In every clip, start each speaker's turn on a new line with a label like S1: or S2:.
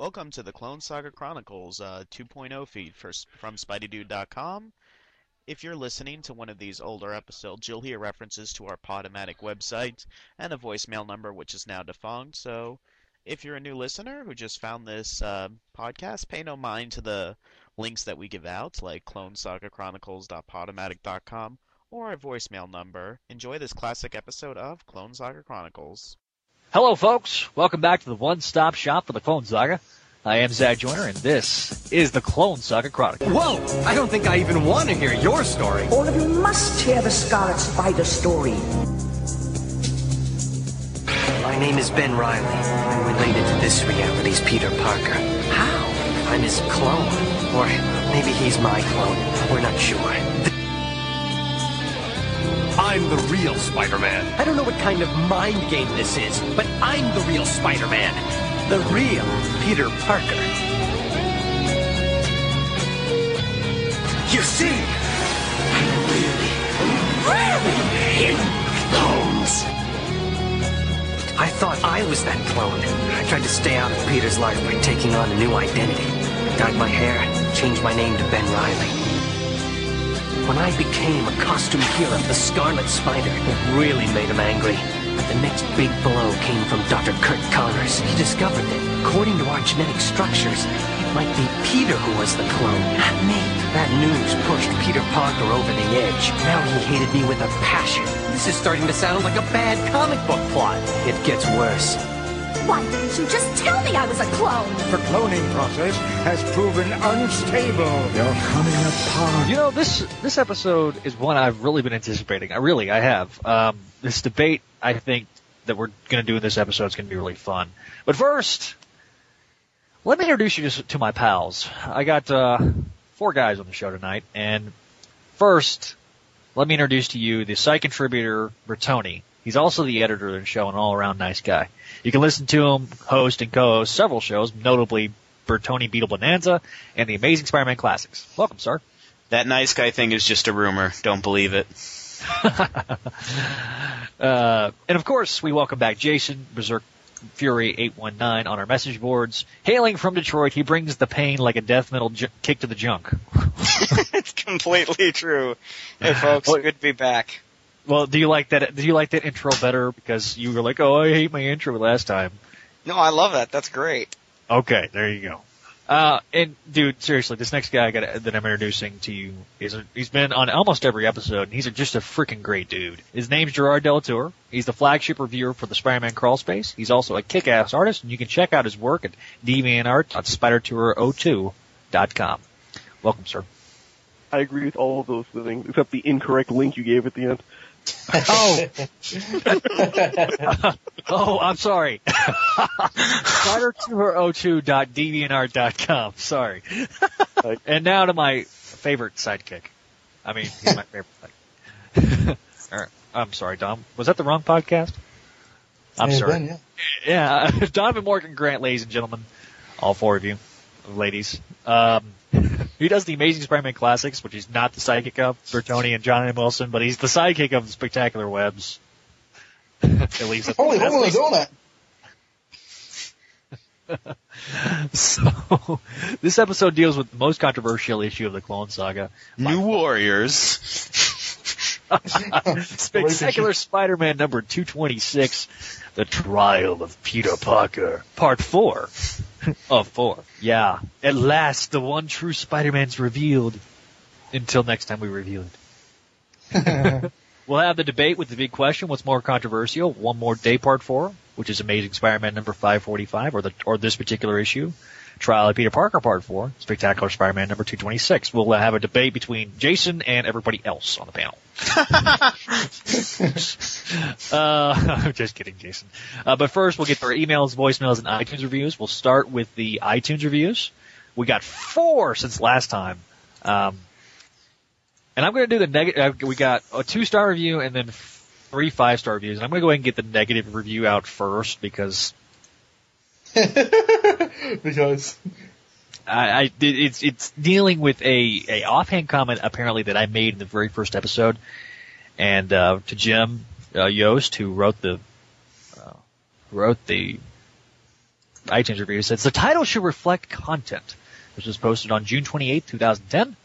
S1: Welcome to the Clone Saga Chronicles uh, 2.0 feed for, from SpideyDude.com. If you're listening to one of these older episodes, you'll hear references to our Podomatic website and a voicemail number which is now defunct. So, if you're a new listener who just found this uh, podcast, pay no mind to the links that we give out, like clonesagachronicles.podomatic.com or our voicemail number. Enjoy this classic episode of Clone Saga Chronicles.
S2: Hello, folks. Welcome back to the one-stop shop for the Clone Saga. I am Zach Joyner, and this is the Clone Saga Chronicle.
S3: Whoa! I don't think I even want to hear your story.
S4: All of you must hear the Scarlet Spider story.
S3: My name is Ben Reilly. I'm related to this reality's Peter Parker.
S4: How?
S3: I'm his clone. Or maybe he's my clone. We're not sure.
S5: I'm the real Spider-Man.
S3: I don't know what kind of mind game this is, but I'm the real Spider-Man. The real Peter Parker. You see, I'm really, really hate clones. I thought I was that clone. I tried to stay out of Peter's life by taking on a new identity. Dyed my hair, changed my name to Ben Reilly. When I became a costume hero, the Scarlet Spider, it really made him angry. But the next big blow came from Dr. Curt Connors. He discovered that, according to our genetic structures, it might be Peter who was the clone, not me. That news pushed Peter Parker over the edge. Now he hated me with a passion. This is starting to sound like a bad comic book plot. It gets worse.
S6: Why didn't you just tell me I was a clone?
S7: The cloning process has proven unstable. You're coming apart.
S2: You know, this this episode is one I've really been anticipating. I really, I have. Um, this debate, I think, that we're going to do in this episode is going to be really fun. But first, let me introduce you to, to my pals. I got uh, four guys on the show tonight, and first, let me introduce to you the site contributor Bertoni. He's also the editor of the show and all-around nice guy. You can listen to him host and co-host several shows, notably Bertoni Beetle Bonanza and the Amazing Spider-Man Classics. Welcome, sir.
S1: That nice guy thing is just a rumor. Don't believe it.
S2: uh, and of course, we welcome back Jason Berserk Fury 819 on our message boards. Hailing from Detroit, he brings the pain like a death metal ju- kick to the junk.
S8: it's completely true. Hey folks,
S2: Well-
S8: good to be back.
S2: Well, do you like that? Do you like that intro better because you were like, "Oh, I hate my intro last time."
S8: No, I love that. That's great.
S2: Okay, there you go. Uh, and dude, seriously, this next guy I got that I'm introducing to you is a, he's been on almost every episode, and he's a, just a freaking great dude. His name's Gerard Delatour. He's the flagship reviewer for the Spider-Man Crawl Space. He's also a kick-ass artist, and you can check out his work at DeviantArt.SpiderTour02.com. Welcome, sir.
S9: I agree with all of those things, except the incorrect link you gave at the end.
S2: Oh. oh, I'm sorry. SpiderTour02.deviantart.com. Sorry. and now to my favorite sidekick. I mean, he's my favorite sidekick. All right. I'm sorry, Dom. Was that the wrong podcast? I'm
S10: May
S2: sorry.
S10: been, yeah.
S2: Yeah, Donovan Morgan Grant, ladies and gentlemen, all four of you, ladies. Um, he does the Amazing Spider-Man Classics, which he's not the sidekick of Bertoni and John M. Wilson, but he's the sidekick of the Spectacular Webs. At least that's,
S10: Holy
S2: that's
S10: moly, donut!
S2: so this episode deals with the most controversial issue of the Clone Saga.
S1: New Warriors.
S2: Spectacular Spider-Man number 226, The Trial of Peter Parker, part 4 of 4. Yeah, at last the one true Spider-Man's revealed. Until next time we reveal it. we'll have the debate with the big question, what's more controversial? One more day part 4, which is Amazing Spider-Man number 545, or the, or this particular issue. Trial of Peter Parker Part 4, Spectacular Spider-Man number 226. We'll have a debate between Jason and everybody else on the panel. uh, I'm just kidding, Jason. Uh, but first, we'll get to our emails, voicemails, and iTunes reviews. We'll start with the iTunes reviews. We got four since last time. Um, and I'm going to do the negative. Uh, we got a two-star review and then three five-star reviews. And I'm going to go ahead and get the negative review out first because
S10: because
S2: I, I it's it's dealing with a a offhand comment apparently that I made in the very first episode, and uh, to Jim uh, Yost who wrote the uh, wrote the iTunes review. Says the title should reflect content. This was posted on June 28, 2010.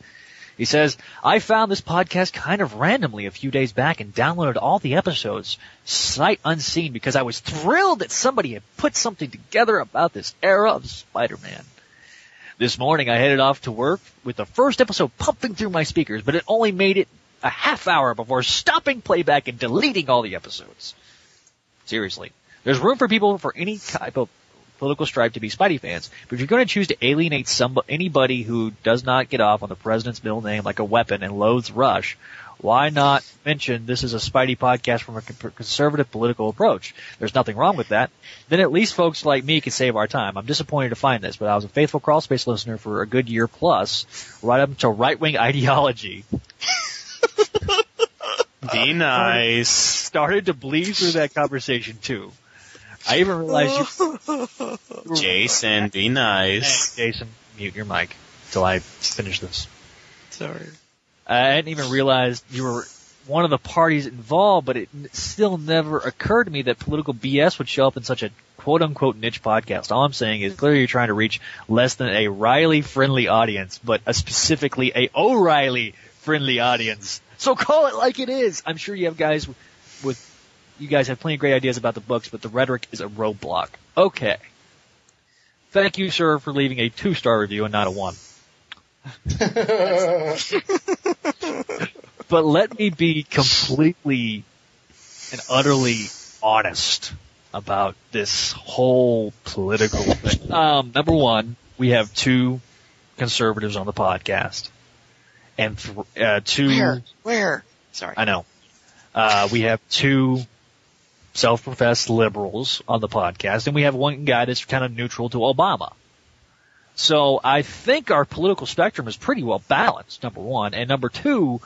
S2: He says, I found this podcast kind of randomly a few days back and downloaded all the episodes sight unseen because I was thrilled that somebody had put something together about this era of Spider-Man. This morning I headed off to work with the first episode pumping through my speakers, but it only made it a half hour before stopping playback and deleting all the episodes. Seriously. There's room for people for any type of political stripe to be Spidey fans, but if you're going to choose to alienate somebody, anybody who does not get off on the president's middle name like a weapon and loathes Rush, why not mention this is a Spidey podcast from a conservative political approach? There's nothing wrong with that. Then at least folks like me can save our time. I'm disappointed to find this, but I was a faithful crawlspace listener for a good year plus, right up until right-wing ideology.
S8: Be uh, nice.
S2: Started to bleed through that conversation too. I even realized you.
S8: Jason, be nice.
S2: Hey, Jason, mute your mic till I finish this.
S8: Sorry.
S2: I didn't even realize you were one of the parties involved, but it still never occurred to me that political BS would show up in such a quote unquote niche podcast. All I'm saying is clearly you're trying to reach less than a Riley friendly audience, but a specifically a O'Reilly friendly audience. So call it like it is. I'm sure you have guys with you guys have plenty of great ideas about the books, but the rhetoric is a roadblock. Okay. Thank you, sir, for leaving a two star review and not a one. but let me be completely and utterly honest about this whole political thing. Um, number one, we have two conservatives on the podcast, and th- uh, two.
S8: Where? Where? Sorry.
S2: I know. Uh, we have two self-professed liberals on the podcast, and we have one guy that's kind of neutral to Obama. So I think our political spectrum is pretty well balanced, number one. And number two,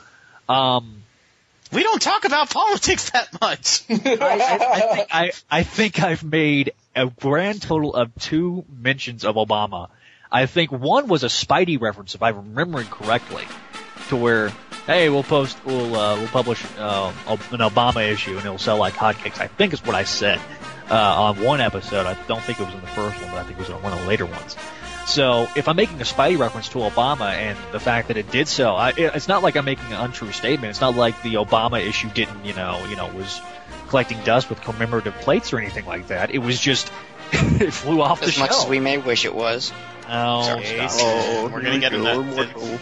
S2: um,
S8: we don't talk about politics that much.
S2: I, I, I, think I, I think I've made a grand total of two mentions of Obama. I think one was a Spidey reference, if I'm remembering correctly, to where hey, we'll post, we'll uh, we'll publish uh, an Obama issue and it'll sell like hotcakes. I think is what I said uh, on one episode. I don't think it was in the first one, but I think it was on one of the later ones. So if I'm making a Spidey reference to Obama and the fact that it did sell, I, it's not like I'm making an untrue statement. It's not like the Obama issue didn't, you know, you know, was collecting dust with commemorative plates or anything like that. It was just it flew off
S8: as
S2: the shelf.
S8: As much as we may wish it was.
S2: Oh,
S8: Sorry,
S9: oh
S8: we're gonna get into
S9: that.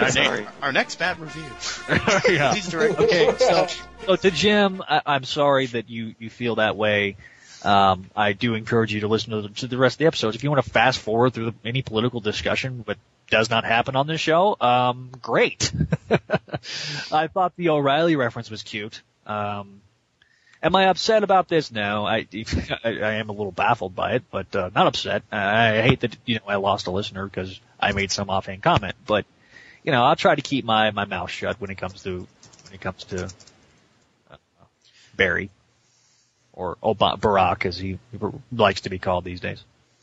S1: Our,
S8: Sorry.
S1: next, our next bad review.
S2: yeah.
S1: Please direct.
S2: Okay, so, so to Jim, I, I'm sorry that you, you feel that way. Um, I do encourage you to listen to the, to the rest of the episodes. If you want to fast forward through the, any political discussion, but does not happen on this show, um, great. I thought the O'Reilly reference was cute. Um, am I upset about this? No, I, I, I am a little baffled by it, but uh, not upset. I hate that you know I lost a listener because I made some offhand comment, but you know, I'll try to keep my, my mouth shut when it comes to, when it comes to, uh, Barry. Or Obama, Barack as he likes to be called these days.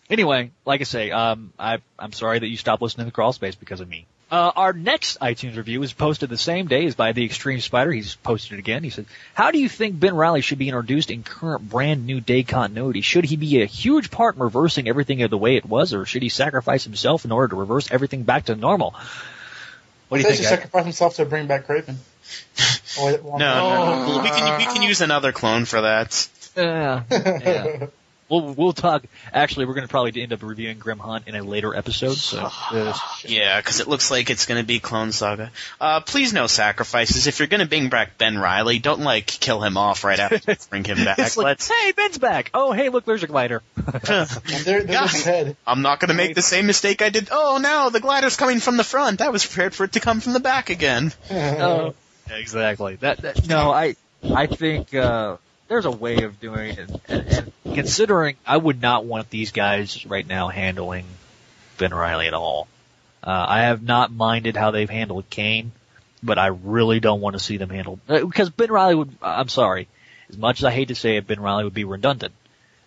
S2: Anyway, like I say, um, I, I'm sorry that you stopped listening to Crawl Space because of me. Uh, our next iTunes review is posted the same day as by the Extreme Spider. He's posted it again. He said, "How do you think Ben Reilly should be introduced in current brand new day continuity? Should he be a huge part in reversing everything the way it was, or should he sacrifice himself in order to reverse everything back to normal?" What do you think?
S10: he
S2: Ed?
S10: sacrificed himself to bring back Kraven. Oh, wait,
S8: No, no, no. We can we can use another clone for that.
S2: Yeah, yeah. We'll we'll talk. Actually, we're going to probably end up reviewing Grim Hunt in a later episode. So uh,
S8: Yeah, because it looks like it's going to be Clone Saga. Uh, please no sacrifices. If you're going to bring back Ben Reilly, don't like kill him off right after you bring him back.
S2: like,
S8: Let's.
S2: hey, Ben's back. Oh, hey, look, there's a glider.
S10: There, there's
S8: God.
S10: his head.
S8: I'm not going to make the same mistake I did. Oh no, the glider's coming from the front. I was prepared for it to come from the back again.
S2: Oh, exactly. That, that no, I I think uh, there's a way of doing it, and, and, considering I would not want these guys right now handling Ben Reilly at all. Uh, I have not minded how they've handled Kaine, but I really don't want to see them handle uh, because Ben Reilly would. I'm sorry, as much as I hate to say it, Ben Reilly would be redundant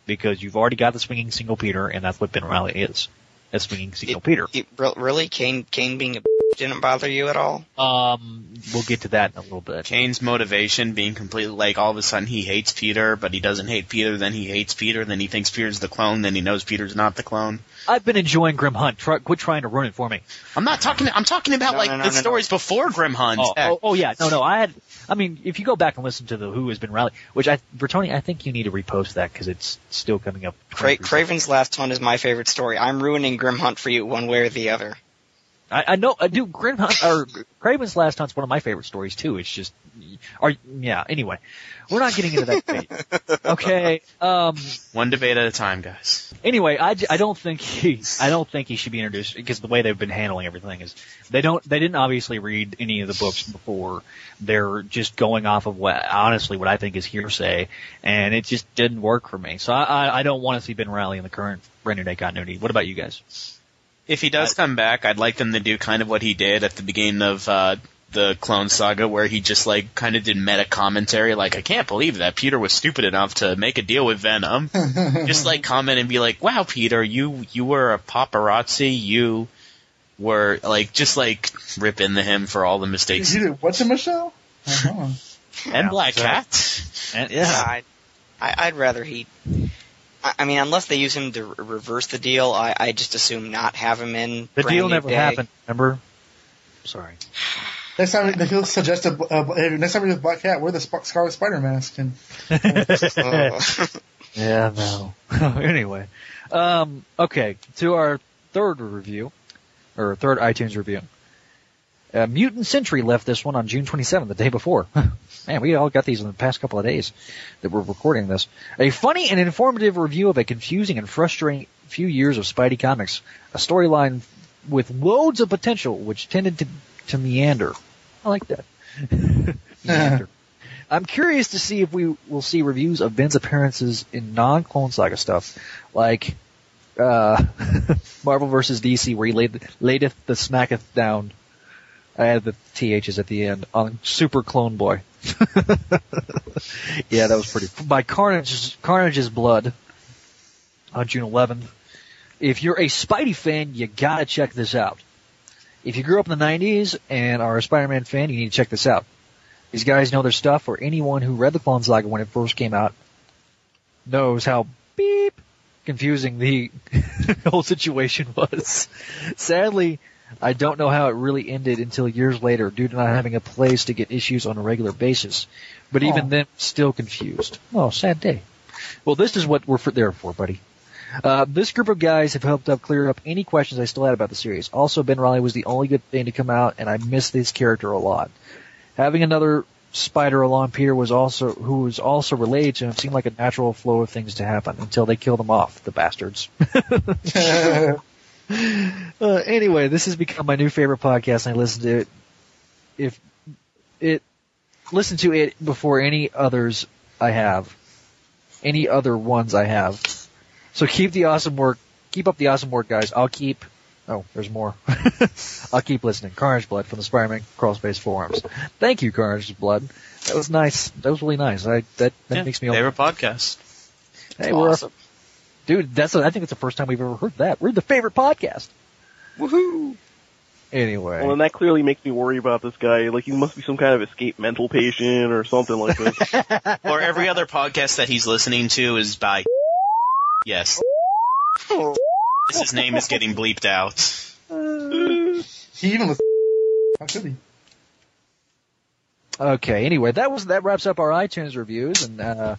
S2: because you've already got the swinging single Peter, and that's what Ben Reilly is. As swinging signal Peter.
S11: You- re- really, Kaine Kaine being a didn't bother you at all?
S2: Um, we'll get to that in a little bit.
S8: Kaine's motivation being completely like all of a sudden he hates Peter, but he doesn't hate Peter. Then he hates Peter. Then he thinks Peter's the clone. Then he knows Peter's not the clone.
S2: I've been enjoying Grim Hunt. Try, quit trying to ruin it for me.
S8: I'm not talking. I'm talking about
S11: No,
S8: like
S11: no, no,
S8: the
S11: no, no.
S8: stories before Grim Hunt.
S2: Oh, oh, oh, yeah, no, no. I had. I mean, if you go back and listen to the Who has been rallying, which I, Bertoni, I think you need to repost that because it's still coming up.
S11: Cra- Kraven's Last Hunt is my favorite story. I'm ruining Grim Hunt for you one way or the other.
S2: I, I know, I do. Grim Hunt or Kraven's Last Hunt's one of my favorite stories too. It's just, are yeah. Anyway, we're not getting into that debate. Okay. Um.
S8: One debate at a time, guys.
S2: Anyway, I, I don't think he I don't think he should be introduced because the way they've been handling everything is they don't they didn't obviously read any of the books before. They're just going off of what honestly what I think is hearsay, and it just didn't work for me. So I I, I don't want to see Ben Reilly in the current Brand New Day continuity. What about you guys?
S8: If he does come back, I'd like them to do kind of what he did at the beginning of uh, the Clone Saga, where he just like kind of did meta commentary, like I can't believe that Peter was stupid enough to make a deal with Venom. just like comment and be like, "Wow, Peter, you you were a paparazzi. You were like just like rip into him for all the mistakes
S10: You did what to Michelle?
S8: And Black Cat."
S2: And,
S11: Yeah, I, I, I'd rather he. I, I mean, unless they use him to re- reverse the deal, I, I just assume not have him in.
S2: the
S11: Brand
S2: deal
S11: New
S2: never
S11: Day.
S2: happened. Remember? Sorry.
S10: Next time they he'll suggest a, uh, hey, next time we do Black Cat, wear the Sp- Scarlet Spider mask and
S11: Oh.
S2: Yeah, no. anyway, um, okay, to our third review, or third iTunes review. Uh, Mutant Century left this one on June 27th, the day before. Man, we all got these in the past couple of days that we're recording this. A funny and informative review of a confusing and frustrating few years of Spidey comics. A storyline with loads of potential, which tended to, to meander. I like that. meander. I'm curious to see if we will see reviews of Ben's appearances in non-Clone Saga stuff, like uh, Marvel vs. DC, where he laid laideth the smacketh down. I added the ths at the end on Super Clone Boy. yeah, that was pretty. By Carnage's Carnage's blood on June 11th. If you're a Spidey fan, you gotta check this out. If you grew up in the 90s and are a Spider-Man fan, you need to check this out. These guys know their stuff, or anyone who read the Clone Saga when it first came out knows how beep confusing the whole situation was. Sadly, I don't know how it really ended until years later due to not having a place to get issues on a regular basis. But even
S10: Oh.
S2: then, still confused. Oh, sad day. Well, this is what we're for, there for, buddy. Uh, this group of guys have helped up clear up any questions I still had about the series. Also, Ben Reilly was the only good thing to come out, and I miss this character a lot. Having another spider along Peter was also who was also related to him seemed like a natural flow of things to happen until they killed him off, the bastards. uh, anyway, this has become my new favorite podcast, and I listen to it. If it listen to it before any others I have, any other ones I have. So keep the awesome work. Keep up the awesome work, guys. I'll keep. Oh, there's more. I'll keep listening. Carnage Blood from the Spider-Man Crawl Space forums. Thank you, Carnage Blood. That was nice. That was really nice. I that that
S8: Yeah,
S2: makes me.
S8: favorite podcast.
S2: Hey, we're
S11: awesome.
S2: Dude. That's I think it's the first time we've ever heard that. We're the favorite podcast.
S11: Woohoo!
S2: Anyway,
S9: Well, and that clearly makes me worry about this guy. Like, he must be some kind of escape mental patient or something like this.
S8: or every other podcast that he's listening to is by. Yes, his name is getting bleeped out.
S10: he even was. How could he?
S2: Okay, anyway, that was that wraps up our iTunes reviews, and uh,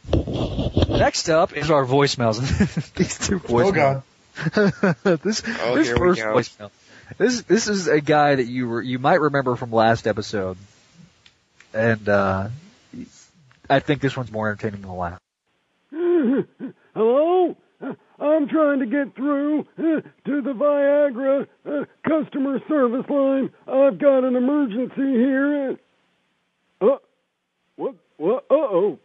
S2: next up is our voicemails. These two voicemails.
S10: Oh god.
S2: this
S11: Oh,
S2: this
S11: here we
S2: first
S11: go.
S2: voicemail. This this is a guy that you were you might remember from last episode, and uh, I think this one's more entertaining than the last.
S12: Hello? I'm trying to get through uh, to the Viagra uh, customer service line. I've got an emergency here. What? What? Uh oh.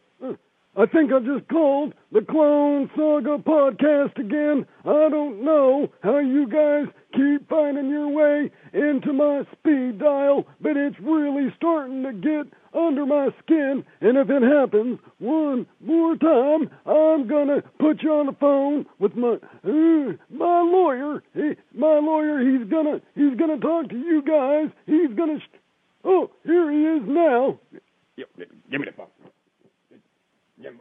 S12: I think I just called the Clone Saga podcast again. I don't know how you guys keep finding your way into my speed dial, but it's really starting to get under my skin. And if it happens one more time, I'm gonna put you on the phone with my uh, my lawyer. He, my lawyer, he's gonna he's gonna talk to you guys. He's gonna. Sh- oh, here he is now.
S13: Yo, give me the phone. Give,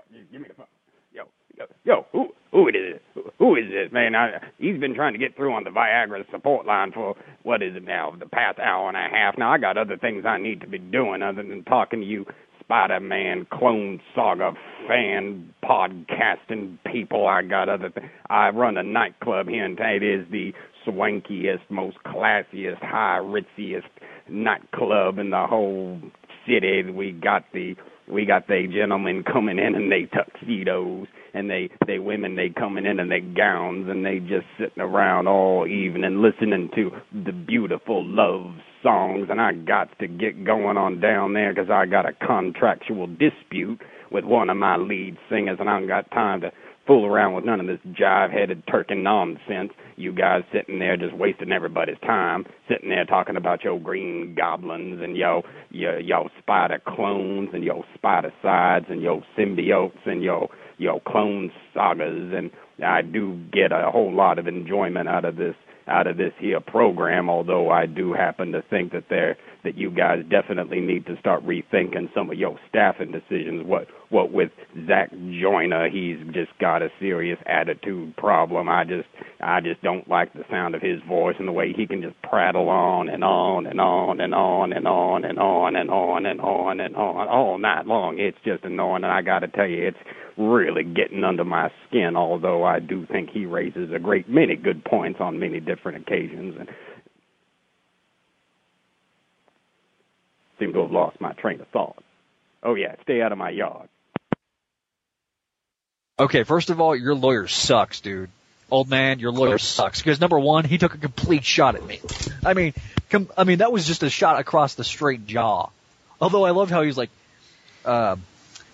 S13: me the phone. Yo, yo, yo, who, who it is? Who, who is this, man? I, he's been trying to get through on the Viagra support line for, what is it now, the past hour and a half. Now, I got other things I need to be doing other than talking to you Spider-Man Clone Saga fan podcasting people. I got other things. I run a nightclub here town. It is the swankiest, most classiest, high ritziest nightclub in the whole city. We got the we got the gentlemen coming in in they tuxedos and they they women they coming in in their gowns and they just sitting around all evening listening to the beautiful love songs and I got to get going on down there because I got a contractual dispute with one of my lead singers and I don't got time to fool around with none of this jive-headed turkey nonsense. You guys sitting there just wasting everybody's time, sitting there talking about your green goblins and your your your spider clones and your spider sides and your symbiotes and your your clone sagas. And I do get a whole lot of enjoyment out of this out of this here program. Although I do happen to think that there that you guys definitely need to start rethinking some of your staffing decisions. What what with Zach Joyner, he's just got a serious attitude problem. I just I just don't like the sound of his voice and the way he can just prattle on and on and on and on and on and on and on and on and on all night long. It's just annoying, and I got to tell you, it's really getting under my skin. Although I do think he raises a great many good points on many different occasions, and seem to have lost my train of thought. Oh yeah, stay out of my yard.
S2: Okay, first of all, your lawyer sucks, dude. Old man, your lawyer sucks. Because number one, he took a complete shot at me. I mean, com- I mean that was just a shot across the straight jaw. Although I love how he's like, uh,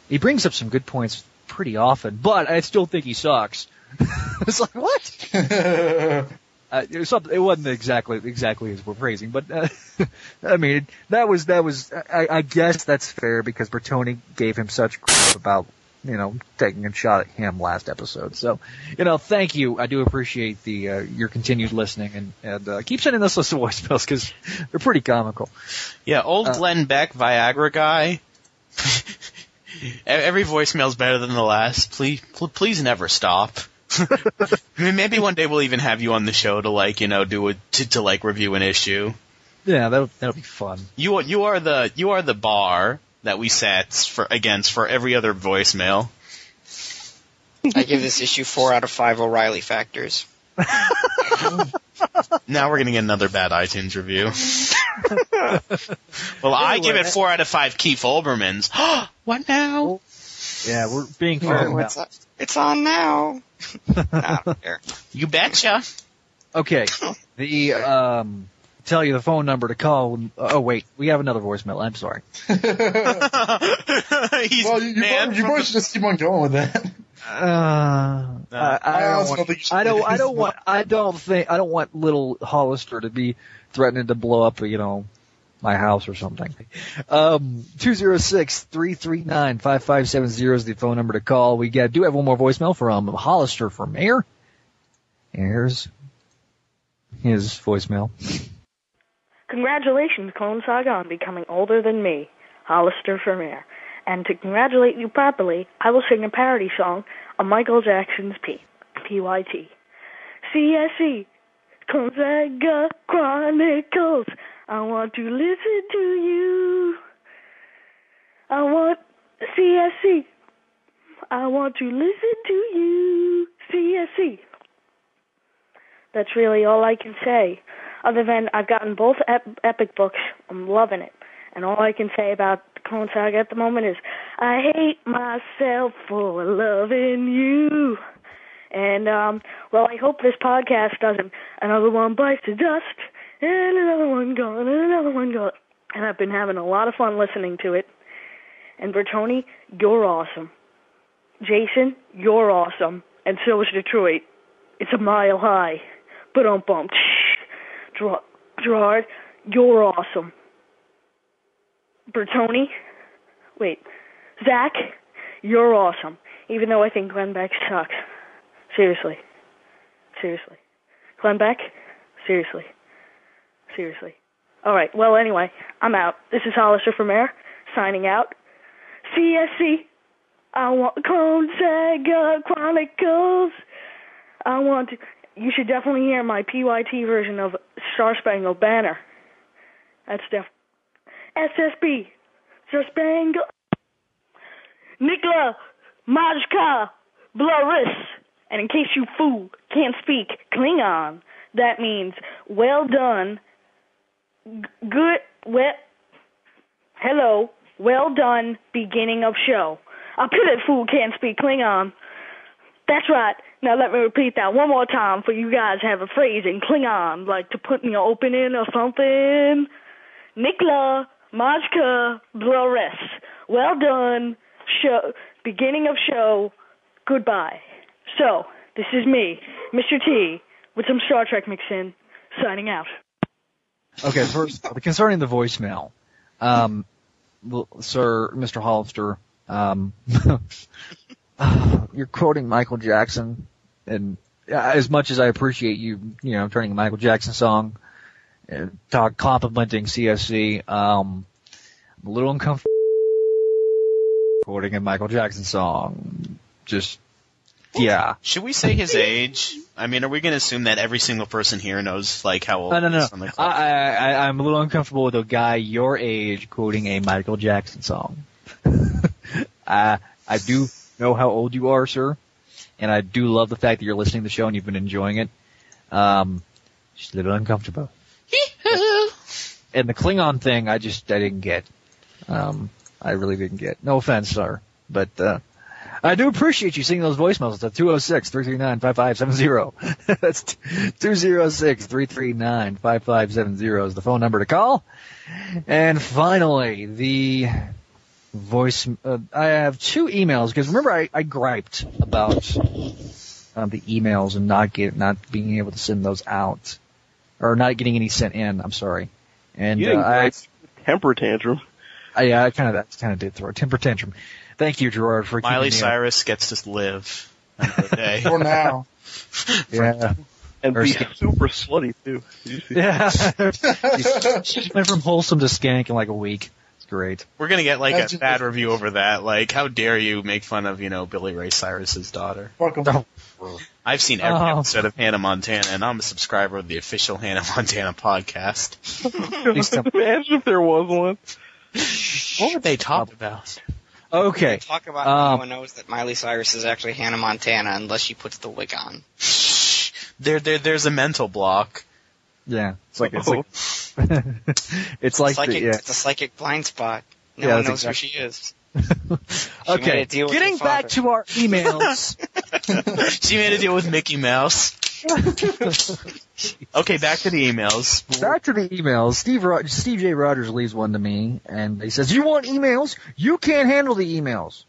S2: he brings up some good points pretty often, but I still think he sucks. it's like what? uh, it, was it wasn't exactly exactly as we're praising, but uh, I mean that was that was I, I guess that's fair because Bertoni gave him such crap about you know taking a shot at him last episode. So you know, thank you. I do appreciate the uh, your continued listening and and uh, keep sending us list of voicemails because they're pretty comical.
S8: Yeah, old
S2: Uh,
S8: Glenn Beck Viagra guy. Every voicemail's better than the last. Please, please never stop. I mean, maybe one day we'll even have you on the show to like, you know, do a to, to like review an issue.
S2: Yeah, that'll that'll be fun.
S8: You are you are the you are the bar that we set for against for every other voicemail.
S11: I give this issue four out of five O'Reilly factors.
S8: Now we're gonna get another bad iTunes review. well, I give it four out of five Keith Olbermans. what now?
S2: Yeah, we're being oh, fair.
S11: Oh, it's, it's on now. I don't care.
S8: You betcha.
S2: Okay. The um tell you the phone number to call. Oh wait, we have another voicemail. I'm sorry.
S10: well, you, you,
S8: man
S10: both, you both should just keep on going with that.
S2: Uh, I, I,
S10: I
S2: don't want,
S10: don't think you should
S2: I don't. I don't want. I don't think. I don't want little Hollister to be threatening to blow up. You know, my house or something. Um, two zero six three three nine five five seven zero is the phone number to call. We get, do have one more voicemail from Hollister for mayor. Here's his voicemail.
S14: Congratulations, Clone Saga, on becoming older than me, Hollister for mayor. And to congratulate you properly, I will sing a parody song on Michael Jackson's P. P-Y-T. CSE, Clone Saga Chronicles. I want to listen to you. I want CSE. I want to listen to you. CSC. That's really all I can say. Other than I've gotten both ep- epic books, I'm loving it. And all I can say about the Clone Saga at the moment is, I hate myself for loving you. And um, well, I hope this podcast doesn't. Another one bites the dust, and another one gone, and another one gone. And I've been having a lot of fun listening to it. And Bertoni, you're awesome. Jason, you're awesome, and so is Detroit. It's a mile high. But um bump. Gerard, you're awesome. Bertoni, wait, Zach, you're awesome. Even though I think Glenn Beck sucks. Seriously. Seriously. Glenn Beck? Seriously. Seriously. Alright, well anyway, I'm out. This is Hollister from Air, signing out. CSC. I want Clone Saga Chronicles. I want to. You should definitely hear my PYT version of Star Spangled Banner. That's def. SSB. Star Spangled. Nikla Majka Blaris. And in case you fool can't speak Klingon, that means well done, good, well, hello, well done, beginning of show. A pivot fool can't speak Klingon. That's right. Now let me repeat that one more time for you guys have a phrase in Klingon, like to put in your opening or something. Nikla Majka Blores. Well done. Show beginning of show. Goodbye. So, this is me, Mr. T, with some Star Trek mix in, signing out.
S2: Okay, first, concerning the voicemail, um, Sir, Mr. Hollister, um, you're quoting Michael Jackson, and as much as I appreciate you, you know, turning a Michael Jackson song, uh, talk complimenting CSC, um, I'm a little uncomfortable quoting a Michael Jackson song. Just, yeah.
S8: Should we say his age? I mean, are we going to assume that every single person here knows like how old?
S2: No, no,
S8: he
S2: no.
S8: is on the
S2: I, I, I, I'm a little uncomfortable with a guy your age quoting a Michael Jackson song. I, I do know how old you are, sir, and I do love the fact that you're listening to the show and you've been enjoying it. Um, just a little uncomfortable. and the Klingon thing, I just, I didn't get. Um, I really didn't get. No offense, sir, but, uh, I do appreciate you sending those voicemails. It's at 206-339-5570. That's 206-339-5570 is the phone number to call. And finally, the voice, uh, I have two emails because remember I, I griped about um, the emails and not get, not being able to send those out or not getting any sent in. I'm sorry. And
S9: You
S2: uh,
S9: didn't
S2: I,
S9: gripe, temper tantrum.
S2: I, yeah, I kind of, that kind of did throw a temper tantrum. Thank you, Gerard, for
S8: Miley
S2: keeping.
S8: Cyrus gets to live another day.
S10: For now.
S2: Yeah.
S9: And
S2: Or-
S9: be super slutty too. Did you see
S2: Yeah. She went from wholesome to skank in like a week. It's great.
S8: We're gonna get like
S10: That's
S8: a
S10: just-
S8: bad review over that. Like, how dare you make fun of you know Billy Ray Cyrus's daughter?
S10: Fuck 'em. Oh.
S8: I've seen every
S2: Oh.
S8: episode of Hannah Montana, and I'm a subscriber of the official Hannah Montana podcast.
S9: Imagine if there was one.
S8: What would they talk about?
S2: Okay.
S11: Talk about
S2: Um,
S11: no one knows that Miley Cyrus is actually Hannah Montana unless she puts the wig on.
S8: There, there, there's a mental block.
S2: Yeah. It's like, it's like, it's like, the,
S11: psychic,
S2: yeah.
S11: It's a psychic blind spot. No
S2: Yeah,
S11: one knows
S2: exactly-
S11: who she is. She
S2: Okay.
S11: deal
S2: Getting back to our emails.
S8: She made a deal with Mickey Mouse. Okay, back to the emails.
S2: Back to the emails. Steve Ro- Steve J. Rogers leaves one to me, and he says, "You want emails? You can't handle the emails."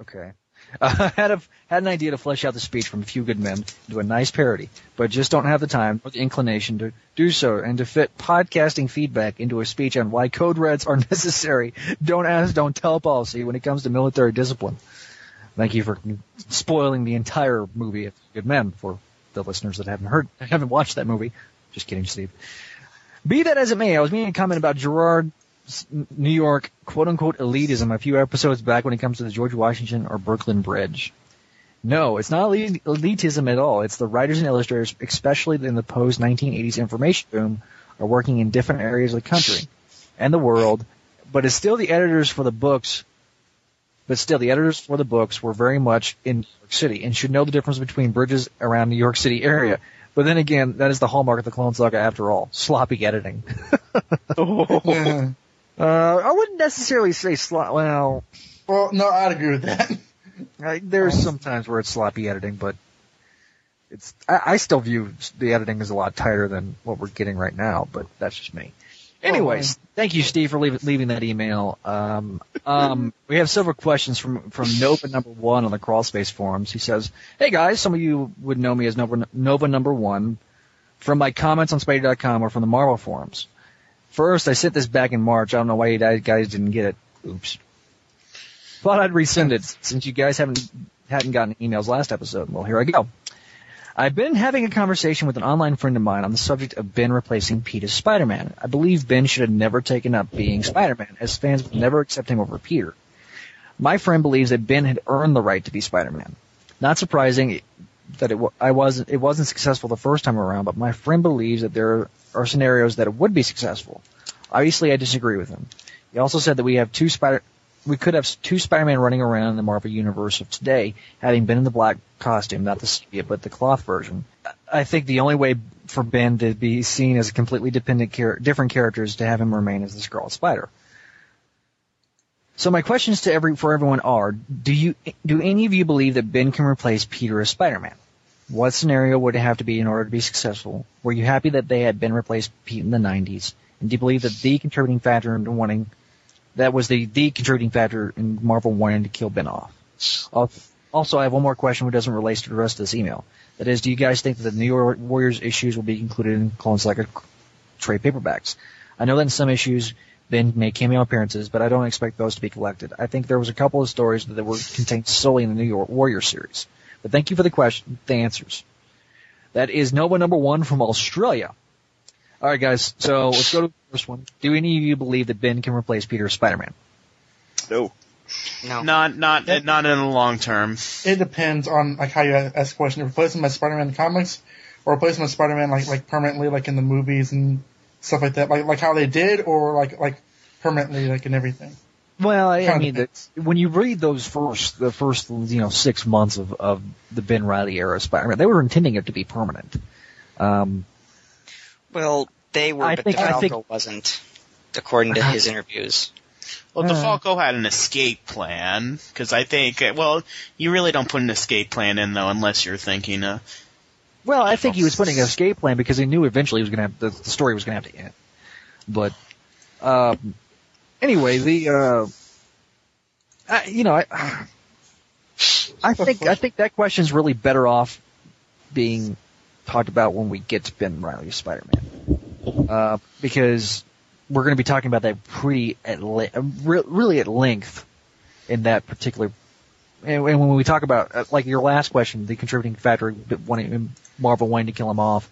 S2: Okay. Uh, had a had an idea to flesh out the speech from A Few Good Men into a nice parody, but just don't have the time or the inclination to do so, and to fit podcasting feedback into a speech on why code reds are necessary. Don't ask, don't tell policy when it comes to military discipline. Thank you for spoiling the entire movie of Good Men for the listeners that haven't heard, haven't watched that movie. Just kidding, Steve. Be that as it may, I was making a comment about Gerard New York quote unquote elitism a few episodes back when it comes to the George Washington or Brooklyn Bridge. No, it's not elitism at all. It's the writers and illustrators, especially in the post 1980s information boom, are working in different areas of the country and the world, but it's still the editors for the books. But still, the editors for the books were very much in New York City and should know the difference between bridges around New York City area. But then again, that is the hallmark of the Clone Saga after all. Sloppy editing.
S10: Yeah.
S2: Uh, I wouldn't necessarily say slot. Well,
S10: Well, no, I'd agree with that.
S2: I, there's some times where it's sloppy editing, but it's. I, I still view the editing as a lot tighter than what we're getting right now. But that's just me. Anyways, thank you, Steve, for leaving, leaving that email. Um, um, we have several questions from from Nova Number One on the Crawlspace forums. He says, "Hey guys, some of you would know me as Nova, Nova Number One from my comments on Spidey.com or from the Marvel forums. First, I sent this back in March. I don't know why you guys didn't get it. Oops. Thought I'd resend it since you guys haven't hadn't gotten emails last episode. Well, here I go." I've been having a conversation with an online friend of mine on the subject of Ben replacing Pete as Spider-Man. I believe Ben should have never taken up being Spider-Man, as fans would never accept him over Peter. My friend believes that Ben had earned the right to be Spider-Man. Not surprising that it, I wasn't, it wasn't successful the first time around, but my friend believes that there are scenarios that it would be successful. Obviously, I disagree with him. He also said that we have two Spider, we could have two Spider-Man running around in the Marvel universe of today, having been in the black costume, not the sepia, but the cloth version. I think the only way for Ben to be seen as a completely dependent char- different character is to have him remain as the Scarlet Spider. So my questions to every for everyone are: Do you do any of you believe that Ben can replace Peter as Spider-Man? What scenario would it have to be in order to be successful? Were you happy that they had Ben replace Pete in the 90s? And do you believe that the contributing factor in wanting that was the, the contributing factor in Marvel wanting to kill Ben off. Uh, also, I have one more question which doesn't relate to the rest of this email. That is, do you guys think that the New York Warriors issues will be included in Clone Saga trade paperbacks? I know that in some issues Ben made cameo appearances, but I don't expect those to be collected. I think there was a couple of stories that were contained solely in the New York Warrior series. But thank you for the question, the answers. That is Nova number one from Australia. All right, guys. So let's go to the first one. Do any of you believe that Ben can replace Peter as Spider-Man?
S9: No.
S11: No.
S8: Not not not in the long term.
S10: It depends on like how you ask the question. Replace him as Spider-Man in the comics, or replace him as Spider-Man like like permanently, like in the movies and stuff like that, like like how they did, or like like permanently, like in everything.
S2: Well, I, I mean, the, when you read those first, the first, you know, six months of, of the Ben Reilly era Spider-Man, they were intending it to be permanent. Um,
S11: Well, they were,
S2: I
S11: but
S2: think- I
S11: DeFalco
S2: think-
S11: wasn't, according to his interviews.
S8: Well,
S2: Uh.
S8: DeFalco had an escape plan because I think, well, you really don't put an escape plan in though unless you're thinking, uh,
S2: well, I think he was putting an escape plan because he knew eventually he was going to have the, the story was going to have to end. But um, anyway, the uh, I, you know, I, I think I think that question's really better off being talked about when we get to Ben Reilly's Spider-Man, uh, because we're going to be talking about that pretty at re- really at length in that particular. And, and when we talk about uh, like your last question, the contributing factor wanting Marvel wanting to kill him off,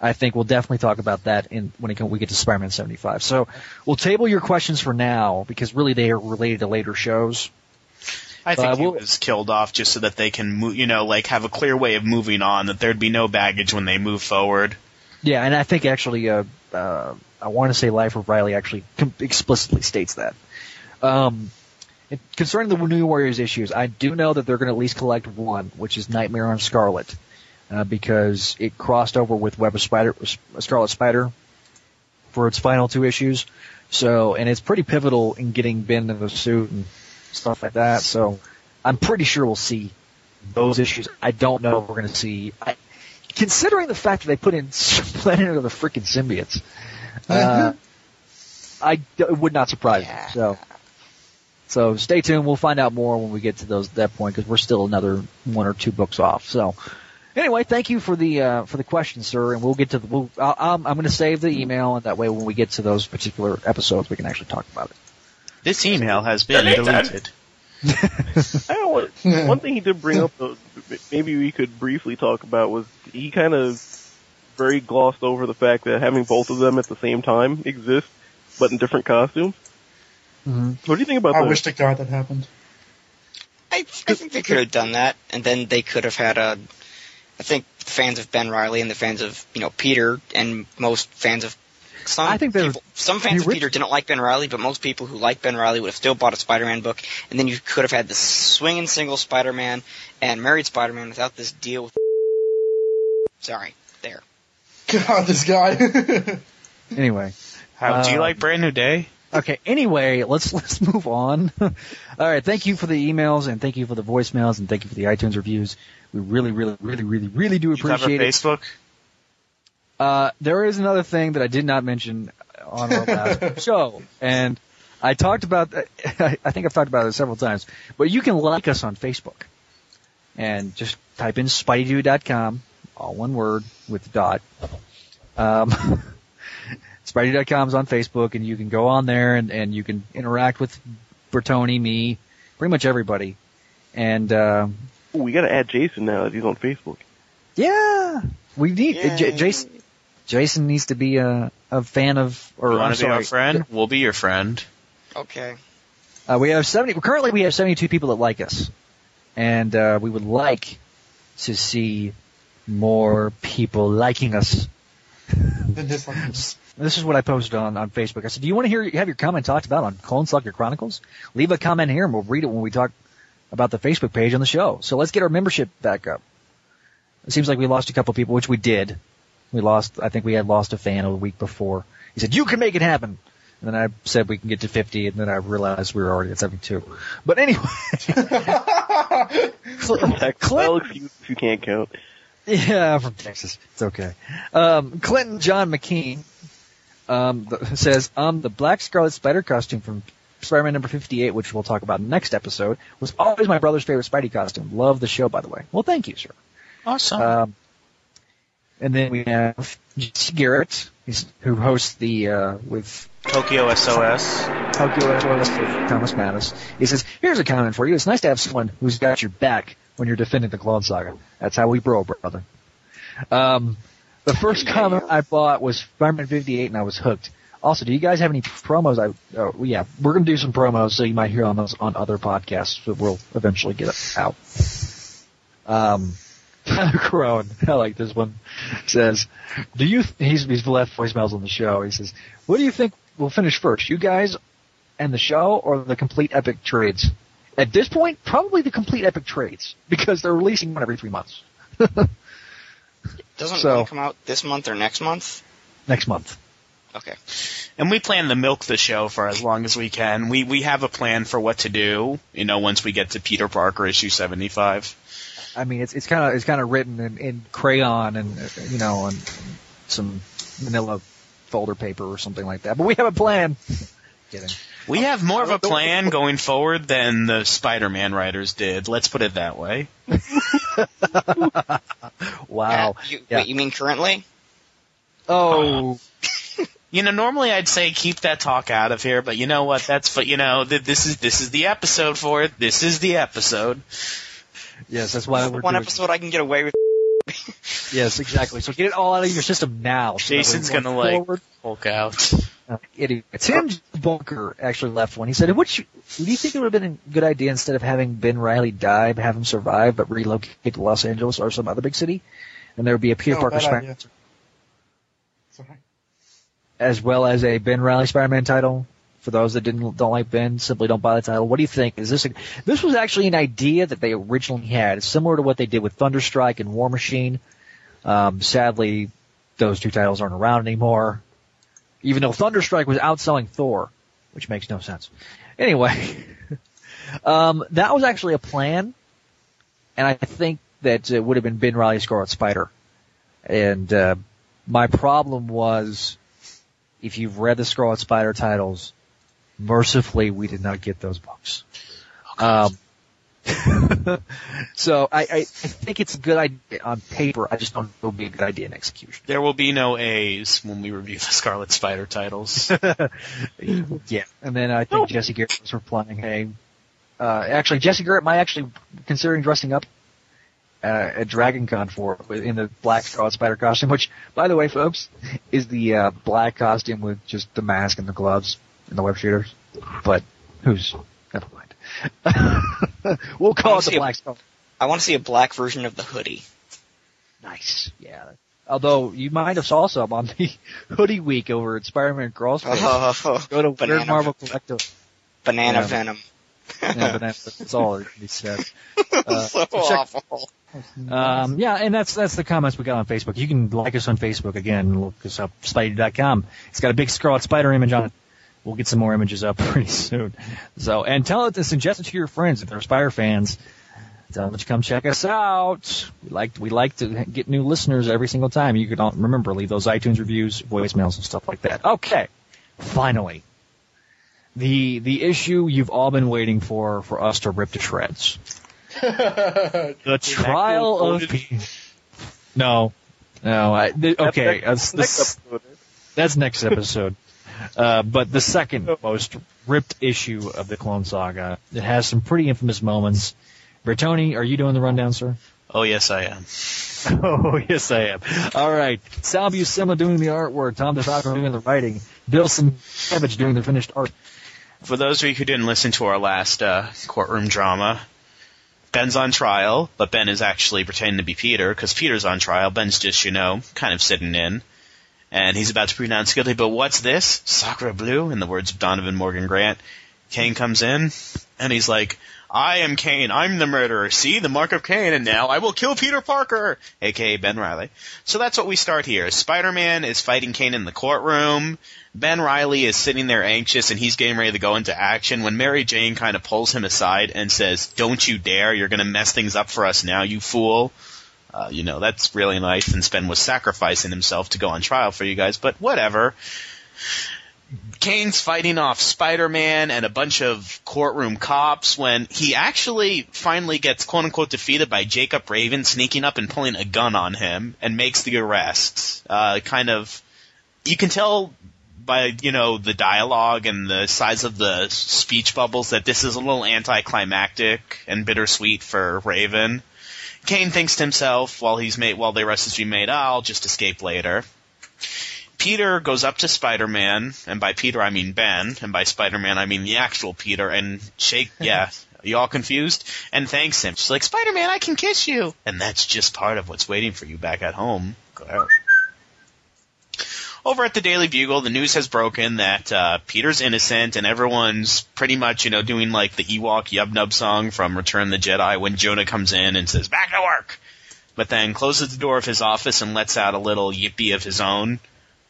S2: I think we'll definitely talk about that in when it, we get to Spider-Man 75. So we'll table your questions for now because really they are related to later shows.
S8: I think
S2: Uh,
S8: he was killed off just so that they can, move, you know, like have a clear way of moving on, that there'd be no baggage when they move forward.
S2: Yeah, and I think actually, uh, uh, I want to say Life of Reilly actually com- explicitly states that. Um, concerning the New Warriors issues, I do know that they're going to at least collect one, which is Nightmare on Scarlet, uh, because it crossed over with Web of Spider, Scarlet Spider for its final two issues. So, and it's pretty pivotal in getting Ben in the suit and stuff like that. So, I'm pretty sure we'll see those issues. I don't know if we're going to see. I, considering the fact that they put in Planet of the freaking symbiotes, uh, I it would not surprise me. So, so stay tuned. We'll find out more when we get to those that point because we're still another one or two books off. So, anyway, thank you for the uh, for the question, sir. And we'll get to the. We'll, I'll, I'm, I'm going to save the email, and that way when we get to those particular episodes, we can actually talk about it.
S8: This email has been deleted.
S9: I don't one thing he did bring up, though, maybe we could briefly talk about was he kind of very glossed over the fact that having both of them at the same time exist, but in different costumes.
S2: Mm-hmm.
S9: What do you think about
S10: I
S9: that?
S10: wish to God that happened.
S11: I, I think they could have done that, and then they could have had a. I think fans of Ben Reilly and the fans of you know Peter and most fans of some
S2: I think
S11: people, some fans of Peter didn't like Ben Reilly, but most people who like Ben Reilly would have still bought a Spider-Man book, and then you could have had the swinging single Spider-Man and married Spider-Man without this deal with. Sorry, there.
S10: God, this guy.
S2: Anyway,
S8: How do you
S2: Um,
S8: like Brand New Day?
S2: Okay. Anyway, let's let's move on. All right. Thank you for the emails and thank you for the voicemails and thank you for the iTunes reviews. We really, really, really, really, really do
S8: You cover
S2: appreciate it.
S8: Facebook?
S2: Uh, there is another thing that I did not mention on our last show, and I talked about. I think I've talked about it several times, but you can like us on Facebook, and just type in SpideyDude.com, all one word with the dot. Um, SpideyDude.com is on Facebook, and you can go on there and, and you can interact with Bertoni, me, pretty much everybody. And uh,
S9: Ooh, we gotta add Jason now that he's on Facebook.
S2: yeah, we need uh, J- Jason. Jason needs to be a, a fan of, or
S8: You
S2: I'm
S8: want to be
S2: sorry,
S8: our friend? We'll be your friend.
S11: Okay.
S2: Uh, we have 70, currently we have 72 people that like us. And, uh, we would like to see more people liking us.
S10: Then dislike.
S2: This is what I posted on, on Facebook. I said, do you want to hear, have your comment talked about on Clone Saga Chronicles? Leave a comment here and we'll read it when we talk about the Facebook page on the show. So let's get our membership back up. It seems like we lost a couple people, which we did. We lost, I think we had lost a fan a week before. He said, you can make it happen. And then I said we can get to 50 and then I realized we were already at 72. But anyway.
S9: Well, excuse if you can't count.
S2: Yeah, from Texas. It's okay. Um, Clinton John McKean um, th- says, um, the Black Scarlet Spider costume from Spider-Man number 58, which we'll talk about next episode, was always my brother's favorite Spidey costume. Love the show, by the way. Well, thank you, sir.
S8: Awesome.
S2: Um, and then we have Jesse Garrett, he's, who hosts the, uh, with
S8: Tokyo SOS.
S2: Tokyo SOS for Thomas Mattis. He says, here's a comment for you. It's nice to have someone who's got your back when you're defending the Clone Saga. That's how we bro, brother. Um, the first comment I bought was Spider-Man 58 and I was hooked. Also, do you guys have any promos? I, oh, yeah, we're gonna do some promos, so you might hear on those on other podcasts that we'll eventually get out. Um, Tyler Crone, I like this one, says, do you, he's, he's left voicemails on the show. He says, what do you think will finish first? You guys and the show or the complete epic trades? At this point, probably the complete epic trades because they're releasing one every three months.
S11: Doesn't
S2: So-
S11: one come out this month or next month?
S2: Next month.
S11: Okay.
S8: And we plan to milk the show for as long as we can. We we have a plan for what to do. You know, once we get to Peter Parker issue seventy five.
S2: I mean, it's it's kind of it's kind of written in, in crayon and uh, you know on some manila folder paper or something like that. But we have a plan. Kidding.
S8: We have more of a plan going forward than the Spider Man writers did. Let's put it that way.
S2: Wow.
S11: You,
S2: Yeah.
S11: Wait, you mean currently?
S2: Oh.
S8: You know, normally I'd say keep that talk out of here, but you know what? That's but you know th- this is this is the episode for it. This is the episode.
S2: Yes, that's why we're
S11: One
S2: doing.
S11: episode I can get away with.
S2: Yes, exactly. So get it all out of your system now. so
S8: Jason's gonna
S2: going
S8: like
S2: forward.
S8: Hulk out.
S2: Uh, idiot. Tim Bunker actually left one. He said, "Which do you think it would have been a good idea instead of having Ben Reilly die, have him survive, but relocate to Los Angeles or some other big city, and there would be a Peter
S10: No,
S2: Parker
S10: bad
S2: Spider-
S10: idea. Sorry.
S2: as well as a Ben Reilly Spider-Man title. For those that didn't don't like Ben, simply don't buy the title. What do you think? Is this a, this was actually an idea that they originally had, similar to what they did with Thunderstrike and War Machine. Um, sadly, those two titles aren't around anymore. Even though Thunderstrike was outselling Thor, which makes no sense. Anyway, um, that was actually a plan, and I think that it would have been Ben Reilly Scarlet Spider. And uh, my problem was, if you've read the Scarlet Spider titles, mercifully we did not get those books. Um, so I, I, I think it's a good idea on paper. I just don't know it would be a good idea in execution.
S8: There will be no A's when we review the Scarlet Spider titles.
S2: yeah, and then I think Jesse Garrett was replying, "Hey, uh, actually Jesse Garrett might actually considering dressing up uh, at Dragon Con for in the black Scarlet Spider costume, which, by the way, folks, is the uh, black costume with just the mask and the gloves and the web shooters. But who's never mind. we'll call it the black Scarlet.
S11: I want to see a black version of the hoodie.
S2: Nice. Yeah. Although you might have saw some on the hoodie week over at Spider-Man Crossfit.
S11: Oh,
S2: Go to
S11: banana
S2: Weird Marvel Collective.
S11: Banana
S2: Yeah.
S11: venom.
S2: yeah, but that's, that's all that can be said. Uh,
S11: so
S2: check-
S11: awful.
S2: Um, yeah, and that's that's the comments we got on Facebook. You can like us on Facebook again. Look us up, Spidey.com. It's got a big Scarlet Spider image on it. We'll get some more images up pretty soon. So, and tell it to suggest it to your friends if they're Spire fans. Tell them to come check us out. We like we like to get new listeners every single time. You can all, remember leave those iTunes reviews, voicemails, and stuff like that. Okay, finally, the the issue you've all been waiting for for us to rip to shreds. the trial of P- no, no. I, th- okay, that's, that's next episode. Uh, but the second most ripped issue of the Clone Saga, it has some pretty infamous moments. Bertoni, are you doing the rundown, sir?
S8: Oh yes, I am.
S2: Oh, yes, I am. All right. Sal Buscema doing the artwork, Tom DeFalco doing the writing, Bill Savage doing the finished art.
S8: For those of you who didn't listen to our last uh, courtroom drama, Ben's on trial, but Ben is actually pretending to be Peter because Peter's on trial. Ben's just, you know, kind of sitting in. And he's about to pronounce guilty, but what's this? Sacre bleu, in the words of Donovan Morgan Grant. Kaine comes in, and he's like, I am Kaine. I'm the murderer. See the mark of Kaine, and now I will kill Peter Parker, aka Ben Reilly. So that's what we start here. Spider-Man is fighting Kaine in the courtroom. Ben Reilly is sitting there anxious, and he's getting ready to go into action when Mary Jane kind of pulls him aside and says, "Don't you dare! You're going to mess things up for us now, you fool." Uh, you know that's really nice, and Ben was sacrificing himself to go on trial for you guys, but whatever. Kaine's fighting off Spider-Man and a bunch of courtroom cops when he actually finally gets quote unquote defeated by Jacob Raven sneaking up and pulling a gun on him and makes the arrest. Uh, kind of, you can tell by, you know, the dialogue and the size of the speech bubbles that this is a little anticlimactic and bittersweet for Raven. Kaine thinks to himself while he's made, while the arrest is being made, oh, I'll just escape later. Peter goes up to Spider-Man, and by Peter I mean Ben, and by Spider-Man I mean the actual Peter, and shake, yeah, you all confused? And thanks him. She's like, Spider-Man, I can kiss you! And that's just part of what's waiting for you back at home. Over at the Daily Bugle, the news has broken that uh, Peter's innocent, and everyone's pretty much, you know, doing like the Ewok Yub Nub song from Return the Jedi when Jonah comes in and says, back to work! But then closes the door of his office and lets out a little yippee of his own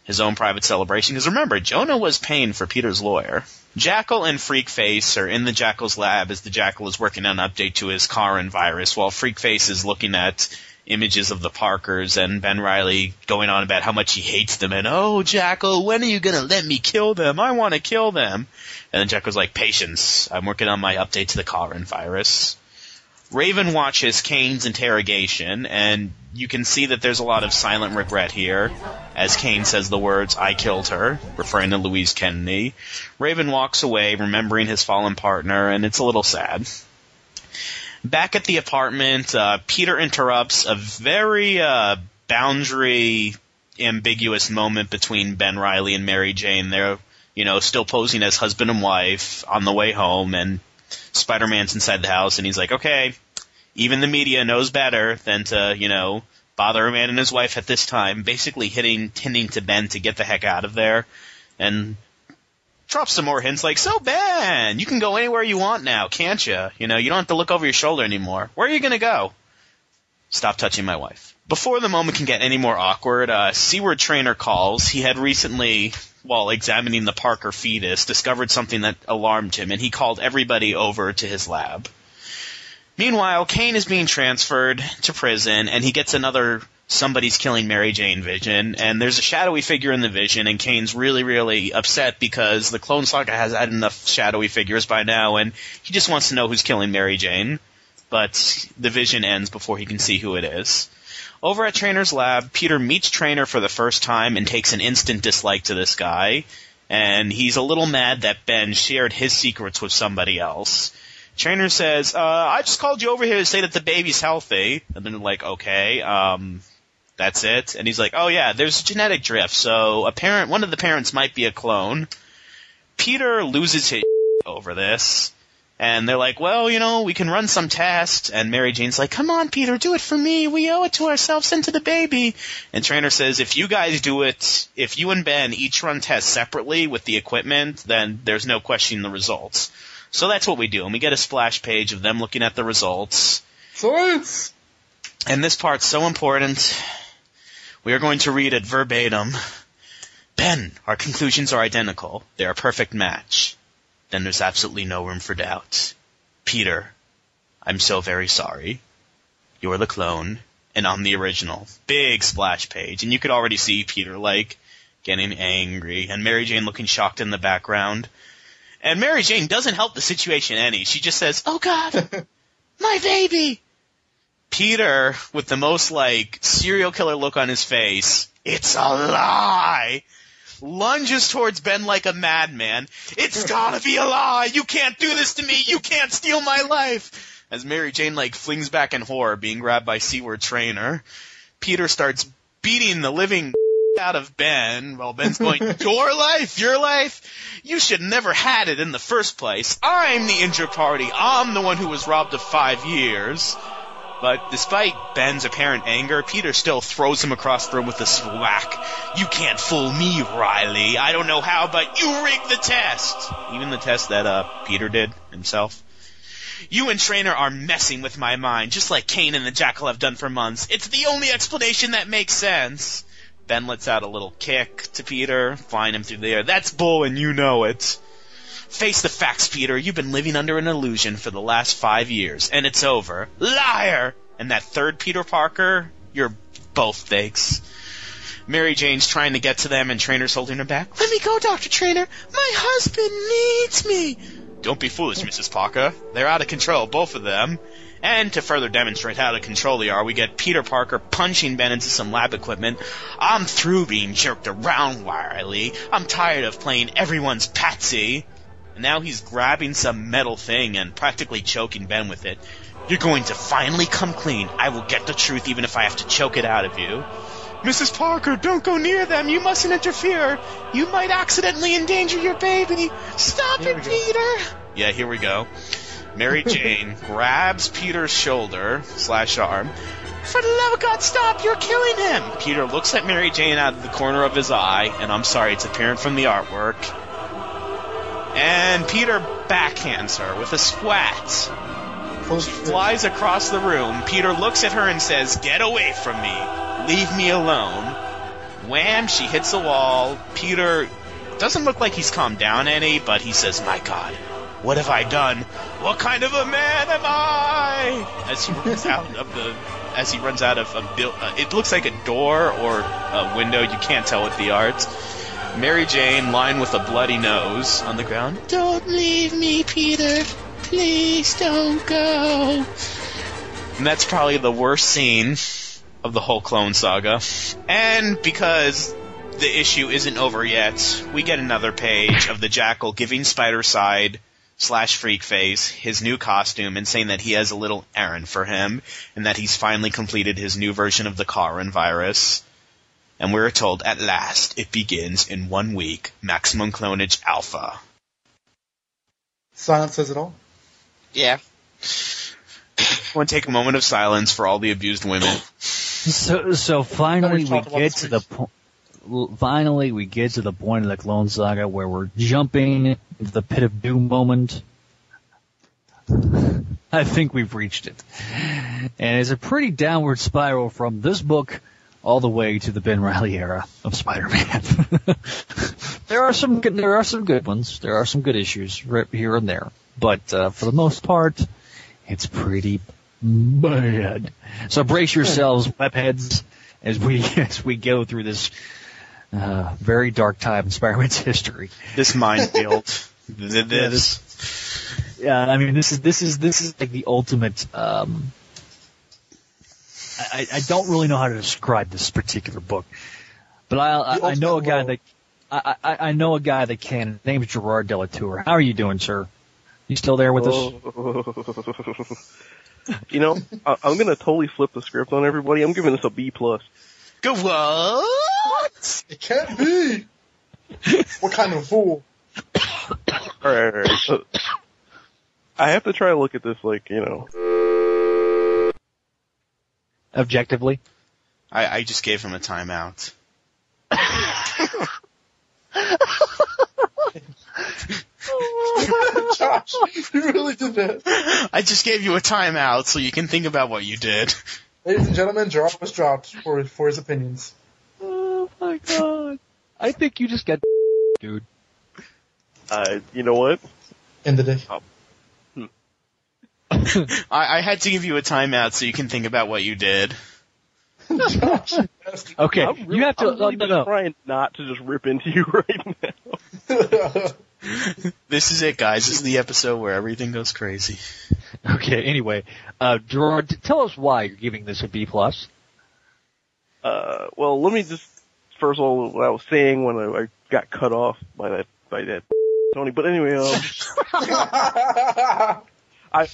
S8: his own private celebration. Because remember, Jonah was paying for Peter's lawyer. Jackal and Freakface are in the Jackal's lab as the Jackal is working on an update to his Carrion virus, while Freakface is looking at images of the Parkers and Ben Reilly going on about how much he hates them and, oh, Jackal, when are you gonna let me kill them? I wanna kill them. And then Jackal's like, patience, I'm working on my update to the Carrion virus. Raven watches Kaine's interrogation, and you can see that there's a lot of silent regret here, as Kaine says the words, I killed her, referring to Louise Kennedy. Raven walks away, remembering his fallen partner, and it's a little sad. Back at the apartment, uh, Peter interrupts a very uh, boundary ambiguous moment between Ben Reilly and Mary Jane. They're, you know, still posing as husband and wife on the way home, and Spider-Man's inside the house, and he's like, okay, even the media knows better than to, you know, bother a man and his wife at this time, basically hitting, tending to Ben to get the heck out of there, and drops some more hints like, so Ben, you can go anywhere you want now, can't you? You know, you don't have to look over your shoulder anymore. Where are you gonna go? Stop touching my wife. Before the moment can get any more awkward, uh, Seward Trainer calls. He had recently, while examining the Parker fetus, discovered something that alarmed him, and he called everybody over to his lab. Meanwhile, Kaine is being transferred to prison, and he gets another somebody's killing Mary Jane vision, and there's a shadowy figure in the vision, and Kaine's really, really upset because the Clone Saga has had enough shadowy figures by now, and he just wants to know who's killing Mary Jane. But the vision ends before he can see who it is. Over at Trainer's lab, Peter meets Trainer for the first time and takes an instant dislike to this guy, and he's a little mad that Ben shared his secrets with somebody else. Trainer says, uh, I just called you over here to say that the baby's healthy. And then like, okay, um, that's it. And he's like, oh yeah, there's genetic drift, so a parent, one of the parents might be a clone. Peter loses his over this. And they're like, well, you know, we can run some tests. And Mary Jane's like, come on, Peter, do it for me. We owe it to ourselves and to the baby. And Trainer says, if you guys do it, if you and Ben each run tests separately with the equipment, then there's no questioning the results. So that's what we do. And we get a splash page of them looking at the results.
S10: Science!
S8: And this part's so important. We are going to read it verbatim. Ben, our conclusions are identical. They're a perfect match. Then there's absolutely no room for doubt. Peter, I'm so very sorry. You're the clone, and I'm the original. Big splash page, and you could already see Peter like getting angry, and Mary Jane looking shocked in the background. And Mary Jane doesn't help the situation any. She just says, "Oh God, my baby." Peter, with the most like serial killer look on his face, it's a lie. Lunges towards Ben like a madman. It's gotta be a lie. You can't do this to me. You can't steal my life. As Mary Jane like flings back in horror, being grabbed by Seward Trainer, Peter starts beating the living out of Ben while Ben's going, Your life, your life? You should never had it in the first place. I'm the injured party. I'm the one who was robbed of five years. But despite Ben's apparent anger, Peter still throws him across the room with a swack. You can't fool me, Reilly. I don't know how, but you rigged the test. Even the test that uh Peter did himself. You and Trainer are messing with my mind, just like Kaine and the Jackal have done for months. It's the only explanation that makes sense. Ben lets out a little kick to Peter, flying him through the air. That's bull and you know it. Face the facts, Peter. You've been living under an illusion for the last five years, and it's over. Liar! And that third Peter Parker, you're both fakes. Mary Jane's trying to get to them, and Trainer's holding her back. Let me go, Dr. Trainer. My husband needs me. Don't be foolish, Mrs. Parker. They're out of control, both of them. And to further demonstrate how out of control they are, we get Peter Parker punching Ben into some lab equipment. I'm through being jerked around, Wiley. I'm tired of playing everyone's patsy. And now he's grabbing some metal thing and practically choking Ben with it. You're going to finally come clean. I will get the truth even if I have to choke it out of you. Mrs. Parker, don't go near them. You mustn't interfere. You might accidentally endanger your baby. Stop
S10: Here
S8: it. Peter. Yeah, here we go. Mary Jane grabs Peter's shoulder slash arm. For the love of God, stop! You're killing him! Peter looks at Mary Jane out of the corner of his eye, and I'm sorry, it's apparent from the artwork. And Peter backhands her with a swat. She flies across the room. Peter looks at her and says, Get away from me. Leave me alone. Wham, she hits the wall. Peter doesn't look like he's calmed down any, but he says, My God, what have I done? What kind of a man am I? As he runs out of the, as he runs out of a build, uh, it looks like a door or a window. You can't tell with the art. Mary Jane lying with a bloody nose on the ground. Don't leave me, Peter. Please don't go. And that's probably the worst scene of the whole Clone Saga. And because the issue isn't over yet, we get another page of the Jackal giving Spidercide slash Freak Face his new costume and saying that he has a little errand for him and that he's finally completed his new version of the Carrion virus. And we're told at last it begins in one week, Maximum Clonage Alpha.
S10: Silence says it all.
S11: Yeah.
S8: I want to take a moment of silence for all the abused women.
S2: So, so finally we get
S10: the
S2: to the point. Finally, we get to the point of the Clone Saga where we're jumping into the pit of doom moment. I think we've reached it, and it's a pretty downward spiral from this book all the way to the Ben Reilly era of Spider-Man. there are some good, there are some good ones. There are some good issues right here and there, but uh, for the most part, it's pretty bad. So brace yourselves, webheads, as we as we go through this uh, very dark time in Spider-Man's history.
S8: This minefield.
S2: Yeah,
S8: this.
S2: Yeah, I mean this is this is this is like the ultimate. Um, I, I don't really know how to describe this particular book, but I I, I know a guy
S10: low.
S2: that I, I I know a guy that can. His name's Gerard Delatour. How are you doing, sir? You still there with us?
S9: Oh. you know, I, I'm gonna totally flip the script on everybody. I'm giving this a B plus.
S8: Go what?
S10: It can't be. what kind of fool?
S9: Alright, alright. Uh, I have to try to look at this like, you know.
S2: Objectively,
S8: I, I just gave him a timeout.
S10: Josh, you really did that.
S8: I just gave you a timeout so you can think about what you did.
S10: Ladies and gentlemen, Gerard was dropped for for his opinions.
S2: Oh my god! I think you just got dude.
S9: Uh, you know what?
S10: End the day.
S8: I, I had to give you a timeout so you can think about what you did.
S2: Okay,
S9: I'm really,
S2: you have to.
S9: I'm really
S2: no, no.
S9: trying not to just rip into you right now.
S8: This is it, guys. This is the episode where everything goes crazy.
S2: Okay. Anyway, uh, Gerard, tell us why you're giving this a B plus.
S9: Uh, well, let me just first of all what I was saying when I, I got cut off by that by that Tony. But anyway, um, I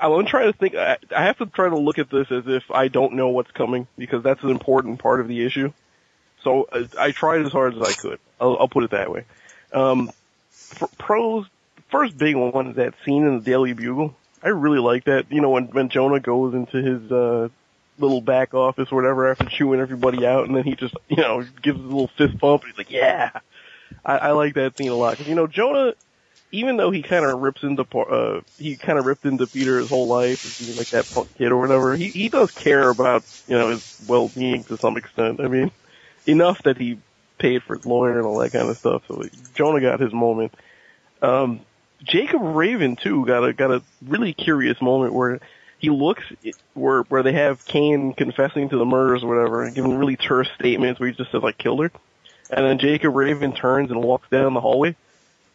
S9: I'm trying to think. I, have to try to look at this as if I don't know what's coming because that's an important part of the issue. So uh, I tried as hard as I could. I'll, I'll put it that way. Um, pros. First big one is that scene in the Daily Bugle. I really like that. You know when when Jonah goes into his uh little back office or whatever after chewing everybody out, and then he just you know gives a little fist bump. And he's like, "Yeah." I, I like that scene a lot because you know Jonah, even though he kind of rips into uh he kind of ripped into Peter his whole life as being like that punk kid or whatever. He he does care about you know his well being to some extent. I mean, enough that he paid for his lawyer and all that kind of stuff. So Jonah got his moment. Um, Jacob Raven too got a got a really curious moment where he looks where where they have Kaine confessing to the murders or whatever and giving really terse statements where he just says like killed her, and then Jacob Raven turns and walks down the hallway.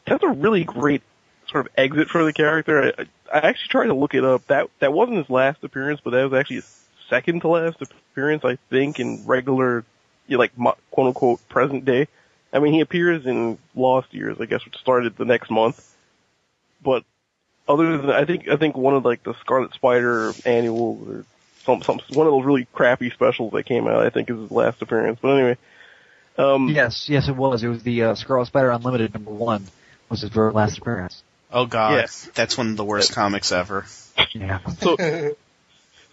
S9: That's a really great sort of exit for the character. I, I actually tried to look it up. That that wasn't his last appearance, but that was actually his second to last appearance, I think, in regular, you know, like quote unquote present day. I mean, he appears in Lost Years, I guess, which started the next month. But other than, I think, I think one of like the Scarlet Spider annuals or some, some, one of those really crappy specials that came out, I think is his last appearance. But anyway, um,
S2: Yes, yes, it was. It was the uh, Scarlet Spider Unlimited number one. Was his very last appearance.
S8: Oh god,
S9: Yes.
S8: that's one of the worst comics ever.
S2: Yeah.
S9: So,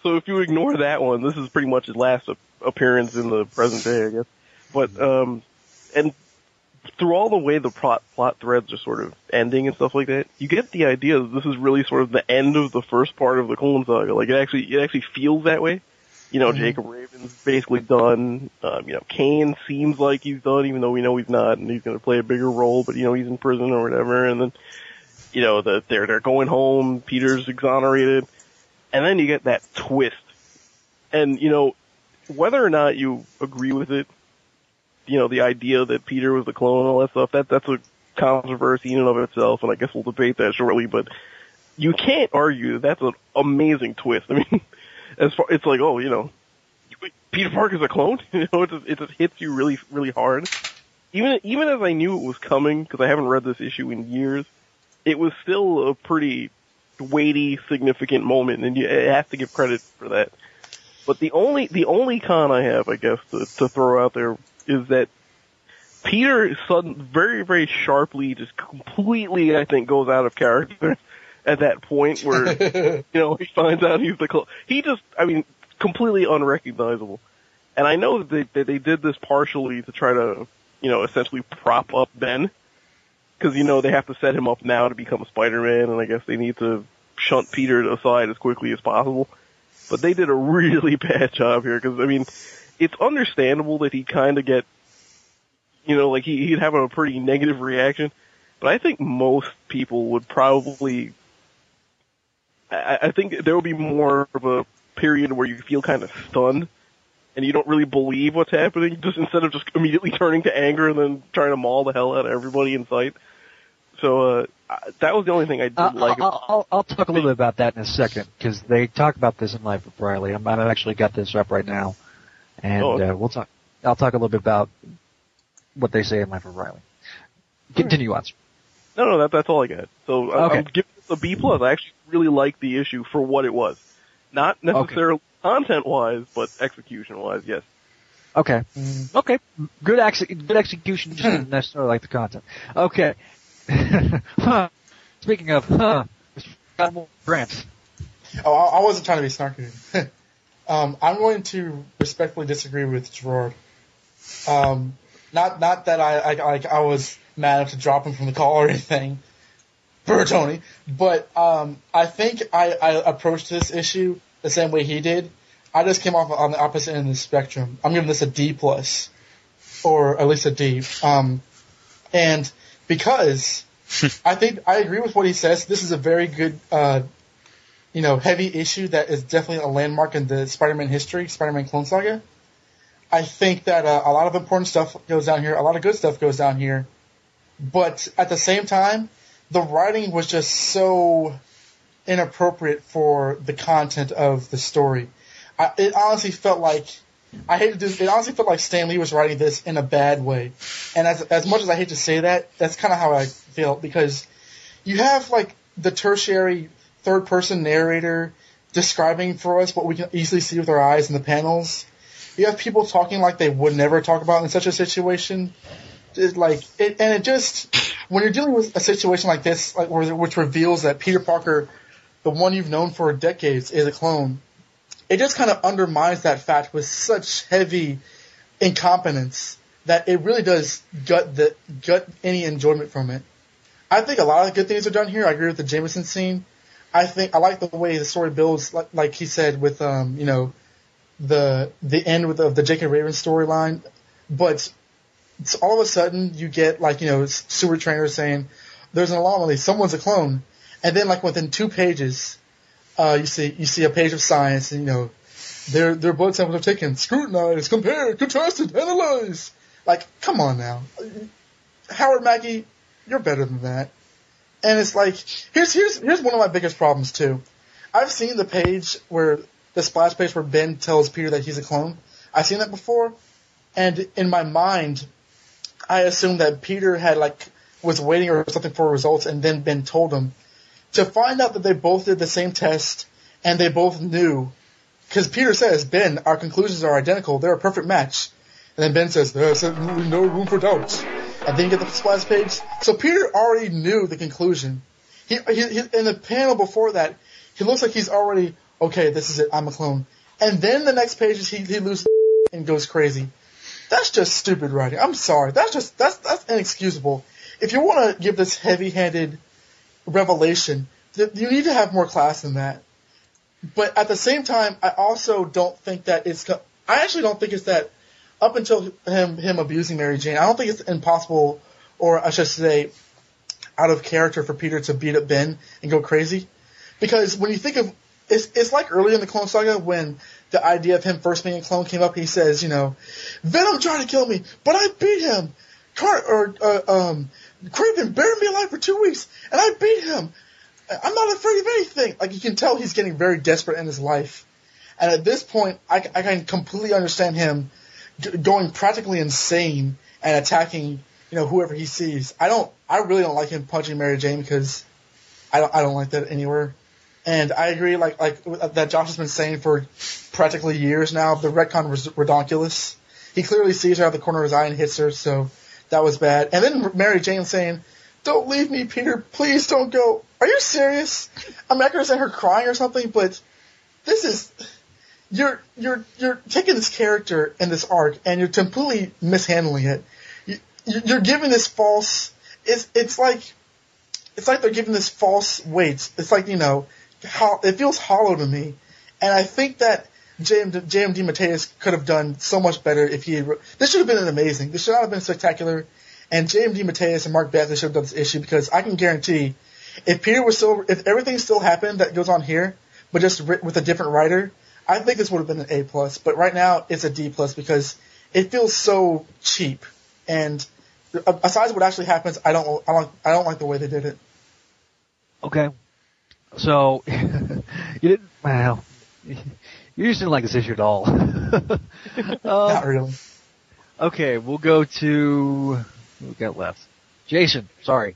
S9: so if you ignore that one, this is pretty much his last appearance in the present day, I guess. But um, and through all the way the plot plot threads are sort of ending and stuff like that, you get the idea that this is really sort of the end of the first part of the Clone Saga. Like it actually it actually feels that way. You know, Jacob Raven's basically done. Um, you know, Kaine seems like he's done, even though we know he's not, and he's going to play a bigger role. But you know, he's in prison or whatever, and then you know that they're they're going home. Peter's exonerated, and then you get that twist. And you know, whether or not you agree with it, you know, the idea that Peter was the clone and all that stuff, that that's a controversy in and of itself, and I guess we'll debate that shortly. But you can't argue that that's an amazing twist. I mean, as far it's like, oh, you know, Peter Parker's a clone. You know, it just, it just hits you really, really hard. Even even as I knew it was coming, because I haven't read this issue in years, it was still a pretty weighty, significant moment, and you have to give credit for that. But the only the only con I have, I guess, to, to throw out there is that Peter sudden very very sharply just completely I think goes out of character at that point where you know he finds out he's the cl- he just I mean completely unrecognizable. And I know that they that they did this partially to try to you know essentially prop up Ben because you know they have to set him up now to become Spider-Man, and I guess they need to shunt Peter aside as quickly as possible. But they did a really bad job here because I mean, it's understandable that he kind of get, you know, like he, he'd have a pretty negative reaction. But I think most people would probably, I, I think there will be more of a period where you feel kind of stunned and you don't really believe what's happening, just instead of just immediately turning to anger and then trying to maul the hell out of everybody in sight. So uh, that was the only thing I did
S2: Uh,
S9: like.
S2: I'll, I'll, I'll talk a little bit about that in a second because they talk about this in Life of Reilly. I'm, I've actually got this up right now, and
S9: Oh, okay.
S2: uh, we'll talk. I'll talk a little bit about what they say in Life of Reilly. Continue on.
S9: No, no, that, that's all I got. So I-
S2: Okay.
S9: I'm giving this a B plus. I actually really liked the issue for what it was, not necessarily content wise, but execution wise. Yes.
S2: Okay. Okay. Good ex- good execution, just didn't necessarily like the content. Okay. Huh. Speaking of, huh, Mr. Grant.
S10: Oh, I, I wasn't trying to be snarky. um, I'm going to respectfully disagree with Gerard. Um, not not that I, I like I was mad enough to drop him from the call or anything, for Tony. But um, I think I, I approached this issue the same way he did. I just came off on the opposite end of the spectrum. I'm giving this a D plus, or at least a D. Um, and because I think I agree with what he says. This is a very good uh, you know, heavy issue that is definitely a landmark in the Spider-Man history, Spider-Man Clone Saga. I think that uh, a lot of important stuff goes down here, a lot of good stuff goes down here, but at the same time, the writing was just so inappropriate for the content of the story. I, it honestly felt like I hate to do. It honestly felt like Stan Lee was writing this in a bad way, and as as much as I hate to say that, that's kind of how I feel because you have like the tertiary third person narrator describing for us what we can easily see with our eyes in the panels. You have people talking like they would never talk about in such a situation. It, like it, and it just when you're dealing with a situation like this, like which reveals that Peter Parker, the one you've known for decades, is a clone. It just kind of undermines that fact with such heavy incompetence that it really does gut the gut any enjoyment from it. I think a lot of good things are done here. I agree with the Jameson scene. I think I like the way the story builds, like, like he said, with um, you know, the the end with the, of the J.K. Raven storyline. But it's all of a sudden you get like you know Seward Trainer saying there's an anomaly, someone's a clone, and then like within two pages, uh, you see you see a page of science, and you know their their blood samples are taken, scrutinized, compared, contrasted, analyzed. Like, come on now, Howard Mackie, you're better than that. And it's like here's here's here's one of my biggest problems too. I've seen the page where the splash page where Ben tells Peter that he's a clone. I've seen that before, and in my mind, I assume that Peter had like was waiting or something for results, and then Ben told him. To find out that they both did the same test and they both knew, because Peter says, Ben, our conclusions are identical. They're a perfect match. And then Ben says, there's no room for doubt. And then you get the splash page. So Peter already knew the conclusion. He, he, he, in the panel before that, he looks like he's already, okay, this is it, I'm a clone. And then the next page is he, he loses and goes crazy. That's just stupid writing. I'm sorry. That's just, that's, that's inexcusable. If you want to give this heavy-handed revelation, th- you need to have more class than that. But at the same time, I also don't think that it's, I actually don't think it's that up until him him abusing Mary Jane, I don't think it's impossible, or I should say, out of character for Peter to beat up Ben and go crazy. Because when you think of it's it's like early in the Clone Saga when the idea of him first being a clone came up. He says, you know, Venom tried to kill me, but I beat him. Car or uh, um, Kraven buried me alive for two weeks, and I beat him. I'm not afraid of anything. Like you can tell, he's getting very desperate in his life. And at this point, I, I can completely understand him going practically insane and attacking, you know, whoever he sees. I don't, I really don't like him punching Mary Jane because I don't, I don't like that anywhere. And I agree, like, like that Josh has been saying for practically years now. The retcon was ridiculous. He clearly sees her out the corner of his eye and hits her, so that was bad. And then Mary Jane saying, "Don't leave me, Peter. Please don't go." Are you serious? I'm not gonna say her crying or something, but this is you're you're you're taking this character and this arc and you're completely mishandling it. You, you're giving this false. It's it's like it's like they're giving this false weight. It's like you know, it feels hollow to me, and I think that JMD, JM DeMatteis could have done so much better if he. Had, this should have been amazing. This should not have been spectacular, and JMD DeMatteis and Mark Bagley should have done this issue because I can guarantee, if Peter was still, if everything still happened that goes on here, but just with a different writer, I think this would have been an A plus, but right now it's a D plus because it feels so cheap. And aside what actually happens, I don't, I don't, I don't like the way they did it.
S2: Okay, so you didn't. Well, you just didn't like this issue at all. um,
S10: Not really.
S2: Okay, we'll go to we got left. Jason, sorry.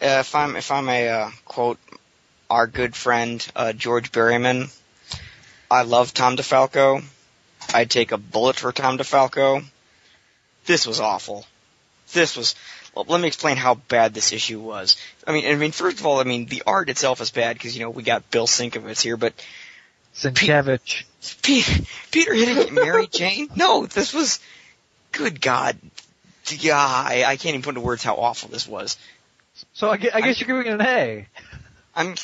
S11: Uh, if I'm if I may uh, quote our good friend uh, George Berryman, I love Tom DeFalco. I'd take a bullet for Tom DeFalco. This was awful. This was. Well, let me explain how bad this issue was. I mean, I mean, first of all, I mean the art itself is bad because you know we got Bill Sienkiewicz here, but
S2: Sienkiewicz.
S11: Pe- Peter hitting Mary Jane? No, this was. Good God. Yeah, I, I can't even put into words how awful this was.
S2: So I guess, I guess you're giving it an A.
S11: I'm.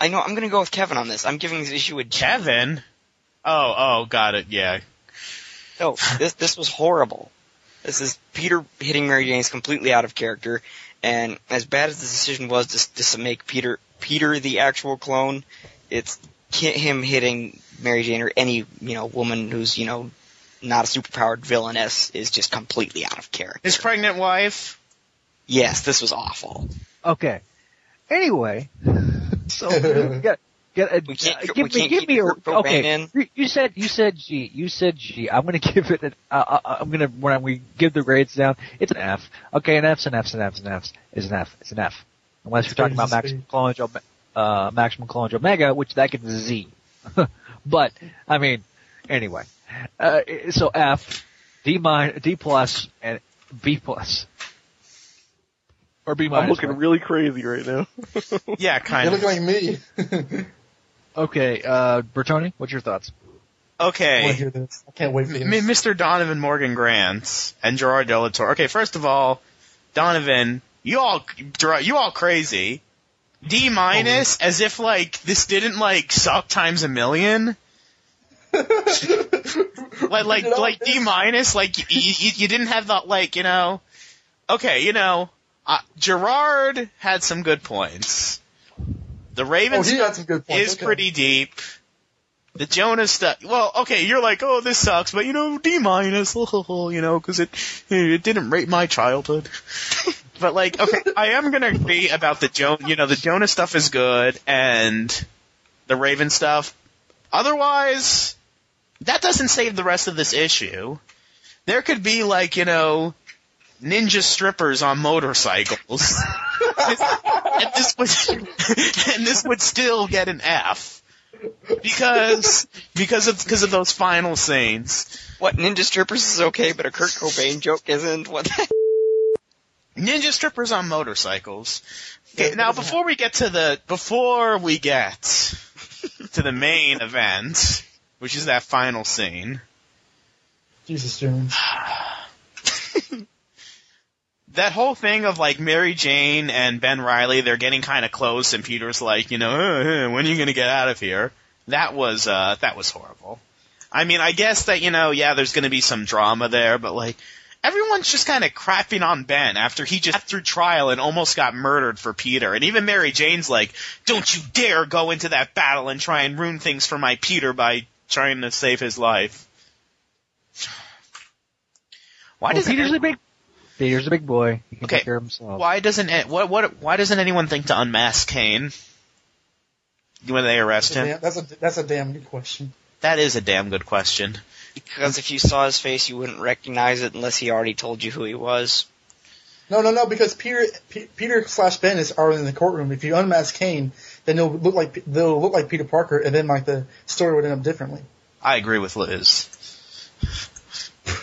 S11: I know. I'm going to go with Kevin on this. I'm giving this issue a G.
S8: Kevin. Oh, oh, got it. Yeah.
S11: No, this this was horrible. This is Peter hitting Mary Jane is completely out of character, and as bad as the decision was to, to make Peter Peter the actual clone, it's him hitting Mary Jane or any you know woman who's you know not a superpowered villainess is just completely out of character.
S8: His pregnant wife.
S11: Yes, this was awful.
S2: Okay. Anyway, so get get a,
S11: We can't-
S2: uh,
S11: we
S2: give me
S11: can't
S2: give me a okay. You, you said you said G. You said G. I'm gonna give it. An, uh, uh, I'm gonna when we give the grades down, it's an F. Okay, an F's an F's an F's an F's is an F. It's an F. Unless you're talking about maximum clonage, Ome- uh, maximum clonage omega, which that gets a Z. but I mean, anyway, uh, so F, D minus, D plus, and B plus. Or B minus.
S9: I'm looking
S2: right?
S9: really crazy right now.
S8: Yeah, kind
S10: You
S8: of.
S10: look like me.
S2: Okay, uh, Bertoni, what's your thoughts?
S8: Okay.
S10: to hear this. I can't wait for
S8: M-
S10: this.
S8: Mr. Donovan Morgan Grant and Gerard Delator. Okay, first of all, Donovan, you all, you all crazy. D minus, as if like this didn't like suck times a million. like like like D minus, like you, you you didn't have the like you know. Okay, you know, uh, Gerard had some good points. The
S10: Oh,
S8: Ravens
S10: good
S8: is
S10: okay.
S8: pretty deep. The Jonas stuff. Well, okay, you're like, oh, this sucks, but you know, D minus, you know, because it it didn't rate my childhood. but like, okay, I am gonna agree about the Jo. You know, the Jonas stuff is good, and the Raven stuff. Otherwise, that doesn't save the rest of this issue. There could be like, you know, ninja strippers on motorcycles. and this would and this would still get an F because because of because of those final scenes.
S11: What Ninja Strippers is okay, but a Kurt Cobain joke isn't. What? The
S8: Ninja strippers on motorcycles. Okay, now before we get to the before we get to the main event, which is that final scene,
S10: Jesus Jones.
S8: that whole thing of like Mary Jane and Ben Reilly, they're getting kind of close, and Peter's like, you know, "Uh, uh, when are you gonna get out of here? That was uh, that was horrible. I mean, I guess that you know, yeah, there's gonna be some drama there, but like. Everyone's just kind of crapping on Ben after he just got through trial and almost got murdered for Peter. And even Mary Jane's like, don't you dare go into that battle and try and ruin things for my Peter by trying to save his life. Why
S2: well,
S8: does
S2: Peter's a big Peter's a big boy. He can
S8: Okay,
S2: take care of himself.
S8: Why doesn't it, what what why doesn't anyone think to unmask Kaine when they arrest him?
S10: Damn, that's a that's a damn good question.
S8: That is a damn good question.
S11: because if you saw his face, you wouldn't recognize it unless he already told you who he was.
S10: No, no, no, because Peter P- Peter slash Ben is already in the courtroom. If you unmask Kaine, then they'll look like they'll look like Peter Parker, and then like the story would end up differently.
S8: I agree with Liz.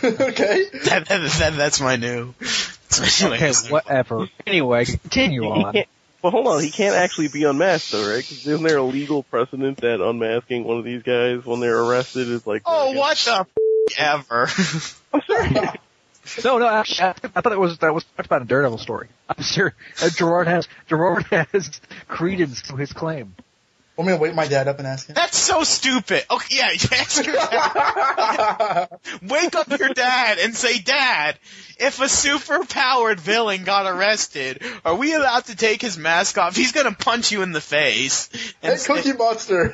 S10: okay.
S8: That, that, that, that's my new. That's my new
S2: Okay,
S8: answer.
S2: whatever. Anyway, continue on.
S9: can't, well, hold on. He can't actually be unmasked, though, right? 'Cause isn't there a legal precedent that unmasking one of these guys when they're arrested is like?
S8: Oh, what the f- ever?
S9: I'm sorry.
S2: No, no, actually, I I thought it was that was talked about in Daredevil story. I'm serious. Uh, Gerard has Gerard has credence to his claim.
S10: I'm gonna wake my dad up and ask him.
S8: That's so stupid. Okay, yeah, ask your dad. Wake up your dad and say, Dad, if a super-powered villain got arrested, are we allowed to take his mask off? He's gonna punch you in the face.
S10: Hey,
S8: And say-
S10: Cookie Monster.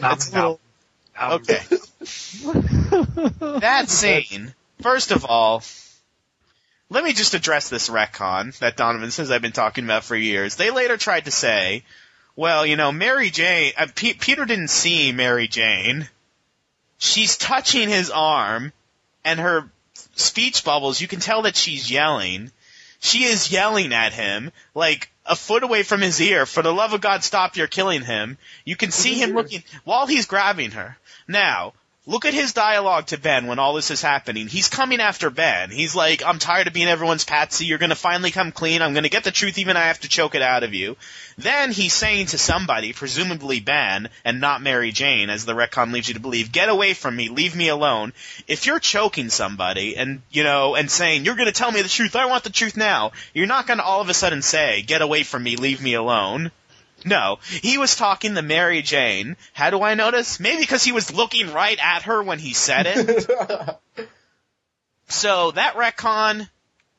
S8: That's a little. Okay. that scene. First of all, let me just address this retcon that Donovan says I've been talking about for years. They later tried to say, well, you know, Mary Jane, uh, P- Peter didn't see Mary Jane. She's touching his arm, and her speech bubbles, you can tell that she's yelling. She is yelling at him, like a foot away from his ear. For the love of God, stop! You're killing him. You can see him looking while he's grabbing her. Now, look at his dialogue to Ben when all this is happening. He's coming after Ben. He's like, I'm tired of being everyone's patsy. You're gonna finally come clean. I'm gonna get the truth even if I have to choke it out of you. Then he's saying to somebody, presumably Ben, and not Mary Jane, as the retcon leads you to believe, get away from me, leave me alone. If you're choking somebody and, you know, and saying, you're gonna tell me the truth, I want the truth now, you're not gonna all of a sudden say, get away from me, leave me alone. No, he was talking to Mary Jane. How do I notice? Maybe because he was looking right at her when he said it. So that retcon,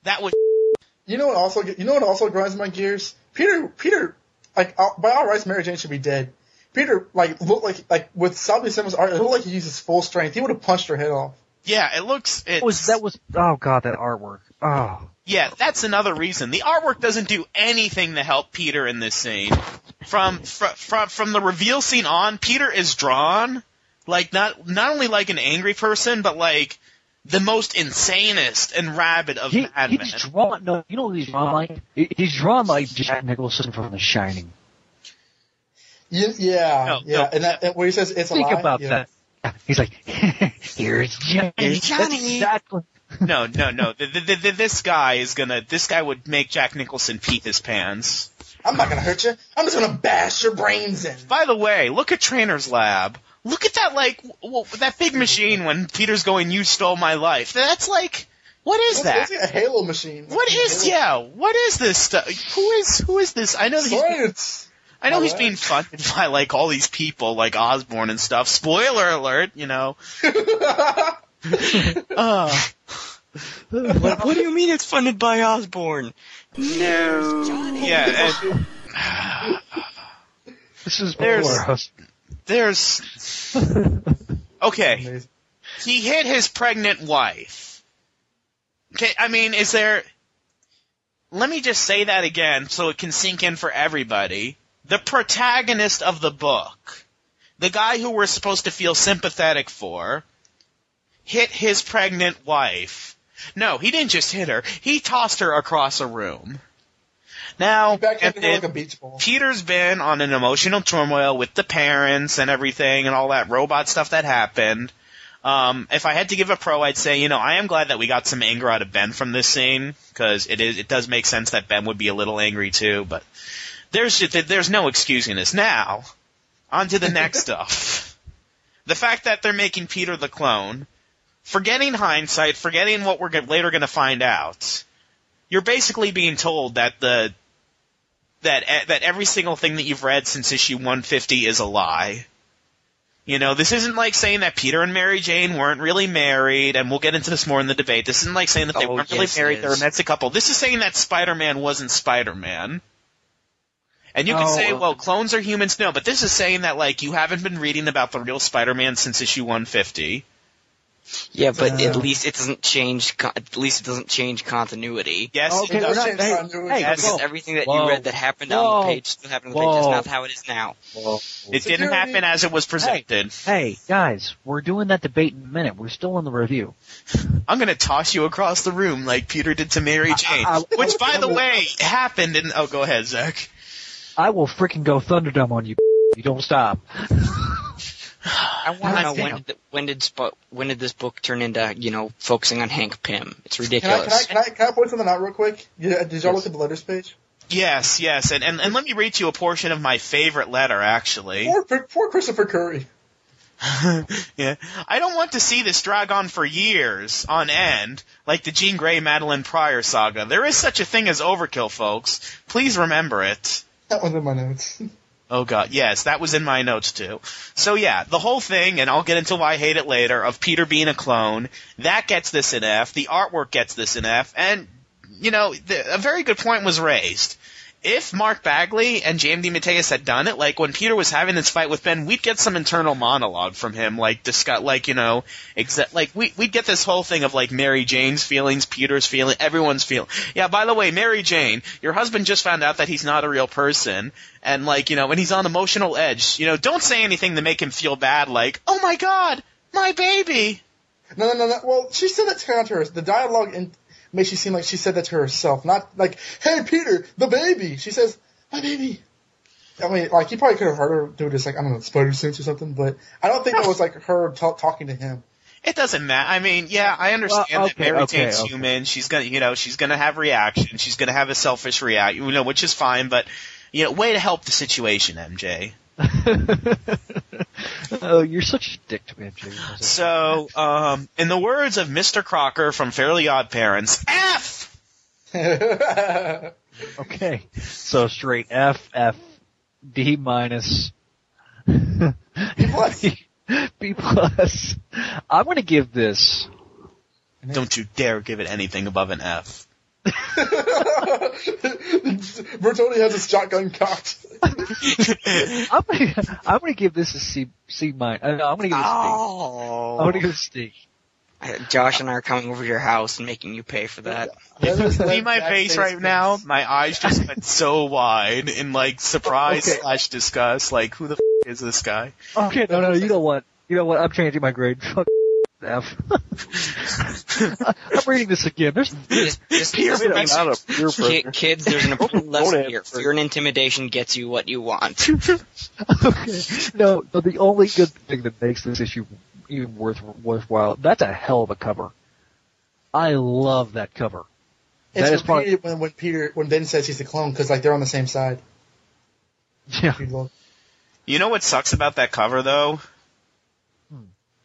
S8: that was
S10: You know what also you know what also grinds my gears? Peter Peter like uh, by all rights Mary Jane should be dead. Peter like looked like like with Salvi Simmons art, it looked like he used his full strength. He would have punched her head off.
S8: yeah. It looks it
S2: was that was oh god that artwork. Oh.
S8: Yeah, that's another reason. The artwork doesn't do anything to help Peter in this scene. From from from, from the reveal scene on, Peter is drawn like not not only like an angry person, but like the most insanest and rabid of
S2: He,
S8: madmen.
S2: he's drawn no you know what he's drawn like? He- He's drawn like Jack Nicholson from The Shining.
S10: Yeah, yeah,
S8: No,
S10: yeah.
S8: no.
S10: And that and where he says it's a
S2: Think
S10: lie.
S2: about
S10: yeah.
S2: that. He's like, here's Johnny. That's
S8: Johnny.
S2: exactly.
S8: No, no, no. The, the, the, this guy is gonna. This guy would make Jack Nicholson pee his pants.
S10: I'm not gonna hurt you. I'm just gonna bash your brains in.
S8: By the way, look at Trainer's Lab. Look at that, like, w- that big machine when Peter's going, "You stole my life." That's like, what is that?
S10: it's like a Halo machine.
S8: What is yeah? What is this stuff? Who is who is this? I know that he's
S10: Science.
S8: I know he's
S10: Alright.
S8: being funded by like all these people like Osborne and stuff. Spoiler alert, you know. uh,
S11: What, what do you mean it's funded by Osborne? No.
S8: yeah, and
S2: This is
S8: There's- there's okay. He hit his pregnant wife. Okay, I mean, is there? Let me just say that again so it can sink in for everybody. The protagonist of the book, the guy who we're supposed to feel sympathetic for, hit his pregnant wife. No, he didn't just hit her. He tossed her across a room. Now,
S10: her like a beach ball.
S8: Peter's been on an emotional turmoil with the parents and everything and all that robot stuff that happened. Um, if I had to give a pro, I'd say, you know, I am glad that we got some anger out of Ben from this scene because it is it does make sense that Ben would be a little angry too. But there's there's no excusing this. Now, on to the next stuff. The fact that they're making Peter the clone, forgetting hindsight, forgetting what we're later going to find out. You're basically being told that the that that every single thing that you've read since issue 150 is a lie. You know, this isn't like saying that Peter and Mary Jane weren't really married, and we'll get into this more in the debate. This isn't like saying that they
S11: Oh,
S8: weren't really
S11: yes, it
S8: married, they were
S11: is.
S8: meant a couple. This is saying that Spider-Man wasn't Spider-Man. And you can
S2: Oh,
S8: say,
S2: uh,
S8: well, clones are humans. No, but this is saying that, like, you haven't been reading about the real Spider-Man since issue 150.
S11: Yeah, but
S10: Uh.
S11: at least it doesn't change. co- At least it doesn't change continuity.
S8: Yes,
S2: Okay,
S8: it
S2: we're
S8: does.
S2: not-
S10: Change
S2: hey,
S10: continuity.
S2: hey,
S11: Because
S2: whoa,
S11: everything that
S2: Whoa.
S11: you read that happened
S2: Whoa.
S11: on the page still happened on the page. That's not how it is now.
S2: whoa.
S8: It didn't happen as it was presented.
S2: Hey, guys, we're doing that debate in a minute. We're still in the review.
S8: I'm gonna toss you across the room like Peter did to Mary Jane.
S2: I- I-
S8: which, by the way, happened in. Oh, go ahead, Zach.
S2: I will freaking go Thunderdome on you. You don't stop.
S11: I want to know when
S2: damn.
S11: did, when did Sp- when did this book turn into you know focusing on Hank Pym? It's
S10: Can I,
S11: ridiculous.
S10: can I, can I, can I point something out real quick? Yeah, did y'all
S2: Yes.
S10: look at the letters page?
S8: Yes, yes, and, and and let me read to you a portion of my favorite letter, actually.
S10: Poor, poor Christopher Curry.
S8: yeah, I don't want to see this drag on for years on end, like the Jean Grey Madelyne Pryor saga. There is such a thing as overkill, folks. Please remember it.
S10: That one's in my notes.
S8: Oh god, yes, that was in my notes too. So yeah, the whole thing, and I'll get into why I hate it later, of Peter being a clone, that gets this an F, the artwork gets this an F, and, you know, the, a very good point was raised. If Mark Bagley and JM DeMatteis had done it, like when Peter was having this fight with Ben, we'd get some internal monologue from him, like discuss, like you know, exa- like we we'd get this whole thing of like Mary Jane's feelings, Peter's feeling, everyone's feeling. Yeah, by the way, Mary Jane, your husband just found out that he's not a real person, and like you know, and he's on emotional edge. You know, don't say anything to make him feel bad, like, oh my god, my baby.
S10: No, no, no, no. Well, she said that to her. The dialogue in, makes you seem like she said that to herself, not like, "Hey, Peter, the baby." She says, "My baby." I mean, like he probably could have heard her do this, like I don't know, spider sense or something, but I don't think that was like her ta- talking to him.
S8: It doesn't matter. I mean, yeah, I understand
S2: Well,
S8: that
S2: okay,
S8: Mary
S2: okay,
S8: Jane's
S2: okay.
S8: human. She's gonna, you know, she's gonna have reaction. She's gonna have a selfish reaction, you know, which is fine. But you know, way to help the situation, MJ.
S2: oh, you're such a dick to me, MJ.
S8: So, um, in the words of Mr. Crocker from Fairly Odd Parents, F.
S2: Okay, so straight F, F, D minus, B
S10: plus.
S2: B plus. I'm gonna give this.
S8: Don't you dare give it anything above an F.
S10: Bertoni has his shotgun cocked.
S2: I'm gonna, I'm gonna give this a C, C minus. Uh, no, I'm gonna give it a C.
S11: Oh.
S2: I'm gonna give it a C.
S11: Uh, Josh and I are coming over to your house and making you pay for that.
S8: See my face right now? My eyes just went so wide in like surprise
S2: Okay.
S8: slash disgust. Like, who the f- is this guy?
S2: Okay, no, no, you don't want. You know what? I'm changing my grade. Fuck F. I'm reading this again. There's
S11: Just, just
S8: Peer
S11: just-
S8: pressure.
S9: Not peer
S11: Ki-
S9: pressure.
S11: kids, there's an important lesson
S9: answer.
S11: here. Fear and intimidation gets you what you want.
S2: okay. No, no, the only good thing that makes this issue even worth worthwhile. That's a hell of a cover. I love that cover.
S10: It's
S2: That is probably-
S10: repeated when, when Peter, when Ben says he's the clone, because like they're on the same side.
S2: Yeah.
S10: If you look.
S8: You know what sucks about that cover though?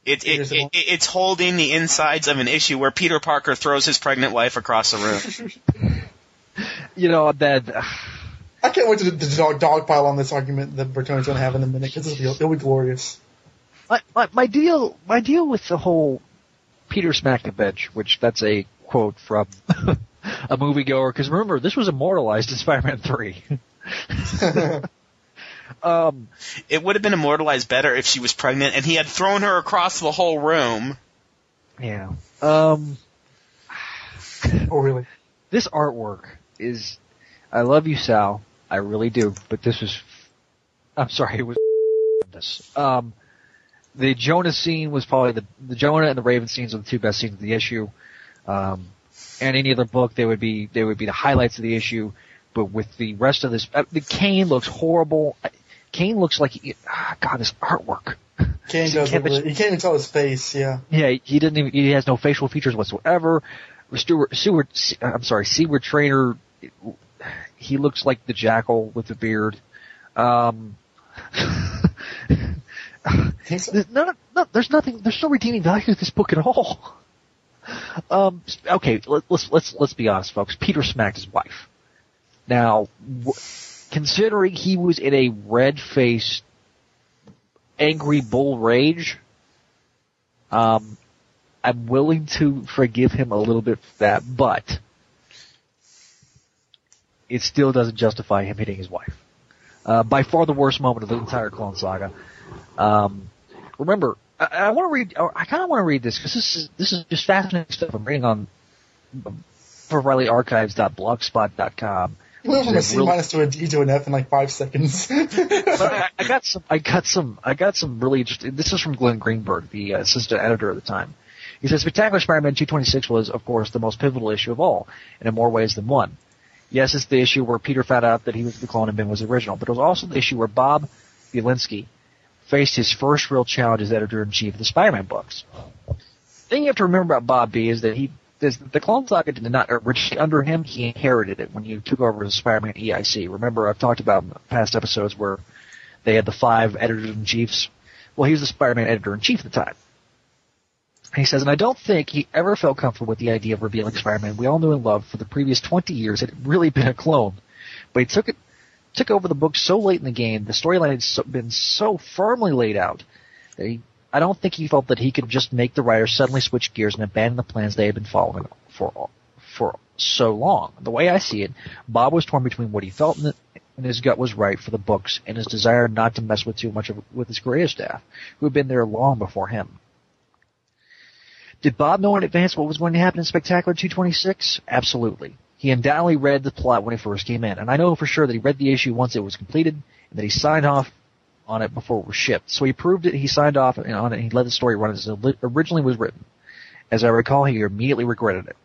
S8: It, it, it, it's holding the insides of an issue where Peter Parker throws his pregnant wife across the room.
S2: You know that.
S10: Uh, I can't wait to the dog dogpile on this argument that Bertoni's going to have in a minute because it'll be, it'll be glorious.
S2: My, my my deal my deal with the whole Peter smacked the bench, which that's a quote from a moviegoer. Because remember, this was immortalized in Spider-Man Three. um,
S8: it would have been immortalized better if she was pregnant and he had thrown her across the whole room.
S2: yeah. Um,
S10: Oh, really?
S2: this artwork is. I love you, Sal. I really do. But this was. I'm sorry. It was. This. Um, the Jonah scene was probably the the Jonah and the Raven scenes are the two best scenes of the issue. Um, and any other book, they would be they would be the highlights of the issue. But with the rest of this, uh, the Kaine looks horrible. Kaine looks like he, ah, God, his artwork. Kaine
S10: does
S2: can't
S10: you can't even tell his face, yeah.
S2: Yeah, he didn't even, he has no facial features whatsoever. Stewart, Seward, I'm sorry, Seward Trainer, he looks like the Jackal with the beard. Um, there's no, no, there's nothing, there's no redeeming value to this book at all. Um, okay, let, let's let's let's be honest, folks. Peter smacked his wife. Now, w- considering he was in a red-faced, angry bull rage, um, I'm willing to forgive him a little bit for that, but it still doesn't justify him hitting his wife. Uh, by far the worst moment of the entire Clone Saga. Um, remember, I, I want to read. I kind of want to read this because this is this is just fascinating stuff. I'm reading on ForRileyArchives.blogspot.com.
S10: We went from a C
S2: real-
S10: minus to a D to an F in like five seconds.
S2: but I, I got some. I got some. I got some really interesting. This is from Glenn Greenberg, the uh, assistant editor at the time. He says, "Spectacular Spider-Man 226 was, of course, the most pivotal issue of all, and in more ways than one. Yes, it's the issue where Peter found out that he was the clone and Ben was the original, but it was also the issue where Bob Budiansky faced his first real challenge as editor-in-chief of the Spider-Man books. The thing you have to remember about Bob B is that he is the Clone Saga did not originally under him. He inherited it when he took over as Spider-Man EIC. Remember, I've talked about past episodes where they had the five editors-in-chiefs. Well, he was the Spider-Man editor-in-chief at the time. He says, and I don't think he ever felt comfortable with the idea of revealing Spider-Man we all knew and loved for the previous 20 years it had really been a clone. But he took it, took over the book so late in the game, the storyline had so, been so firmly laid out that he, I don't think he felt that he could just make the writer suddenly switch gears and abandon the plans they had been following for for so long. The way I see it, Bob was torn between what he felt in, the, in his gut was right for the books and his desire not to mess with too much of, with his creative staff, who had been there long before him. Did Bob know in advance what was going to happen in Spectacular 226? Absolutely. He undoubtedly read the plot when he first came in, and I know for sure that he read the issue once it was completed, and that he signed off on it before it was shipped. So he proved it, he signed off on it, and he let the story run as it originally was written. As I recall, he immediately regretted it.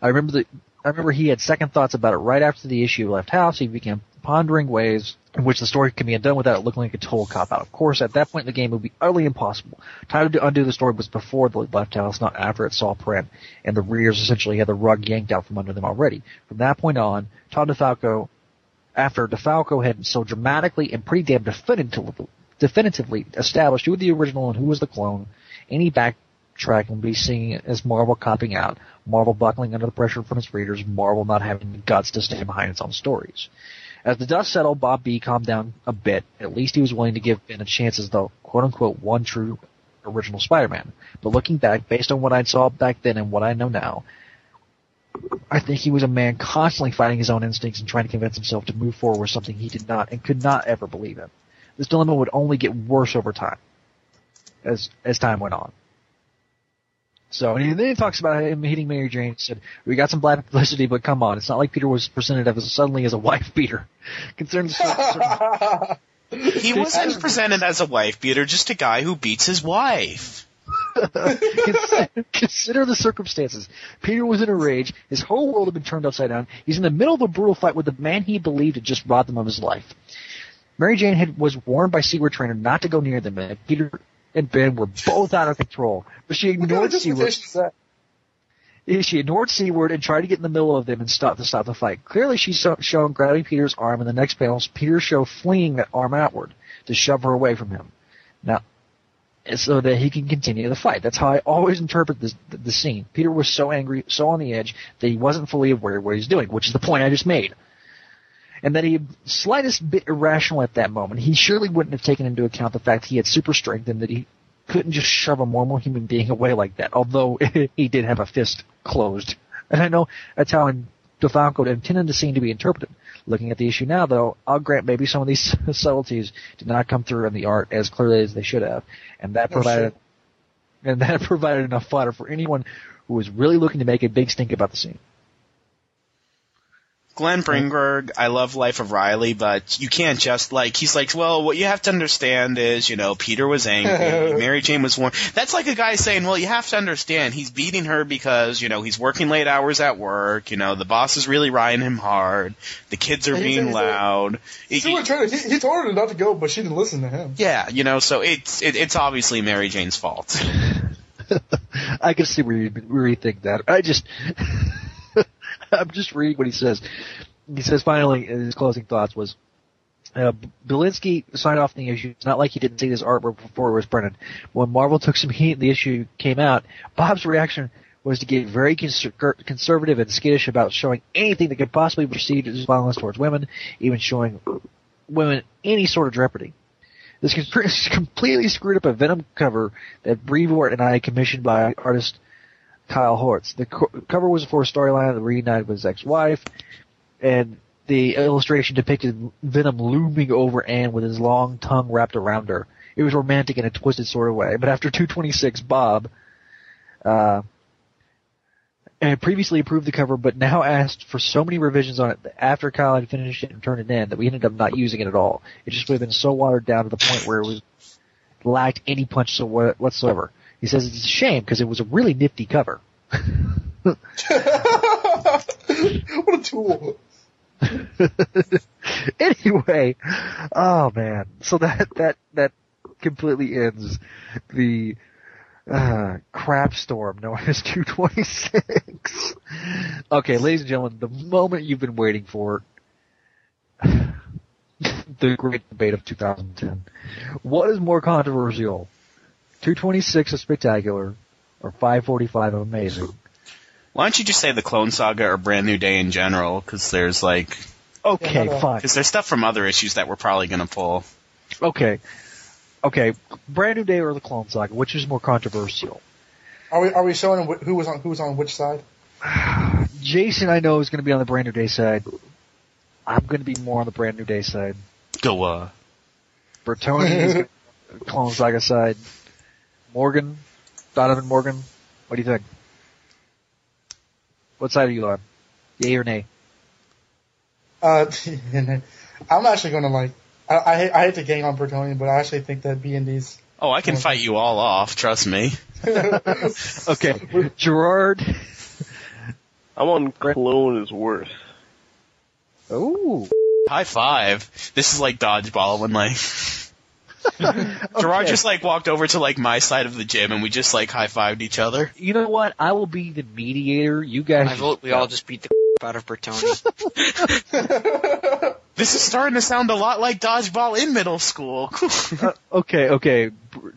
S2: I remember that I remember he had second thoughts about it right after the issue left house. He began pondering ways in which the story can be undone without it looking like a total cop out. Of course, at that point in the game, would be utterly impossible. Time to undo the story was before the left house, not after it saw print, and the readers essentially had the rug yanked out from under them already. From that point on, Tom DeFalco, after DeFalco had so dramatically and pretty damn definitively, definitively established who was the original and who was the clone, any backtracking would be seen as Marvel copping out, Marvel buckling under the pressure from its readers, Marvel not having the guts to stand behind its own stories. As the dust settled, Bob B calmed down a bit. At least he was willing to give Ben a chance as the quote unquote one true original Spider-Man. But looking back, based on what I saw back then and what I know now, I think he was a man constantly fighting his own instincts and trying to convince himself to move forward with something he did not and could not ever believe in. This dilemma would only get worse over time, as as time went on. So, and then he talks about him hitting Mary Jane. He said, "We got some bad publicity, but come on, it's not like Peter was presented as suddenly as a wife beater." Concerned.
S8: He wasn't presented as a wife beater, just a guy who beats his wife.
S2: consider, consider the circumstances. Peter was in a rage. His whole world had been turned upside down. He's in the middle of a brutal fight with the man he believed had just robbed him of his life. Mary Jane had, was warned by Seward Trainer not to go near them, and Peter and Ben were both out of control. But she ignored Seward. She ignored Seward and tried to get in the middle of them and stop to stop the fight. Clearly, she's shown grabbing Peter's arm. In the next panels, Peter show flinging that arm outward to shove her away from him. Now, so that he can continue the fight. That's how I always interpret this, the, scene. Peter was so angry, so on the edge that he wasn't fully aware of what he's doing, which is the point I just made. And that he slightest bit irrational at that moment. He surely wouldn't have taken into account the fact he had super strength and that he couldn't just shove a normal human being away like that. Although he did have a fist closed, and I know that's how DeFalco intended the scene to be interpreted. Looking at the issue now, though, I'll grant maybe some of these subtleties did not come through in the art as clearly as they should have, and that
S10: Oh,
S2: provided and that provided enough fodder for anyone who was really looking to make a big stink about the scene.
S8: Glenn Greenberg, I love Life of Reilly, but you can't just like he's like, well, what you have to understand is, you know, Peter was angry, Mary Jane was warm. That's like a guy saying, well, you have to understand, he's beating her because you know he's working late hours at work. You know, the boss is really riding him hard. The kids are
S10: And he said-
S8: being
S10: he said-
S8: loud. It-
S10: Seward he, he told her not to go, but she didn't listen to him.
S8: yeah, you know, so it's it, it's obviously Mary Jane's fault.
S2: I can see where you where you think that. I just I'm just reading what he says. He says finally in his closing thoughts was uh, Budiansky signed off the issue. It's not like he didn't see this artwork before it was printed. When Marvel took some heat and the issue came out, Bob's reaction was to get very conser- conservative and skittish about showing anything that could possibly be perceived as violence towards women, even showing women any sort of jeopardy. This completely screwed up a Venom cover that Brevoort and I commissioned by artist Kyle Hotz. The co- cover was for a storyline that reunited with his ex-wife, and the illustration depicted Venom looming over Anne with his long tongue wrapped around her. It was romantic in a twisted sort of way. But after 226, Bob, uh, and previously approved the cover, but now asked for so many revisions on it after Kyle had finished it and turned it in that we ended up not using it at all. It just would have been so watered down to the point where it was lacked any punch so whatsoever. He says it's a shame because it was a really nifty cover.
S10: what a tool.
S2: anyway, oh man, so that that that completely ends the uh, crap storm known as 226. okay, ladies and gentlemen, the moment you've been waiting for, the great debate of 2010. What is more controversial, 226 of spectacular, or 545 of amazing?
S8: Why don't you just say the Clone Saga or Brand New Day in general? Because there's like
S2: Okay, fine.
S8: because there's stuff from other issues that we're probably gonna pull.
S2: Okay. Okay, Brand New Day or the Clone Saga, which is more controversial?
S10: Are we are we showing wh- who was on who was on which side?
S2: Jason, I know, is going to be on the Brand New Day side. I'm going to be more on the Brand New Day side.
S8: Go uh.
S2: Bertoni is gonna be on the Clone Saga side. Morgan, Donovan Morgan, what do you think? What side are you on? Yay or nay?
S10: Uh, I'm actually going to like. I, I hate, I hate to gang on Bertoni, but I actually think that B and D's.
S8: Oh, I can fight you all off. Trust me.
S2: Okay, Gerard.
S9: I'm on Clone is worse.
S2: Oh.
S8: High five. This is like dodgeball when like Gerard
S2: Okay.
S8: just like walked over to like my side of the gym and we just like high fived each other.
S2: You know what? I will be the mediator. You guys.
S11: I vote we all just beat the out of Bertoni.
S8: This is starting to sound a lot like dodgeball in middle school.
S2: Uh, okay, okay.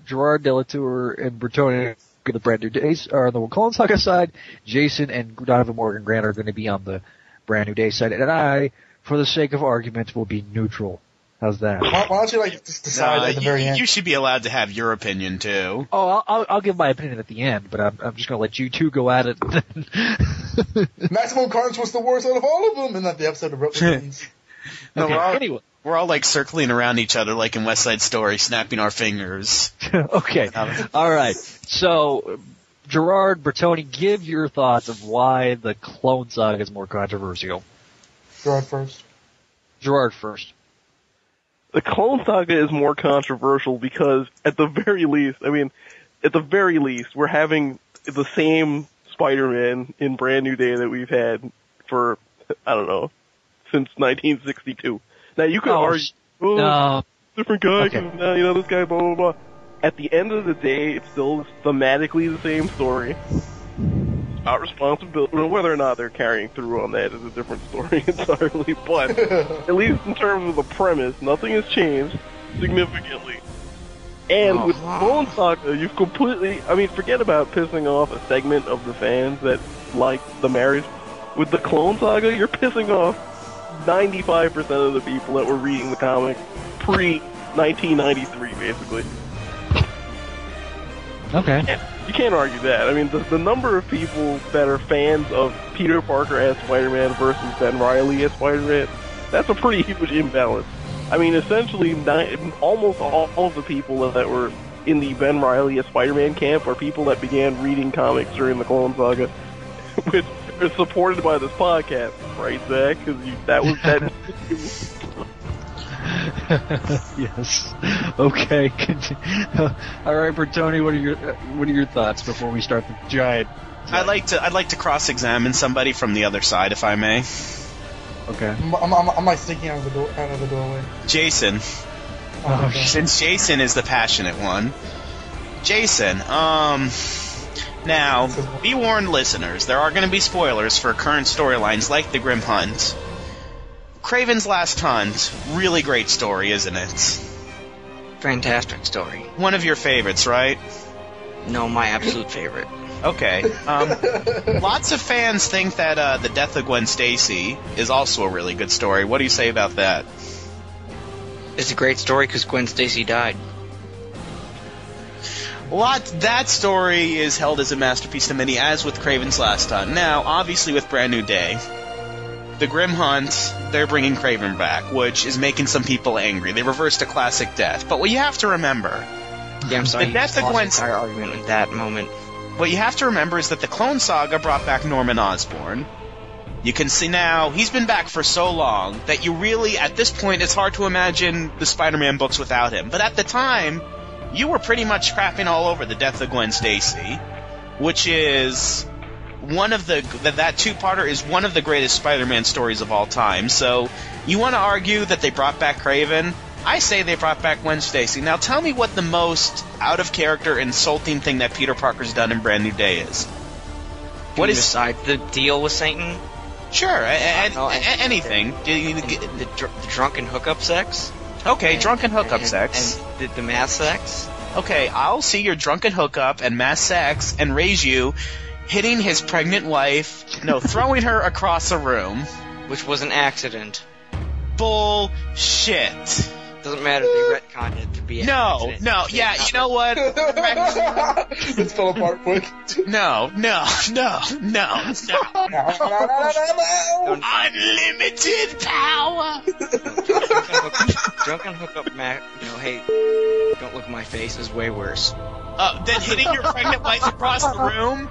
S2: Gerard Delatour and Bertoni are the brand new days are on the Clone Saga side. Jason and Donovan Morgan Grant are going to be on the brand new day side, and I, for the sake of argument, will be neutral. How's that?
S10: Why, why don't you like just decide
S8: Nah,
S10: at the
S8: you,
S10: very end?
S8: you should be allowed to have your opinion too.
S2: Oh, I'll, I'll, I'll give my opinion at the end, but I'm, I'm just gonna let you two go at it.
S10: Maximum Carnage was the worst out of all of them, and not the episode of Villains.
S8: No,
S2: Okay,
S8: we're all,
S2: anyway.
S8: we're all like circling around each other like in West Side Story, snapping our fingers.
S2: okay. All right. So, Gerard Bertoni, give your thoughts of why the Clone Saga is more controversial.
S10: Gerard first.
S2: Gerard first.
S9: The Clone Saga is more controversial because, at the very least, I mean, at the very least, we're having the same Spider-Man in Brand New Day that we've had for, I don't know, since 1962. Now you could
S2: Oh,
S9: argue, oh,
S2: no.
S9: Uh, different guy,
S2: Okay.
S9: now, uh, you know, this guy, blah, blah, blah. At the end of the day, it's still thematically the same story. About responsibility, whether or not they're carrying through on that is a different story entirely, but at least in terms of the premise, nothing has changed significantly. And oh. with Clone Saga, you've completely, I mean, forget about pissing off a segment of the fans that like the marriage. With the Clone Saga, you're pissing off 95% of the people that were reading the comic pre 1993, basically.
S2: Okay.
S9: You can't argue that. I mean, the, the number of people that are fans of Peter Parker as Spider-Man versus Ben Reilly as Spider-Man, that's a pretty huge imbalance. I mean, essentially, almost all of the people that were in the Ben Reilly as Spider-Man camp are people that began reading comics during the Clone Saga, which are supported by this podcast, right, Zach? Because that was that.
S2: yes. Okay. All right, Bertoni, what are your uh, what are your thoughts before we start the giant?
S8: I'd like to I'd like to cross-examine somebody from the other side, if I may.
S2: Okay.
S10: I'm, I'm, I'm, I'm like sneaking out of the door, out of the doorway.
S8: Jason,
S10: Oh, okay.
S8: since Jason is the passionate one, Jason, um, now be warned, listeners, there are going to be spoilers for current storylines like the Grim Hunt. Kraven's Last Hunt, really great story, isn't it?
S11: Fantastic story.
S8: One of your favorites, right?
S11: No, my absolute favorite.
S8: Okay. Um, lots of fans think that uh, the death of Gwen Stacy is also a really good story. What do you say about that?
S11: It's a great story because Gwen Stacy died.
S8: Lot that story is held as a masterpiece to many, as with Kraven's Last Hunt. Now, obviously, with Brand New Day, the Grim Hunt, they're bringing Kraven back, which is making some people angry. They reversed a classic death, but what you have to remember,
S11: Yeah, I'm sorry.
S8: The death of Gwen-
S11: entire argument with that moment.
S8: what you have to remember is that the Clone Saga brought back Norman Osborn. You can see now he's been back for so long that you really, at this point, it's hard to imagine the Spider-Man books without him. But at the time, you were pretty much crapping all over the death of Gwen Stacy, which is one of the that, that two-parter is one of the greatest Spider-Man stories of all time. So you want to argue that they brought back Kraven? I say they brought back Gwen Stacy. Now tell me what the most out of character, insulting thing that Peter Parker's done in Brand New Day is. What is
S11: the deal with Satan?
S8: Sure, a- a-
S11: No,
S8: a-
S11: and-
S8: anything.
S11: The, the, dr- the drunken hookup sex.
S8: Okay, drunken hookup
S11: and,
S8: sex.
S11: And the, the mass sex.
S8: Okay, I'll see your drunken hookup and mass sex and raise you hitting his pregnant wife, no, throwing her across a room.
S11: Which was an accident.
S8: Bullshit.
S11: Doesn't matter, they retconned it to be an
S8: No,
S11: accident.
S8: no, yeah, you know what?
S10: it fell apart quick.
S8: No, no, no, no, no. Unlimited power.
S11: Drunken hookup, Mac. You know, hey, don't look at my face is way worse.
S8: Uh, then hitting your pregnant wife across the room.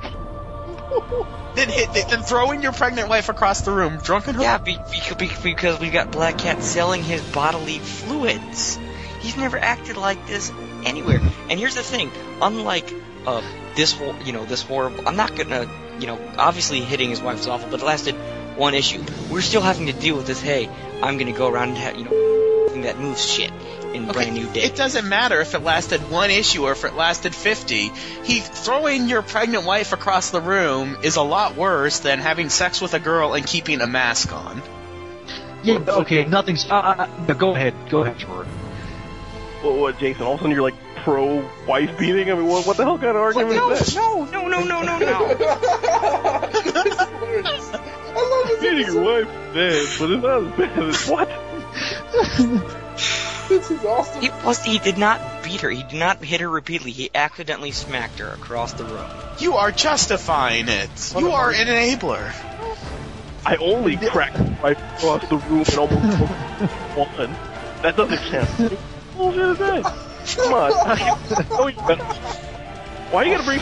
S8: Then hit, then throwing your pregnant wife across the room. Drunken
S11: Yeah, be, be, be, because we got Black Cat selling his bodily fluids. He's never acted like this anywhere. And here's the thing: unlike uh, this whole, you know, this horrible. I'm not gonna, you know, obviously hitting his wife is awful, but it lasted one issue. We're still having to deal with this. Hey, I'm gonna go around and have, you know, that moves shit in brand new day.
S8: It doesn't matter if it lasted one issue or if it lasted 50. He throwing your pregnant wife across the room is a lot worse than having sex with a girl and keeping a mask on.
S2: Yeah. Okay. Nothing's. Uh, uh, no, go ahead. Go ahead, Gerard.
S9: What, what, Jason? All of a sudden you're like pro wife beating? I mean, what, what the hell kind of argument
S11: no,
S9: is that?
S11: no, no, no, no, no, no.
S9: Beating your wife is bad, but it's not as bad as what?
S10: It's exhausting.
S11: He plus he did not beat her. He did not hit her repeatedly. He accidentally smacked her across the room.
S8: You are justifying it. You are an enabler.
S9: I only cracked right across the room and almost one. That doesn't count. What bullshit is that? Come on. No, you better- Why you gotta bring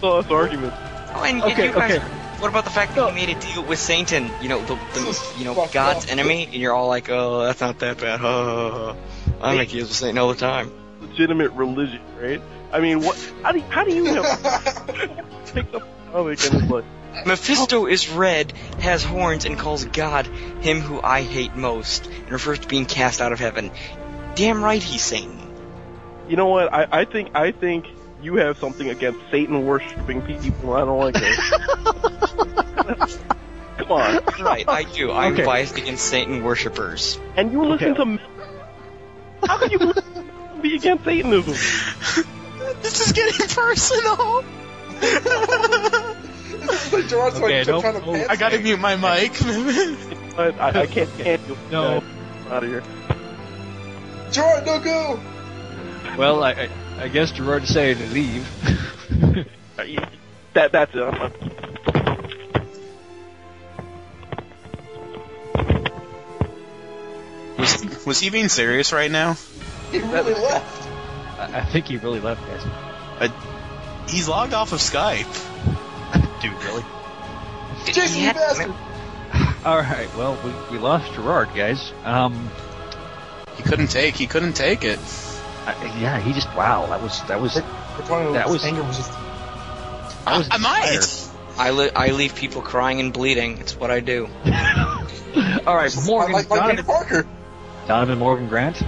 S9: this argument?
S11: Oh, and
S9: Okay,
S11: you guys,
S9: okay.
S11: What about the fact that he made a deal with Satan? You know, the, the you know
S10: Fucked
S11: God's
S10: up.
S11: enemy, and you're all like, oh, that's not that bad. I make deals with Satan all the time.
S9: Legitimate religion, right? I mean, what? How do you, how do you have picked up a comic and it's like,
S11: Mephisto is red, has horns, and calls God him who I hate most, and refers to being cast out of heaven. Damn right he's Satan.
S9: you know what? I, I think I think you have something against Satan worshiping people. I don't like it. Come on.
S11: Right, I do. I'm
S9: Okay.
S11: biased against Satan worshippers.
S9: And you listen to. Me. How can you be against Satanism?
S8: This is getting personal.
S10: Gerard's like
S2: Okay,
S10: trying
S2: no-
S10: to
S2: no,
S8: I gotta mute my mic.
S9: But I, I can't stand you.
S2: No.
S9: Out of here.
S10: Gerard, no go.
S2: Well, I, I, I guess Gerard decided to leave.
S9: That that's it. I'm-
S8: was, was he being serious right now?
S10: He really left.
S2: I, I think he really left, guys.
S8: Uh, he's logged off of Skype.
S2: Dude, really?
S10: Jason, you bastard.
S2: All right. Well, we, we lost Gerard, guys. Um,
S8: He couldn't take. He couldn't take it.
S2: I, yeah, he just wow. That was that was
S10: That
S2: That was-
S10: anger was just.
S2: I was
S8: am
S2: I
S11: I, li- I leave people crying and bleeding. It's what I do.
S2: All right, Morgan
S10: like, like
S2: Donovan,
S10: Peter Parker.
S2: Donovan Morgan Grant.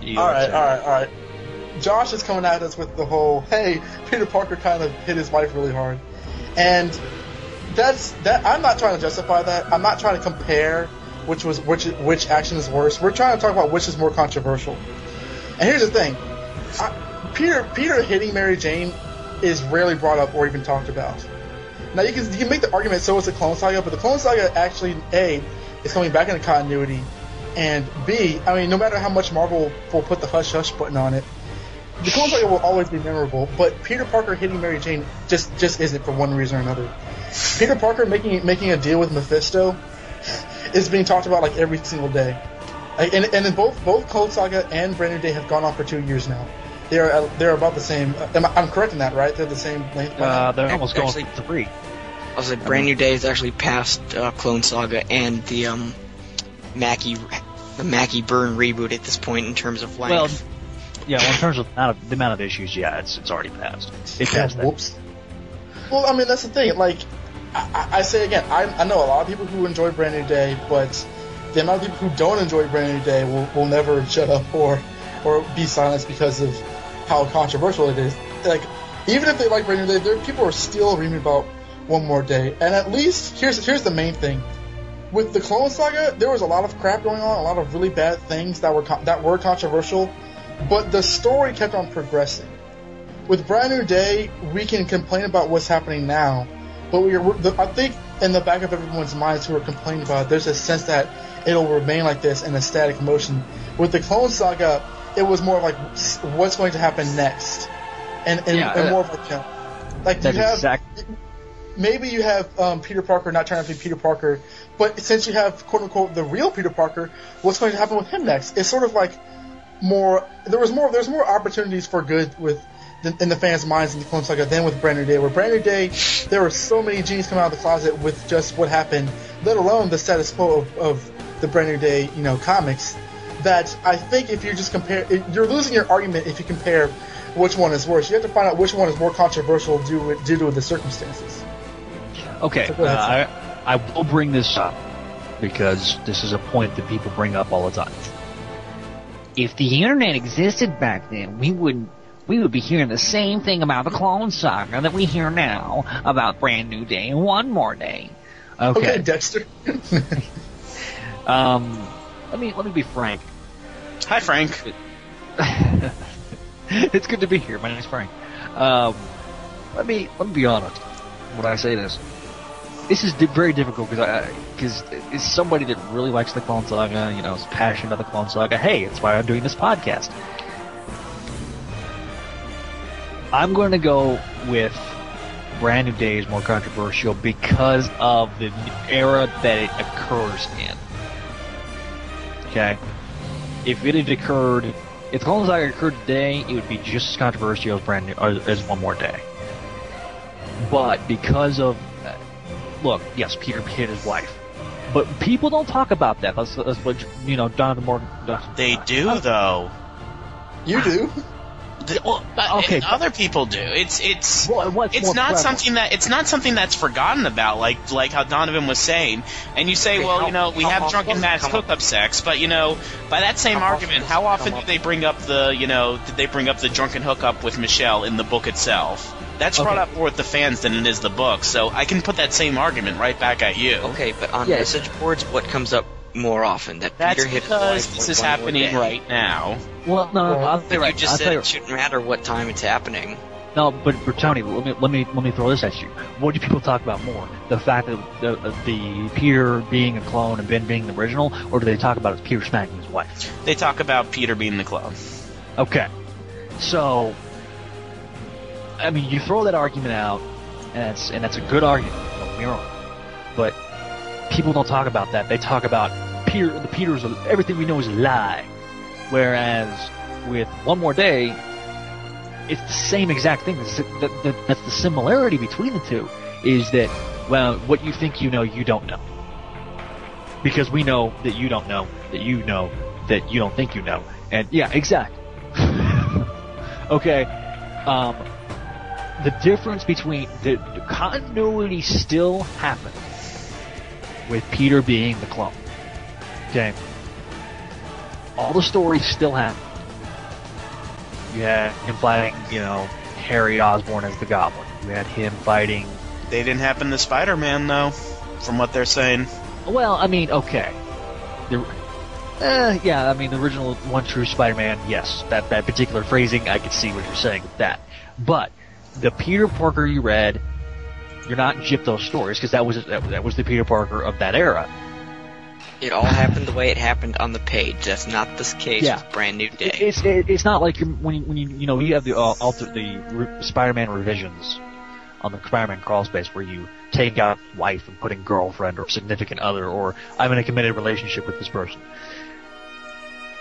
S2: You
S10: All
S2: are
S10: right,
S2: saying-
S10: all right, all right. Josh is coming at us with the whole, "Hey, Peter Parker kind of hit his wife really hard," and that's that. I'm not trying to justify that. I'm not trying to compare which was which which action is worse. We're trying to talk about which is more controversial. And here's the thing: I, Peter Peter hitting Mary Jane is rarely brought up or even talked about. Now you can you can make the argument so it's the Clone Saga, but the Clone Saga actually a is coming back into continuity, and b I mean no matter how much Marvel will put the hush hush button on it, the Clone Saga will always be memorable. But Peter Parker hitting Mary Jane just just isn't for one reason or another. Peter Parker making making a deal with Mephisto is being talked about like every single day. Like, and and then both both Clone Saga and Brand New Day have gone on for two years now. They are uh, they're about the same. Am I, I'm correct in that, right? They're the same length.
S2: Uh, they're almost going
S11: Actually-
S2: for three.
S11: I was like, Brand New Day is actually past uh, Clone Saga and the um, Mackie the Mackie Byrne reboot at this point in terms of length.
S2: Well, yeah. Well, in terms of the amount of, the amount of issues, yeah, it's it's already passed. It passed that.
S10: Whoops. Well, I mean that's the thing. Like I, I I say again, I, I know a lot of people who enjoy Brand New Day, but the amount of people who don't enjoy Brand New Day will, will never shut up or or be silenced because of how controversial it is. Like even if they like Brand New Day, there people are still reading about One More Day. And at least here's here's the main thing. With the Clone Saga, there was a lot of crap going on, a lot of really bad things that were that were controversial, but the story kept on progressing with Brand New Day, we can complain about what's happening now, but we are, I think in the back of everyone's minds who are complaining about it, there's a sense that it'll remain like this in a static motion. With the Clone Saga, it was more like what's going to happen next, and and,
S2: Yeah,
S10: and
S2: uh,
S10: more of like, you know, like you have
S2: exact.
S10: maybe you have um, Peter Parker not trying to be Peter Parker, but since you have quote unquote the real Peter Parker, what's going to happen with him next? It's sort of like more. There was more. There's more opportunities for good with in the fans' minds in the Clone Saga than with Brand New Day. Where Brand New Day, there were so many genies coming out of the closet with just what happened, let alone the status quo of, of the Brand New Day, you know, comics. That I think if you just compare, you're losing your argument if you compare which one is worse. You have to find out which one is more controversial due due to the circumstances.
S2: Okay,
S10: So
S2: uh, I I will bring this up because this is a point that people bring up all the time.
S15: If the internet existed back then, we would we would be hearing the same thing about the Clone Saga that we hear now about Brand New Day and One More Day.
S2: Okay.
S10: Okay, Dexter.
S2: Um, let me let me be frank.
S8: Hi, Frank.
S2: it's good to be here. My name's Frank. Um, let me let me be honest when I say this. this is di- very difficult because I because it's somebody that really likes the Clone Saga, you know, is passionate about the Clone Saga. Hey, it's why I'm doing this podcast. I'm going to go with Brand New Day is more controversial because of the era that it occurs in. Okay, if it had occurred, if the Clone Saga occurred today, it would be just as controversial as Brand New as as One More Day. But because of uh, look, yes, Peter hit his wife, but people don't talk about that. That's, that's what you know, Donovan Morgan.
S8: They do though.
S10: You do.
S8: Okay, other people do. It's it's
S2: what's
S8: it's not
S2: prevalent?
S8: something that it's not something that's forgotten about. Like like how Donovan was saying, and you say,
S11: Okay,
S8: well,
S11: how-
S8: you know, we have drunken
S11: does
S8: mass
S11: come up?
S8: hookup sex, but you know, by that same
S11: How
S8: argument,
S11: does
S8: how often
S11: come
S8: do they bring up the you know did they bring up the drunken hookup with Michelle in the book itself? That's brought up more with the fans than it is the book. So I can put that same argument right back at you.
S11: Okay, but on
S8: Yeah.
S11: message boards, what comes up more often? That
S8: That's
S11: Peter hit his
S8: because
S11: wife
S8: this is happening right now.
S2: Well, no, no, I'll tell
S11: But
S2: you right.
S11: you just
S2: I'll
S11: said
S2: tell you,
S11: it shouldn't matter what time it's happening.
S2: No, but, but Tony, let me let me let me throw this at you. What do people talk about more? The fact that the, the Peter being a clone and Ben being the original, or do they talk about it Peter smacking his wife?
S8: They talk about Peter being the clone.
S2: Okay, so I mean, you throw that argument out, and that's and that's a good argument. Don't get me wrong, but people don't talk about that. They talk about Peter. The Peter's everything we know is a lie, whereas with One More Day, it's the same exact thing. That's the similarity between the two. Is that well, what you think you know, you don't know, because we know that you don't know that you know that you don't think you know, and yeah, exact. okay, um, the difference between the, the continuity still happens with Peter being the clone. Okay, all the stories still happen. You had him fighting, you know, Harry Osborn as the Goblin. You had him fighting.
S8: They didn't happen to Spider-Man though, from what they're saying.
S2: Well, I mean, okay. The, uh, yeah, I mean, the original One True Spider-Man, yes, that that particular phrasing, I could see what you're saying with that. But the Peter Parker you read, you're not gypped those stories because that was that, that was the Peter Parker of that era.
S11: It all happened the way it happened on the page. That's not the case
S2: Yeah.
S11: with Brand New Day.
S2: It, it's it, it's not like you're, when you, when you you know you have the uh, alter the re- Spider-Man revisions on the Spider-Man crawl space where you take out wife and put in girlfriend or significant other or I'm in a committed relationship with this person.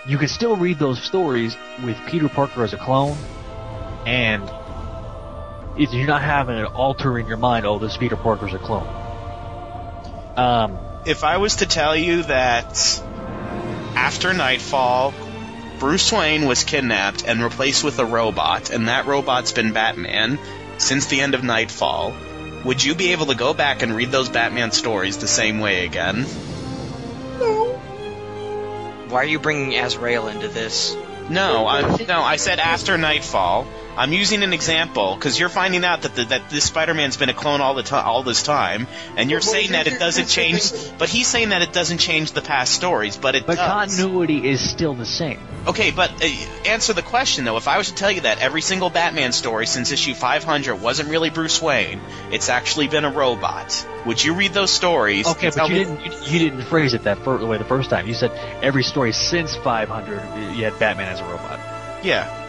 S2: You can still read those stories with Peter Parker as a clone, and if you're not having it alter in your mind, oh, this Peter Parker's a clone. Um,
S8: if I was to tell you that after Nightfall, Bruce Wayne was kidnapped and replaced with a robot, and that robot's been Batman since the end of Nightfall, would you be able to go back and read those Batman stories the same way again? No.
S11: Why are you bringing Azrael into this?
S8: No, I, no, I said after Nightfall. I'm using an example because you're finding out that the, that this Spider-Man's been a clone all the time, all this time, and you're saying that it doesn't change. But he's saying that it doesn't change the past stories, but it
S2: but
S8: does.
S2: continuity is still the same.
S8: Okay, but uh, answer the question though. If I was to tell you that every single Batman story since issue 500 wasn't really Bruce Wayne, it's actually been a robot, would you read those stories?
S2: Okay, but you
S8: me-
S2: didn't you, you didn't phrase it that fir- way the first time. You said every story since 500 you had Batman as a robot.
S8: Yeah.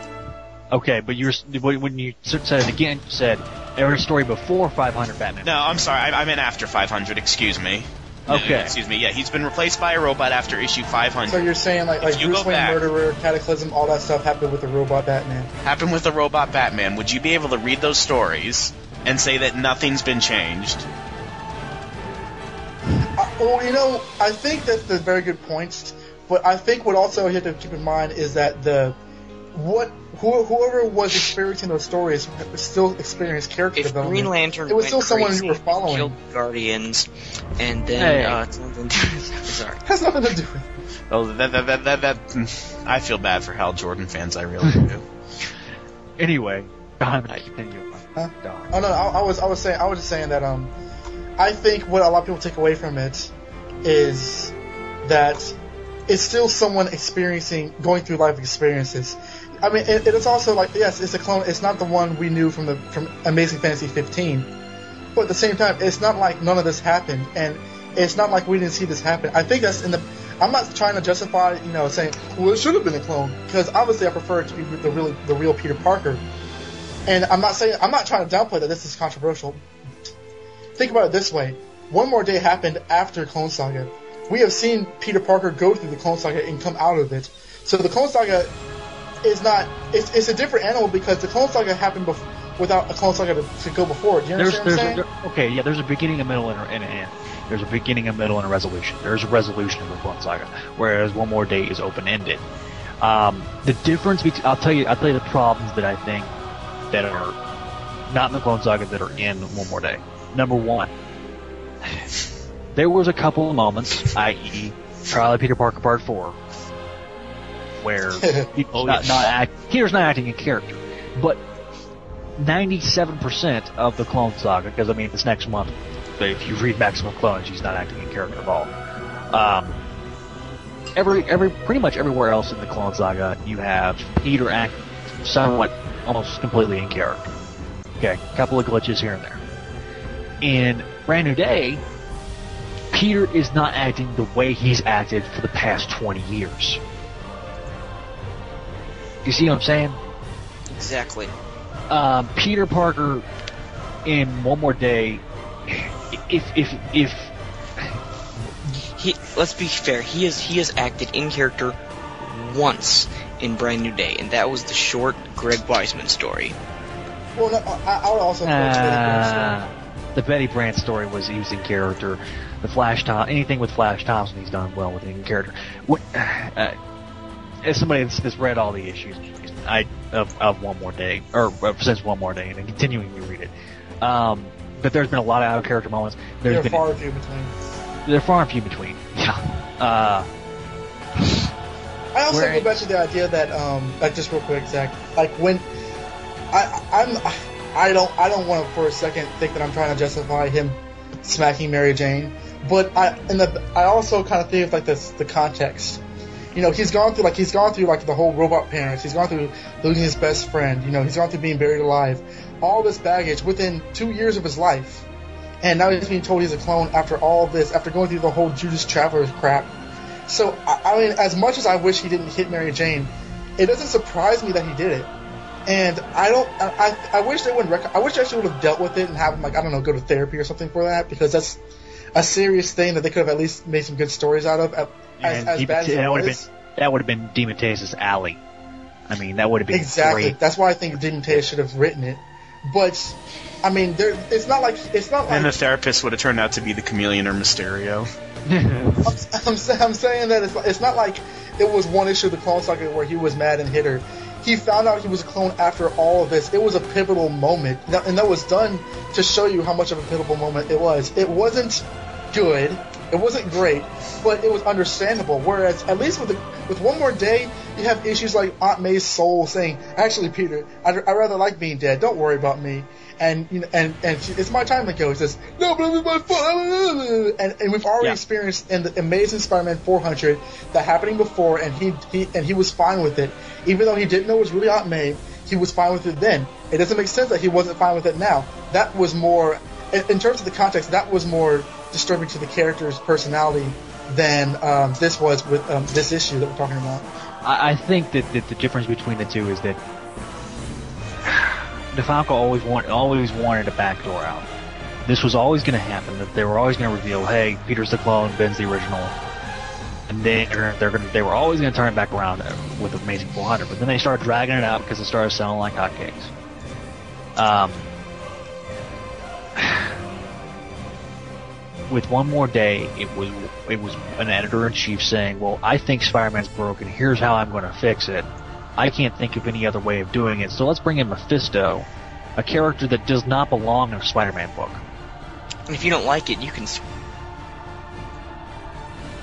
S2: Okay, but you're when when you said it again, you said every story before 500 Batman.
S8: No, I'm sorry. I, I meant after 500. Excuse me. No,
S2: Okay.
S8: excuse me. Yeah, he's been replaced by a robot after issue 500.
S10: So you're saying like like
S8: If you
S10: Bruce
S8: go
S10: Wayne
S8: back-
S10: murderer, Cataclysm, all that stuff happened with the robot Batman.
S8: happened with the robot Batman, would you be able to read those stories and say that nothing's been changed?
S10: Uh, well, you know, I think that's the very good points. But I think what also you have to keep in mind is that the what who, whoever was experiencing those stories still experienced character
S11: If
S10: development.
S11: Green Lantern
S10: it was still someone
S11: crazy,
S10: you were following.
S11: killed Guardians, and then
S2: Hey.
S11: uh, something- sorry.
S10: Has nothing to do with it.
S8: Oh, that that that that, that I feel bad for Hal Jordan fans. I really do.
S2: Anyway, I'm gonna continue.
S10: Huh? Oh no, I, I was I was saying I was just saying that um, I think what a lot of people take away from it is that it's still someone experiencing going through life experiences. I mean, it, it is also like yes, it's a clone. It's not the one we knew from the from Amazing Fantasy 15, But at the same time, it's not like none of this happened, and it's not like we didn't see this happen. I think that's in the. I'm not trying to justify, you know, saying well it should have been a clone because obviously I prefer it to be the real the real Peter Parker. And I'm not saying I'm not trying to downplay that this is controversial. Think about it this way: one more day happened after Clone Saga. We have seen Peter Parker go through the Clone Saga and come out of it. So the Clone Saga is not. It's, it's a different animal because the Clone Saga happened without a Clone Saga to, to go before. it. Do you
S2: There's,
S10: understand
S2: there's
S10: what I'm saying?
S2: okay, yeah. There's a beginning, a middle, and a, and, end. There's a beginning, a middle, and a resolution. There's a resolution in the Clone Saga, whereas One More Day is open ended. Um, the difference between I'll tell you, I'll tell you the problems that I think that are not in the Clone Saga that are in One More Day. Number one, there was a couple of moments, i.e., Trial of Peter Parker Part Four, where he's
S8: Oh,
S2: not,
S8: yeah.
S2: not act, Peter's not acting in character, but 97% of the Clone Saga, because I mean, this next month, if you read Maximum Clonage, she's not acting in character at all. Um, every, every, pretty much everywhere else in the Clone Saga, you have Peter acting somewhat, almost completely in character. Okay, a couple of glitches here and there. In Brand New Day, Peter is not acting the way he's acted for the past 20 years. You see what I'm saying?
S11: Exactly.
S2: um, Peter Parker in One More Day, if if if
S11: He let's be fair. He is he has acted in character once in Brand New Day, and that was the short Greg Weisman story.
S10: Well, no, I, I would also.
S2: uh, the Betty Brant story was he was in character, the Flash Tom anything with Flash Thompson he's done well with in character. What, uh, as somebody that's, that's read all the issues, I of, of One More Day or uh, since One More Day and continuing to read it, um, but there's been a lot of out of character moments. There's
S10: There are
S2: been
S10: far and few between.
S2: they're far and few between. Yeah. Uh,
S10: I also go back to the idea that, um, like just real quick, Zach. Like when I, I'm, I don't, I don't want to for a second think that I'm trying to justify him smacking Mary Jane, but I, in the, I also kind of think of like this, the context. You know, he's gone through like he's gone through like the whole robot parents. He's gone through losing his best friend. You know, he's gone through being buried alive. All this baggage within two years of his life, and now he's being told he's a clone after all this, after going through the whole Judas Traveler crap. So I, I mean, as much as I wish he didn't hit Mary Jane, it doesn't surprise me that he did it. And I don't. I, I, I wish they wouldn't. Rec- I wish they actually would have dealt with it and have him like I don't know, go to therapy or something for that because that's a serious thing that they could have at least made some good stories out of. As,
S2: and
S10: as
S2: he-
S10: bad as it
S2: that would have
S10: was.
S2: been that would have been DeMatteis's alley. I mean, that would have been
S10: Exactly.
S2: great.
S10: That's why I think DeMatteis should have written it. But I mean, there. It's not like it's not like
S8: And the therapist would have turned out to be the chameleon or Mysterio.
S10: I'm, sa- I'm saying that it's, it's not like it was one issue of the Clone Saga where he was mad and hit her. He found out he was a clone after all of this. It was a pivotal moment, and that was done to show you how much of a pivotal moment it was. It wasn't good, it wasn't great, but it was understandable. Whereas, at least with the, with one more day, you have issues like Aunt May's soul saying, "Actually, Peter, I'd, I'd rather like being dead. Don't worry about me." And you know, and and she, it's my time to go. He says, "No, but it's my fault." And and we've already
S2: Yeah.
S10: experienced in the Amazing Spider-Man 400 that happening before, and he he and he was fine with it, even though he didn't know it was really Aunt May. He was fine with it then. It doesn't make sense that he wasn't fine with it now. That was more, in, in terms of the context, that was more disturbing to the character's personality than um, this was with um, this issue that we're talking about.
S2: I, I think that, that the difference between the two is that DeFalco always want, always wanted a backdoor out. This was always going to happen. That they were always going to reveal, hey, Peter's the clone, Ben's the original, and then they're, they're going they were always going to turn it back around with Amazing 400. But then they started dragging it out because it started selling like hotcakes. Um, with one more day, it was it was an editor in chief saying, "Well, I think Spider-Man's broken. Here's how I'm going to fix it. I can't think of any other way of doing it. So let's bring in Mephisto, a character that does not belong in a Spider-Man book."
S11: If you don't like it, you can. s-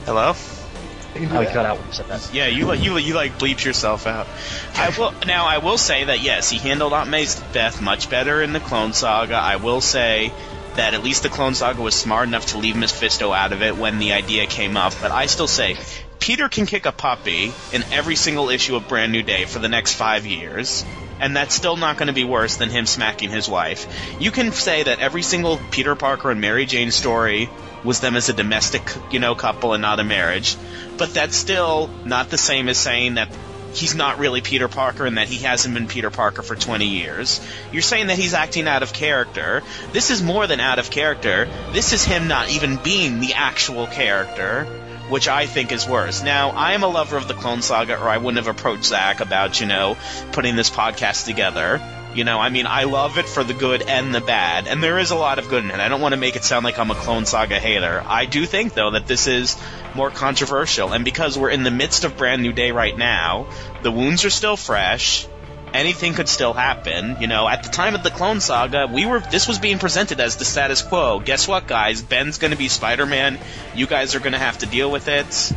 S8: Hello?
S2: How oh, he cut out when you said that.
S8: Yeah, you like you you like bleeped yourself out. I will now. I will say that yes, he handled Aunt May's death much better in the Clone Saga. I will say that at least the Clone Saga was smart enough to leave Mephisto out of it when the idea came up. But I still say Peter can kick a puppy in every single issue of Brand New Day for the next five years. And that's still not going to be worse than him smacking his wife. You can say that every single Peter Parker and Mary Jane story was them as a domestic, you know, couple and not a marriage. But that's still not the same as saying that he's not really Peter Parker and that he hasn't been Peter Parker for 20 years. You're saying that he's acting out of character. This is more than out of character. This is him not even being the actual character, which I think is worse. Now, I am a lover of the Clone Saga, or I wouldn't have approached Zach about, you know, putting this podcast together. You know, I mean, I love it for the good and the bad, and there is a lot of good in it. I don't want to make it sound like I'm a Clone Saga hater. I do think, though, that this is more controversial, and because we're in the midst of Brand New Day right now, the wounds are still fresh. Anything could still happen. You know, at the time of the Clone Saga, we were this was being presented as the status quo. Guess what, guys? Ben's going to be Spider-Man. You guys are going to have to deal with it.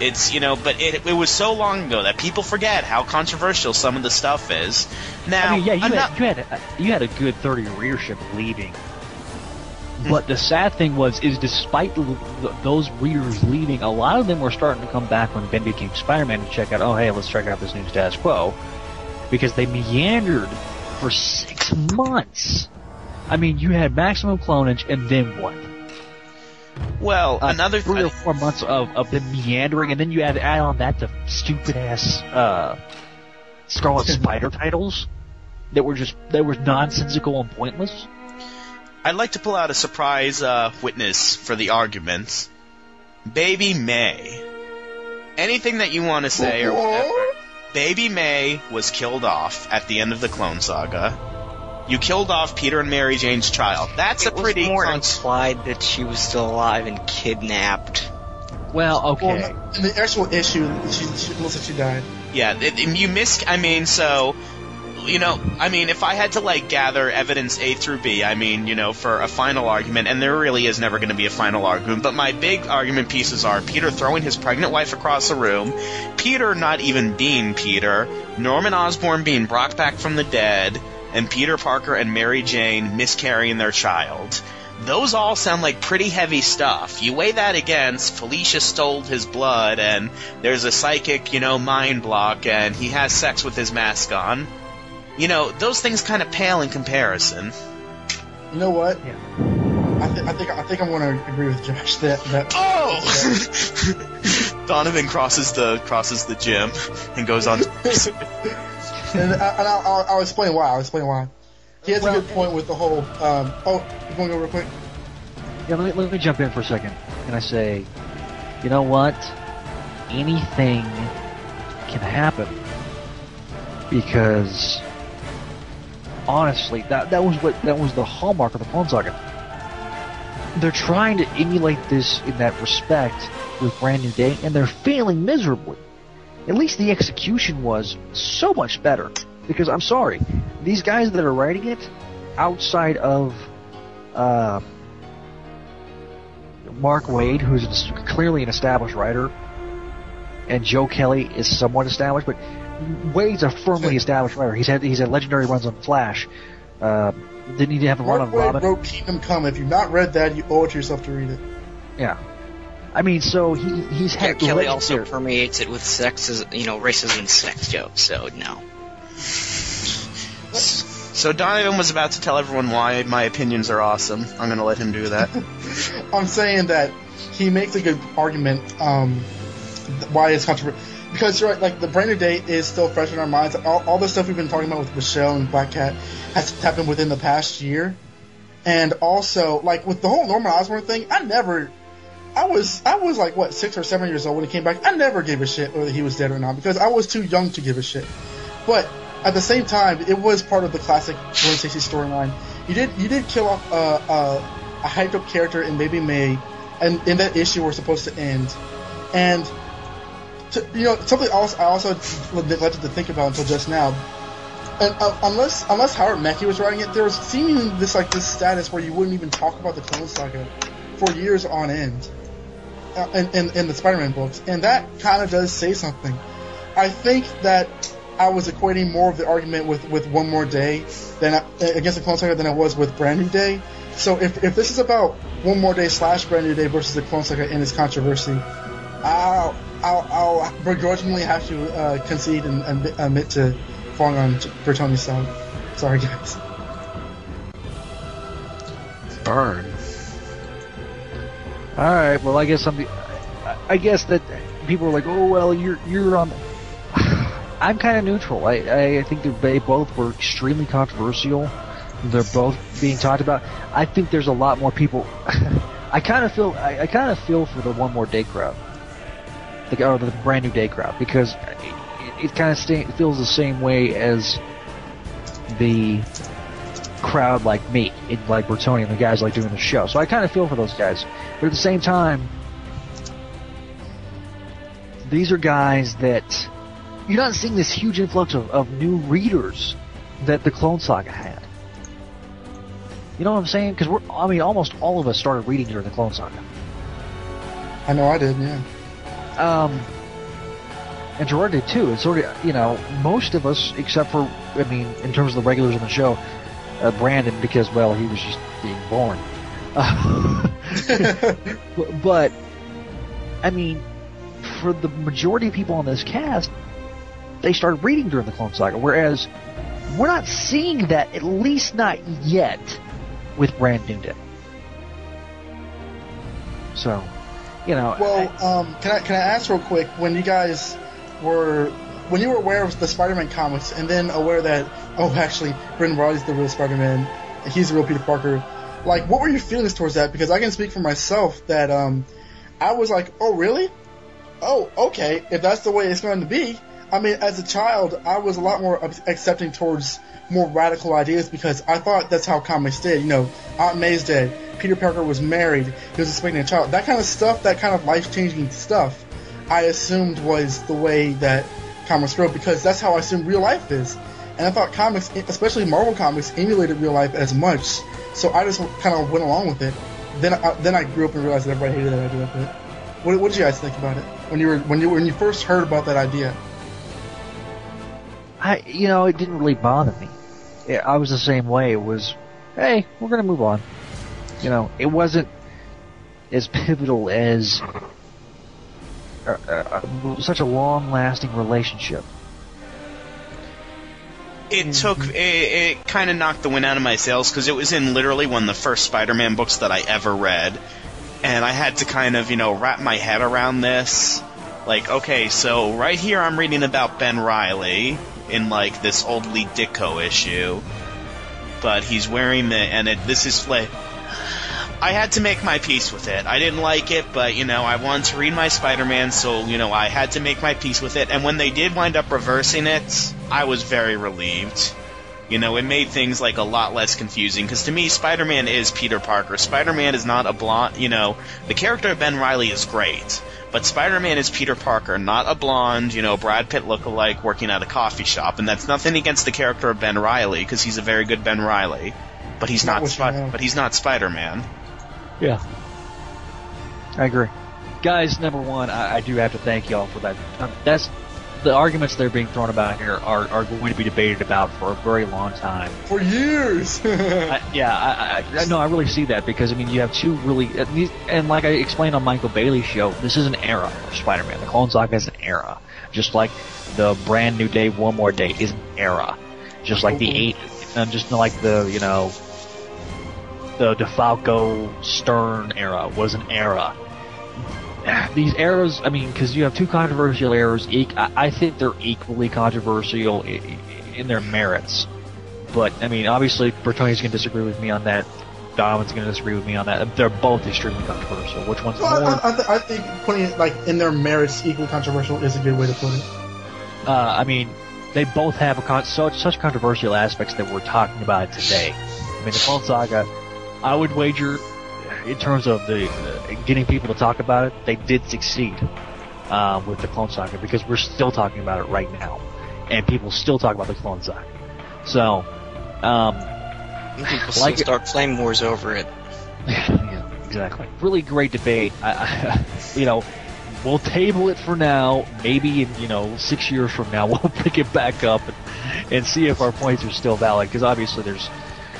S8: It's you know, but it, it was so long ago that people forget how controversial some of the stuff is. Now,
S2: I mean, yeah, you
S8: I'm
S2: had,
S8: not-
S2: you had a, you had a good thirty readership leaving. Hmm. But the sad thing was, is despite l- th- those readers leaving, a lot of them were starting to come back when Ben became Spider-Man to check out. Oh, hey, let's check out this new status quo, because they meandered for six months. I mean, you had maximum clonage, and then what?
S8: well,
S2: Uh,
S8: another
S2: three or four months of, of them meandering, and then you had to add on that the stupid ass uh, Scarlet Spider titles that were just that were nonsensical and pointless.
S8: I'd like to pull out a surprise uh, witness for the arguments, Baby May. Anything that you want to say or whatever. Baby May was killed off at the end of the Clone Saga. You killed off Peter and Mary Jane's child. That's
S11: It
S8: a
S11: was
S8: pretty
S11: more
S8: con-
S11: implied that she was still alive and kidnapped.
S2: Well, okay.
S10: Well, in the actual issue, she, she looks like she died.
S8: Yeah, it, it- you miss. I mean, so you know, I mean, if I had to like gather evidence A through B, I mean, you know, for a final argument, and there really is never going to be a final argument, but my big argument pieces are Peter throwing his pregnant wife across the room, Peter not even being Peter, Norman Osborn being brought back from the dead, and Peter Parker and Mary Jane miscarrying their child. Those all sound like pretty heavy stuff. You weigh that against Felicia stole his blood, and there's a psychic, you know, mind block, and he has sex with his mask on. You know, those things kind of pale in comparison.
S10: You know what? Yeah. I, th- I think I think I'm going to agree with Josh that that.
S8: Oh! Donovan crosses the crosses the gym and goes on.
S10: and, I, and I'll, I'll, I'll explain why. I'll explain why. He has a good point with the whole. Um, oh, you want to go real quick?
S2: Yeah, let me, let me jump in for a second. And I say, you know what? Anything can happen. Because, honestly, that, that was what, that was the hallmark of the Clone Saga. They're trying to emulate this in that respect with Brand New Day, and they're failing miserably. At least the execution was so much better. Because I'm sorry, these guys that are writing it, outside of, uh, Mark Waid, who's clearly an established writer, and Joe Kelly is somewhat established, but Waid's a firmly established writer. He's had he's had legendary runs on Flash. Uh, didn't he have a run on
S10: Waid
S2: Robin?
S10: wrote Kingdom Come. If you've not read that, you owe it to yourself to read it.
S2: Yeah. I mean, so he he's had
S11: Kelly also
S2: legendary-
S11: permeates it with sexes, you know, racism and sex jokes. So no.
S8: So Donovan was about to tell everyone why my opinions are awesome. I'm going to let him do that.
S10: I'm saying that he makes a good argument um, why it's controversial. Because you're right, like the brand new day is still fresh in our minds. All, all the stuff we've been talking about with Michelle and Black Cat has happened within the past year, and also like with the whole Norman Osborn thing, I never, I was I was like what six or seven years old when he came back. I never gave a shit whether he was dead or not because I was too young to give a shit. But at the same time, it was part of the classic Gwen Stacy storyline. You did you did kill off uh, uh, a hyped up character in Baby May, and in that issue we're supposed to end, and to, you know something else I also neglected to think about until just now. And uh, unless unless Howard Mackie was writing it, there was seeming this like this status where you wouldn't even talk about the Clone Saga for years on end, uh, in, in in the Spider-Man books, and that kind of does say something. I think that I was equating more of the argument with, with One More Day than I, against the Clone Saga than I was with Brand New Day. So if, if this is about One More Day slash Brand New Day versus the Clone Saga and its controversy, I'll I'll, I'll begrudgingly have to uh, concede and, and admit to falling on Bertoni's side. Sorry, guys.
S8: Burn.
S2: All right. Well, I guess I'm. I- I guess that people are like, oh well, you're you're on. I'm kind of neutral. I I think they're- they both were extremely controversial. They're both being talked about. I think there's a lot more people. I kind of feel I, I kind of feel for the one more day crowd, the or the brand new day crowd because it, it kind of feels the same way as the crowd like me, it, like Bertoni and the guys like doing the show. So I kind of feel for those guys, but at the same time, these are guys that you're not seeing this huge influx of, of new readers that the Clone Saga had. You know what I'm saying? Because we're, I mean, almost all of us started reading during the Clone Saga.
S10: I know I did, yeah.
S2: Um, and Gerard did too. It's sort of, you know, most of us, except for, I mean, in terms of the regulars on the show, uh, Brandon, because, well, he was just being born. Uh, but, but, I mean, for the majority of people on this cast, they started reading during the Clone Saga, whereas we're not seeing that, at least not yet, with Brand New Day. So, you know,
S10: Well, um, can I can I ask real quick when you guys were when you were aware of the Spider-Man comics and then aware that oh actually Brendan Reilly's the real Spider-Man, he's the real Peter Parker. Like, what were your feelings towards that? Because I can speak for myself that um, I was like, oh really? Oh okay, if that's the way it's going to be. I mean, as a child, I was a lot more accepting towards more radical ideas because I thought that's how comics did. You know, Aunt May's dead. Peter Parker was married. He was expecting a child. That kind of stuff, that kind of life changing stuff, I assumed was the way that comics wrote because that's how I assumed real life is. And I thought comics, especially Marvel comics, emulated real life as much. So I just kind of went along with it. Then I, then I grew up and realized that everybody hated that idea. But what, what did you guys think about it when you were when you when you first heard about that idea?
S2: I, you know, it didn't really bother me. Yeah, I was the same way. It was, hey, we're gonna move on. You know, it wasn't as pivotal as uh, uh, such a long-lasting relationship.
S8: It took it, it kind of knocked the wind out of my sails because it was in literally one of the first Spider-Man books that I ever read, and I had to kind of you know wrap my head around this. Like, okay, so right here I'm reading about Ben Reilly in like this old Lee Ditko issue, but he's wearing the and it, this is like. I had to make my peace with it. I didn't like it, but you know, I wanted to read my Spider-Man, so you know, I had to make my peace with it. And when they did wind up reversing it, I was very relieved. You know, it made things like a lot less confusing because to me, Spider-Man is Peter Parker. Spider-Man is not a blonde. You know, the character of Ben Reilly is great, but Spider-Man is Peter Parker, not a blonde. You know, Brad Pitt look-alike working at a coffee shop, and that's nothing against the character of Ben Reilly because he's a very good Ben Reilly, but he's
S10: Not
S8: not.
S10: what you
S8: Spi-
S10: know.
S8: but he's not Spider-Man.
S2: Yeah. I agree. Guys, number one, I, I do have to thank y'all for that. Um, that's the arguments that are being thrown about here are, are going to be debated about for a very long time.
S10: For years.
S2: I, yeah, I, I, I no, I really see that because I mean, you have two really, these, and like I explained on Michael Bailey's show, this is an era of Spider-Man. The Clone Saga is an era, just like the brand new day, one more day is an era, just like the eight, and just like the you know, the DeFalco Stern era was an era. These eras, I mean, because you have two controversial eras. I think they're equally controversial in their merits. But I mean, obviously, Bertoni's going to disagree with me on that. Domin's going to disagree with me on that. They're both extremely controversial. Which one's
S10: Well,
S2: more?
S10: I, I, th- I think putting it like in their merits equal controversial is a good way to put it.
S2: Uh, I mean, they both have a con- such such controversial aspects that we're talking about today. I mean, the Clone Saga, I would wager, in terms of the uh, getting people to talk about it, they did succeed um, with the Clone Saga because we're still talking about it right now, and people still talk about the Clone Saga. So, um,
S11: People still
S2: Like it-
S11: start flame wars over it.
S2: yeah, exactly. Really great debate. I, I, you know, we'll table it for now. Maybe in you know six years from now we'll pick it back up and, and see if our points are still valid. Because obviously there's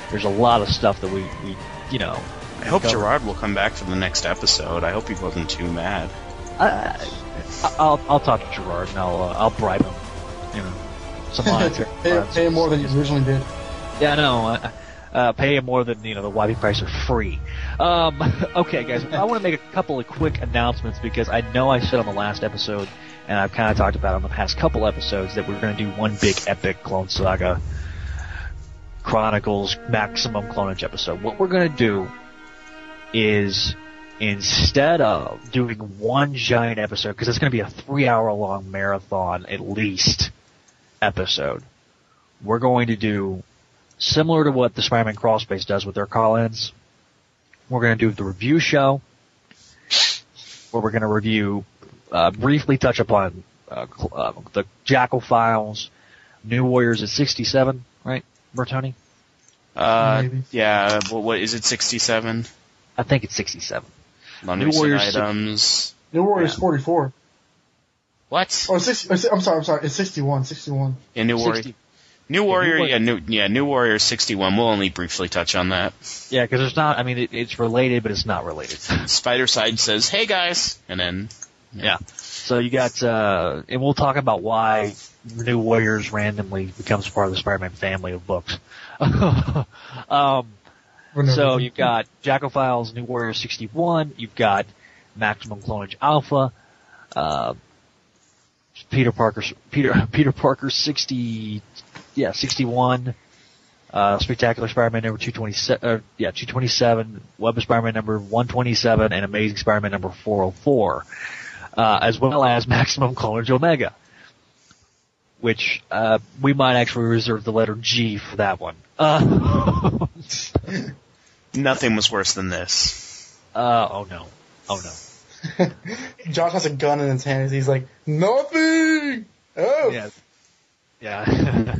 S2: there's a lot of stuff that we, we you know.
S8: I hope
S2: covered.
S8: Gerard will come back for the next episode. I hope he wasn't too mad.
S2: I, I- I'll I'll talk to Gerard and I'll uh, I'll bribe him. You know. some monetary.
S10: pay, him more than you originally did.
S2: Yeah, no. Uh, uh, pay him more than you know the YB price are free. Um, okay, guys, I want to make a couple of quick announcements because I know I said on the last episode, and I've kind of talked about on the past couple episodes that we're going to do one big epic Clone Saga Chronicles Maximum Clonage episode. What we're going to do is instead of doing one giant episode, because it's going to be a three hour long marathon at least episode, we're going to do similar to what the Spider-Man Crawlspace does with their call-ins. We're going to do the review show, where we're going to review, uh, briefly touch upon uh, uh, the Jackal Files, New Warriors at 67, right, Bertoni?
S8: Uh, yeah. What, what is it? Sixty-seven.
S2: I think it's 67.
S8: Laundry
S2: New Warriors six-
S8: items.
S10: New Warriors 44.
S8: What?
S10: Oh, 60, I'm sorry, I'm sorry. It's 61. 61.
S8: Yeah, New Warrior.
S2: 60.
S8: New Warrior. Yeah, new yeah, New Warrior sixty-one. We'll only briefly touch on that.
S2: Yeah, because it's not. I mean, it, it's related, but it's not related.
S8: Spidercide says, "Hey guys," and then
S2: Yeah. So you got, uh, and we'll talk about why New Warriors randomly becomes part of the Spider-Man family of books. um, so you've got Jackal Files, New Warriors 61, you've got Maximum Clonage Alpha, uh, Peter Parker, Peter, Peter Parker 60, yeah, 61, uh, Spectacular Spider-Man number 227, uh, yeah, 227, Web of Spider-Man number 127, and Amazing Spider-Man number 404 uh, as well as Maximum Clonage Omega, which uh, we might actually reserve the letter G for that one. Uh,
S8: nothing was worse than this.
S2: uh, oh no, oh no.
S10: Josh has a gun in his hands. He's like, nothing. Oh.
S2: Yeah, yeah.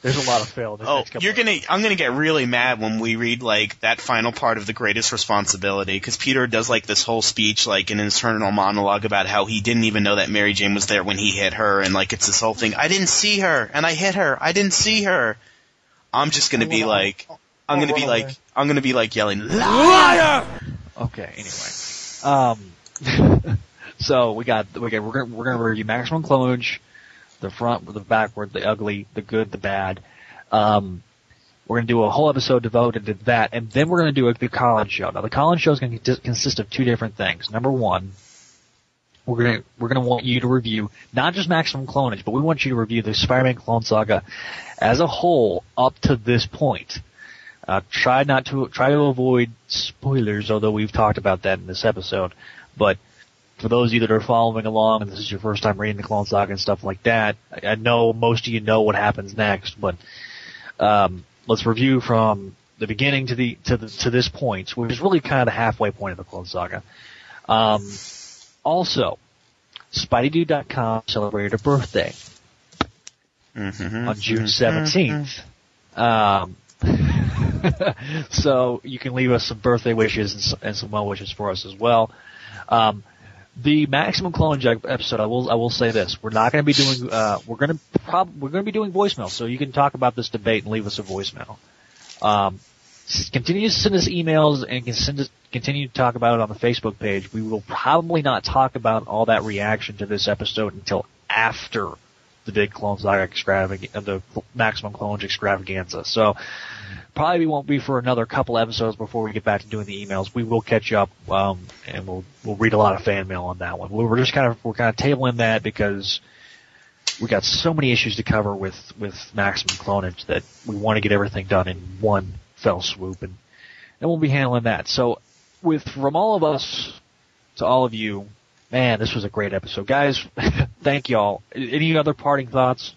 S2: There's a lot of fail. in
S8: Oh, you're gonna. I'm gonna get really mad when we read like that final part of the greatest responsibility because Peter does like this whole speech, like an internal monologue about how he didn't even know that Mary Jane was there when he hit her, and like it's this whole thing. I didn't see her, and I hit her. I didn't see her. I'm just gonna be like, I'm gonna be like. I'm gonna be like yelling, liar.
S2: Okay, anyway. Um, so we got, we got, we're gonna, we're gonna review Maximum Clonage, the front, the backward, the ugly, the good, the bad. Um, we're gonna do a whole episode devoted to that, and then we're gonna do a, the call-ins show. Now the call-ins show is gonna consist of two different things. Number one, we're gonna, we're gonna want you to review not just Maximum Clonage, but we want you to review the Spider-Man Clone Saga as a whole up to this point. Uh, try not to try to avoid spoilers, although we've talked about that in this episode. But for those of you that are following along and this is your first time reading the Clone Saga and stuff like that, I, I know most of you know what happens next, but um, let's review from the beginning to the to the to this point, which is really kind of the halfway point of the Clone Saga. Um, also, SpideyDude.com celebrated a birthday
S8: Mm-hmm.
S2: on June 17th. Um, so you can leave us some birthday wishes and some, and some well wishes for us as well. Um, the maximum Clonage episode, I will I will say this: we're not going to be doing uh, we're going to prob- we're going to be doing voicemail, so you can talk about this debate and leave us a voicemail. Um, continue to send us emails and can send us, continue to talk about it on the Facebook page. We will probably not talk about all that reaction to this episode until after the big Clone Saga extravag- uh, the Maximum Clone extravaganza. So probably won't be for another couple episodes before we get back to doing the emails. We will catch up, um, and we'll we'll read a lot of fan mail on that one. We're just kind of we're kind of tabling that because we got so many issues to cover with with Maximum Clonage that we want to get everything done in one fell swoop, and and we'll be handling that. So with from all of us to all of you, man, this was a great episode, guys. thank y'all. Any other parting thoughts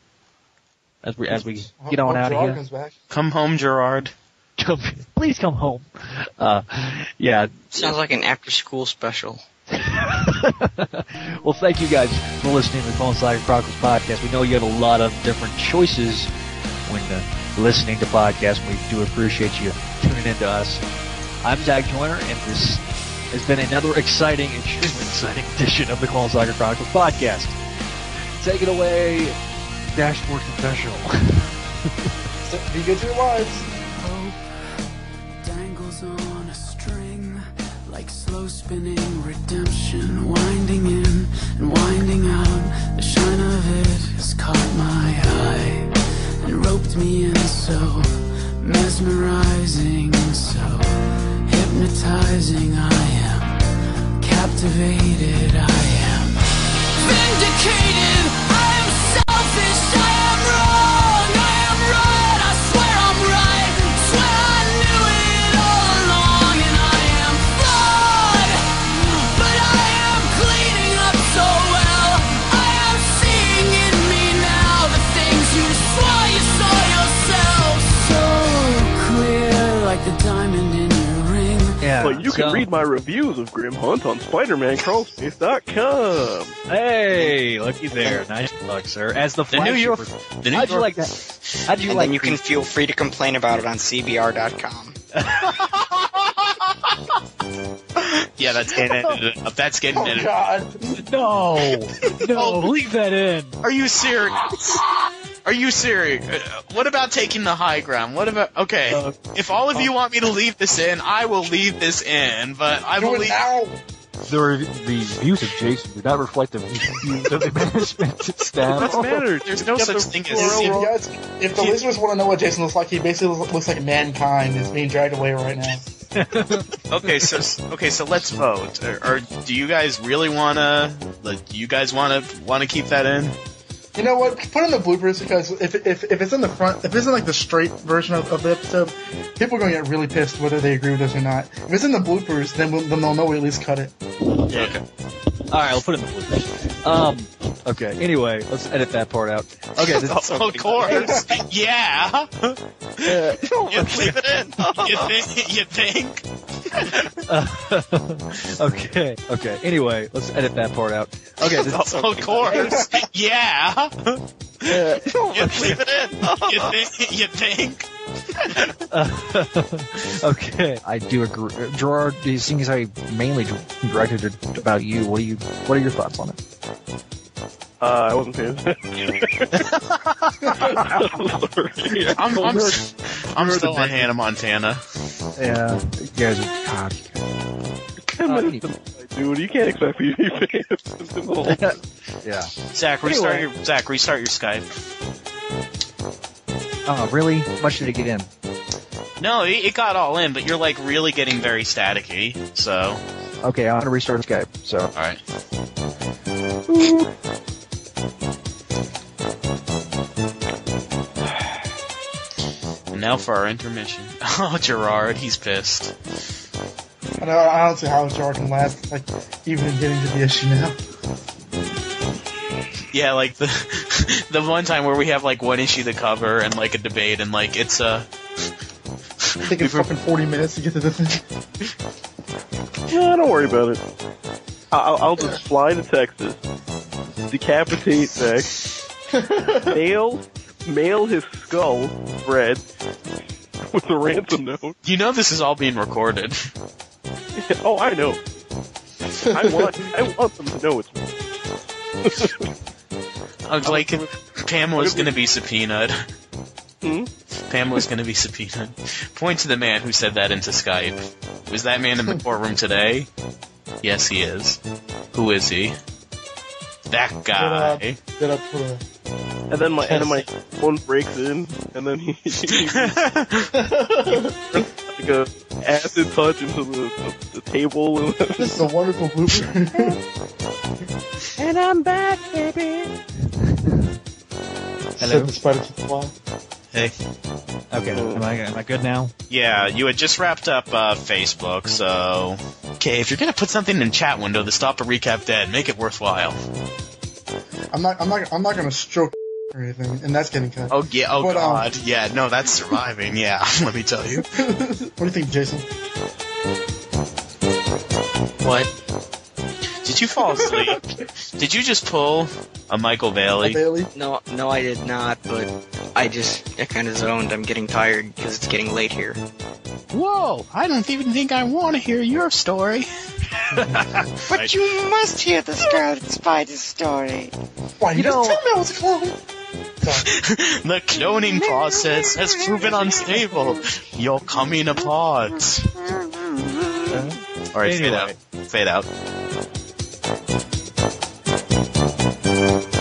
S2: as we as we get on
S10: Hope
S2: out of here?
S8: Come home, Gerard.
S2: Please come home. Uh, yeah.
S11: Sounds like an after school special.
S2: Well, thank you guys for listening to the Clone Saga Chronicles podcast. We know you have a lot of different choices when uh, listening to podcasts. We do appreciate you tuning in to us. I'm Zach Joyner, and this has been another exciting, extremely exciting edition of the Clone Saga Chronicles podcast. Take it away, Dashboard Confessional.
S10: Be good to your wives.
S16: dangles on a string like slow spinning redemption winding in and winding out the shine of it has caught my eye and roped me in so mesmerizing, so hypnotizing. I am captivated. I am vindicated. You
S9: can
S2: so-
S9: read my reviews of Grim Hunt on SpiderManCrawlspace.com.
S2: Hey, looky there. Nice plug, sir. As the,
S11: The New York-
S8: the New
S2: How'd you
S8: York-
S2: like that? How'd you
S11: and
S2: like
S11: then you can feel free to complain about it on CBR.com.
S8: Yeah, that's getting edited up. That's getting
S10: Oh
S8: edited.
S10: God!
S2: No, no, leave that in.
S8: Are you serious? Are you serious? Uh, What about taking the high ground? What about okay?
S10: Uh,
S8: if all of you want me to leave this in, I will leave this in. But I
S10: Do it
S8: believe
S10: now!
S2: The, the views of Jason do not reflect the views of the management staff.
S9: Doesn't matter.
S8: there's no such thing
S10: If,
S8: as
S10: if, guys, if the listeners want to know what Jason looks like, he basically looks, looks like mankind is being dragged away right now.
S8: okay. So okay, so let's vote. Or, or do you guys really wanna? Like, do you guys wanna wanna keep that in?
S10: You know what? Put in the bloopers because if, if, if it's in the front, if it's in like the straight version of, of the episode, people are going to get really pissed whether they agree with us or not. If it's in the bloopers, then, we'll, then they'll know we at least cut it.
S8: Yeah. Okay.
S2: All right, I'll put it in the bloopers. Um. Okay. Anyway, let's edit that part out. Okay. This,
S8: of course. yeah. you leave it in. You think? You think?
S2: okay. Okay. Anyway, let's edit that part out. Okay. This,
S8: of course. Yeah. You leave it in. You think? You think?
S2: okay. I do agree. Uh, Gerard, these things I mainly directed it about you. What do you? What are your thoughts on it?
S9: Uh, I wasn't paying attention. Sorry.
S8: I'm, I'm, I'm
S9: You're
S8: still
S9: the
S8: on. Hannah Montana.
S2: Yeah. You guys are. God.
S9: Ten minutes to- Dude, you can't expect me to be paying attention the whole
S2: yeah.
S8: Zach, restart
S2: Anyway.
S8: your Zach, restart your Skype.
S2: Oh, really? How much did it get in?
S8: No, it, it got all in, but you're like really getting very staticky. So,
S2: Okay, I'm gonna restart Skype. So.
S8: all right. And now for our intermission. Oh, Gerard, he's pissed.
S10: I, know, I don't see how Gerard can last, like, even getting to the issue now.
S8: Yeah, like the the one time where we have like one issue to cover and like a debate and like it's uh
S10: I think it's fucking 40 minutes to get to the thing.
S9: Yeah, don't worry about it. I'll, I'll just fly to Texas, decapitate Zach, mail, mail his skull, Fred, with a ransom note.
S8: you know this is all being recorded.
S9: oh, I know. I want, I want them to know it's me.
S8: I was like Pamela's gonna be subpoenaed.
S9: Hmm?
S8: Pamela's gonna be subpoenaed. Point to the man who said that into Skype. Was that man in the courtroom today? Yes, he is. Who is he? That guy.
S10: Did, uh, did I put a...
S9: And then my, and then my phone breaks in, and then he, he, like a acid touch into the, the, the table. And
S10: This is a wonderful blooper.
S9: And I'm back, baby.
S10: Said the spider to the fly.
S8: Hey.
S2: Okay. Am I am I good now?
S8: Yeah, you had just wrapped up uh, Facebook, so okay. If you're gonna put something in chat window to stop a recap dead, make it worthwhile.
S10: I'm not, I'm not, I'm not gonna stroke or anything, and that's getting cut.
S8: Oh yeah. Oh
S10: But, um,
S8: god. yeah. No, that's surviving. Yeah. Let me tell you.
S10: what do you think, Jason?
S8: What? Did you fall asleep? Did you just pull a Michael Bailey?
S10: Bailey?
S11: No, no, I did not. But I just I kind of zoned. I'm getting tired because it's getting late here.
S8: Whoa! I don't even think I want to hear your story.
S11: But you must hear the Scarlet Spider story.
S10: Why, you, just tell me I was a clone?
S8: the cloning process has proven unstable. You're coming apart. Alright, fade out. Fade out. Thank you.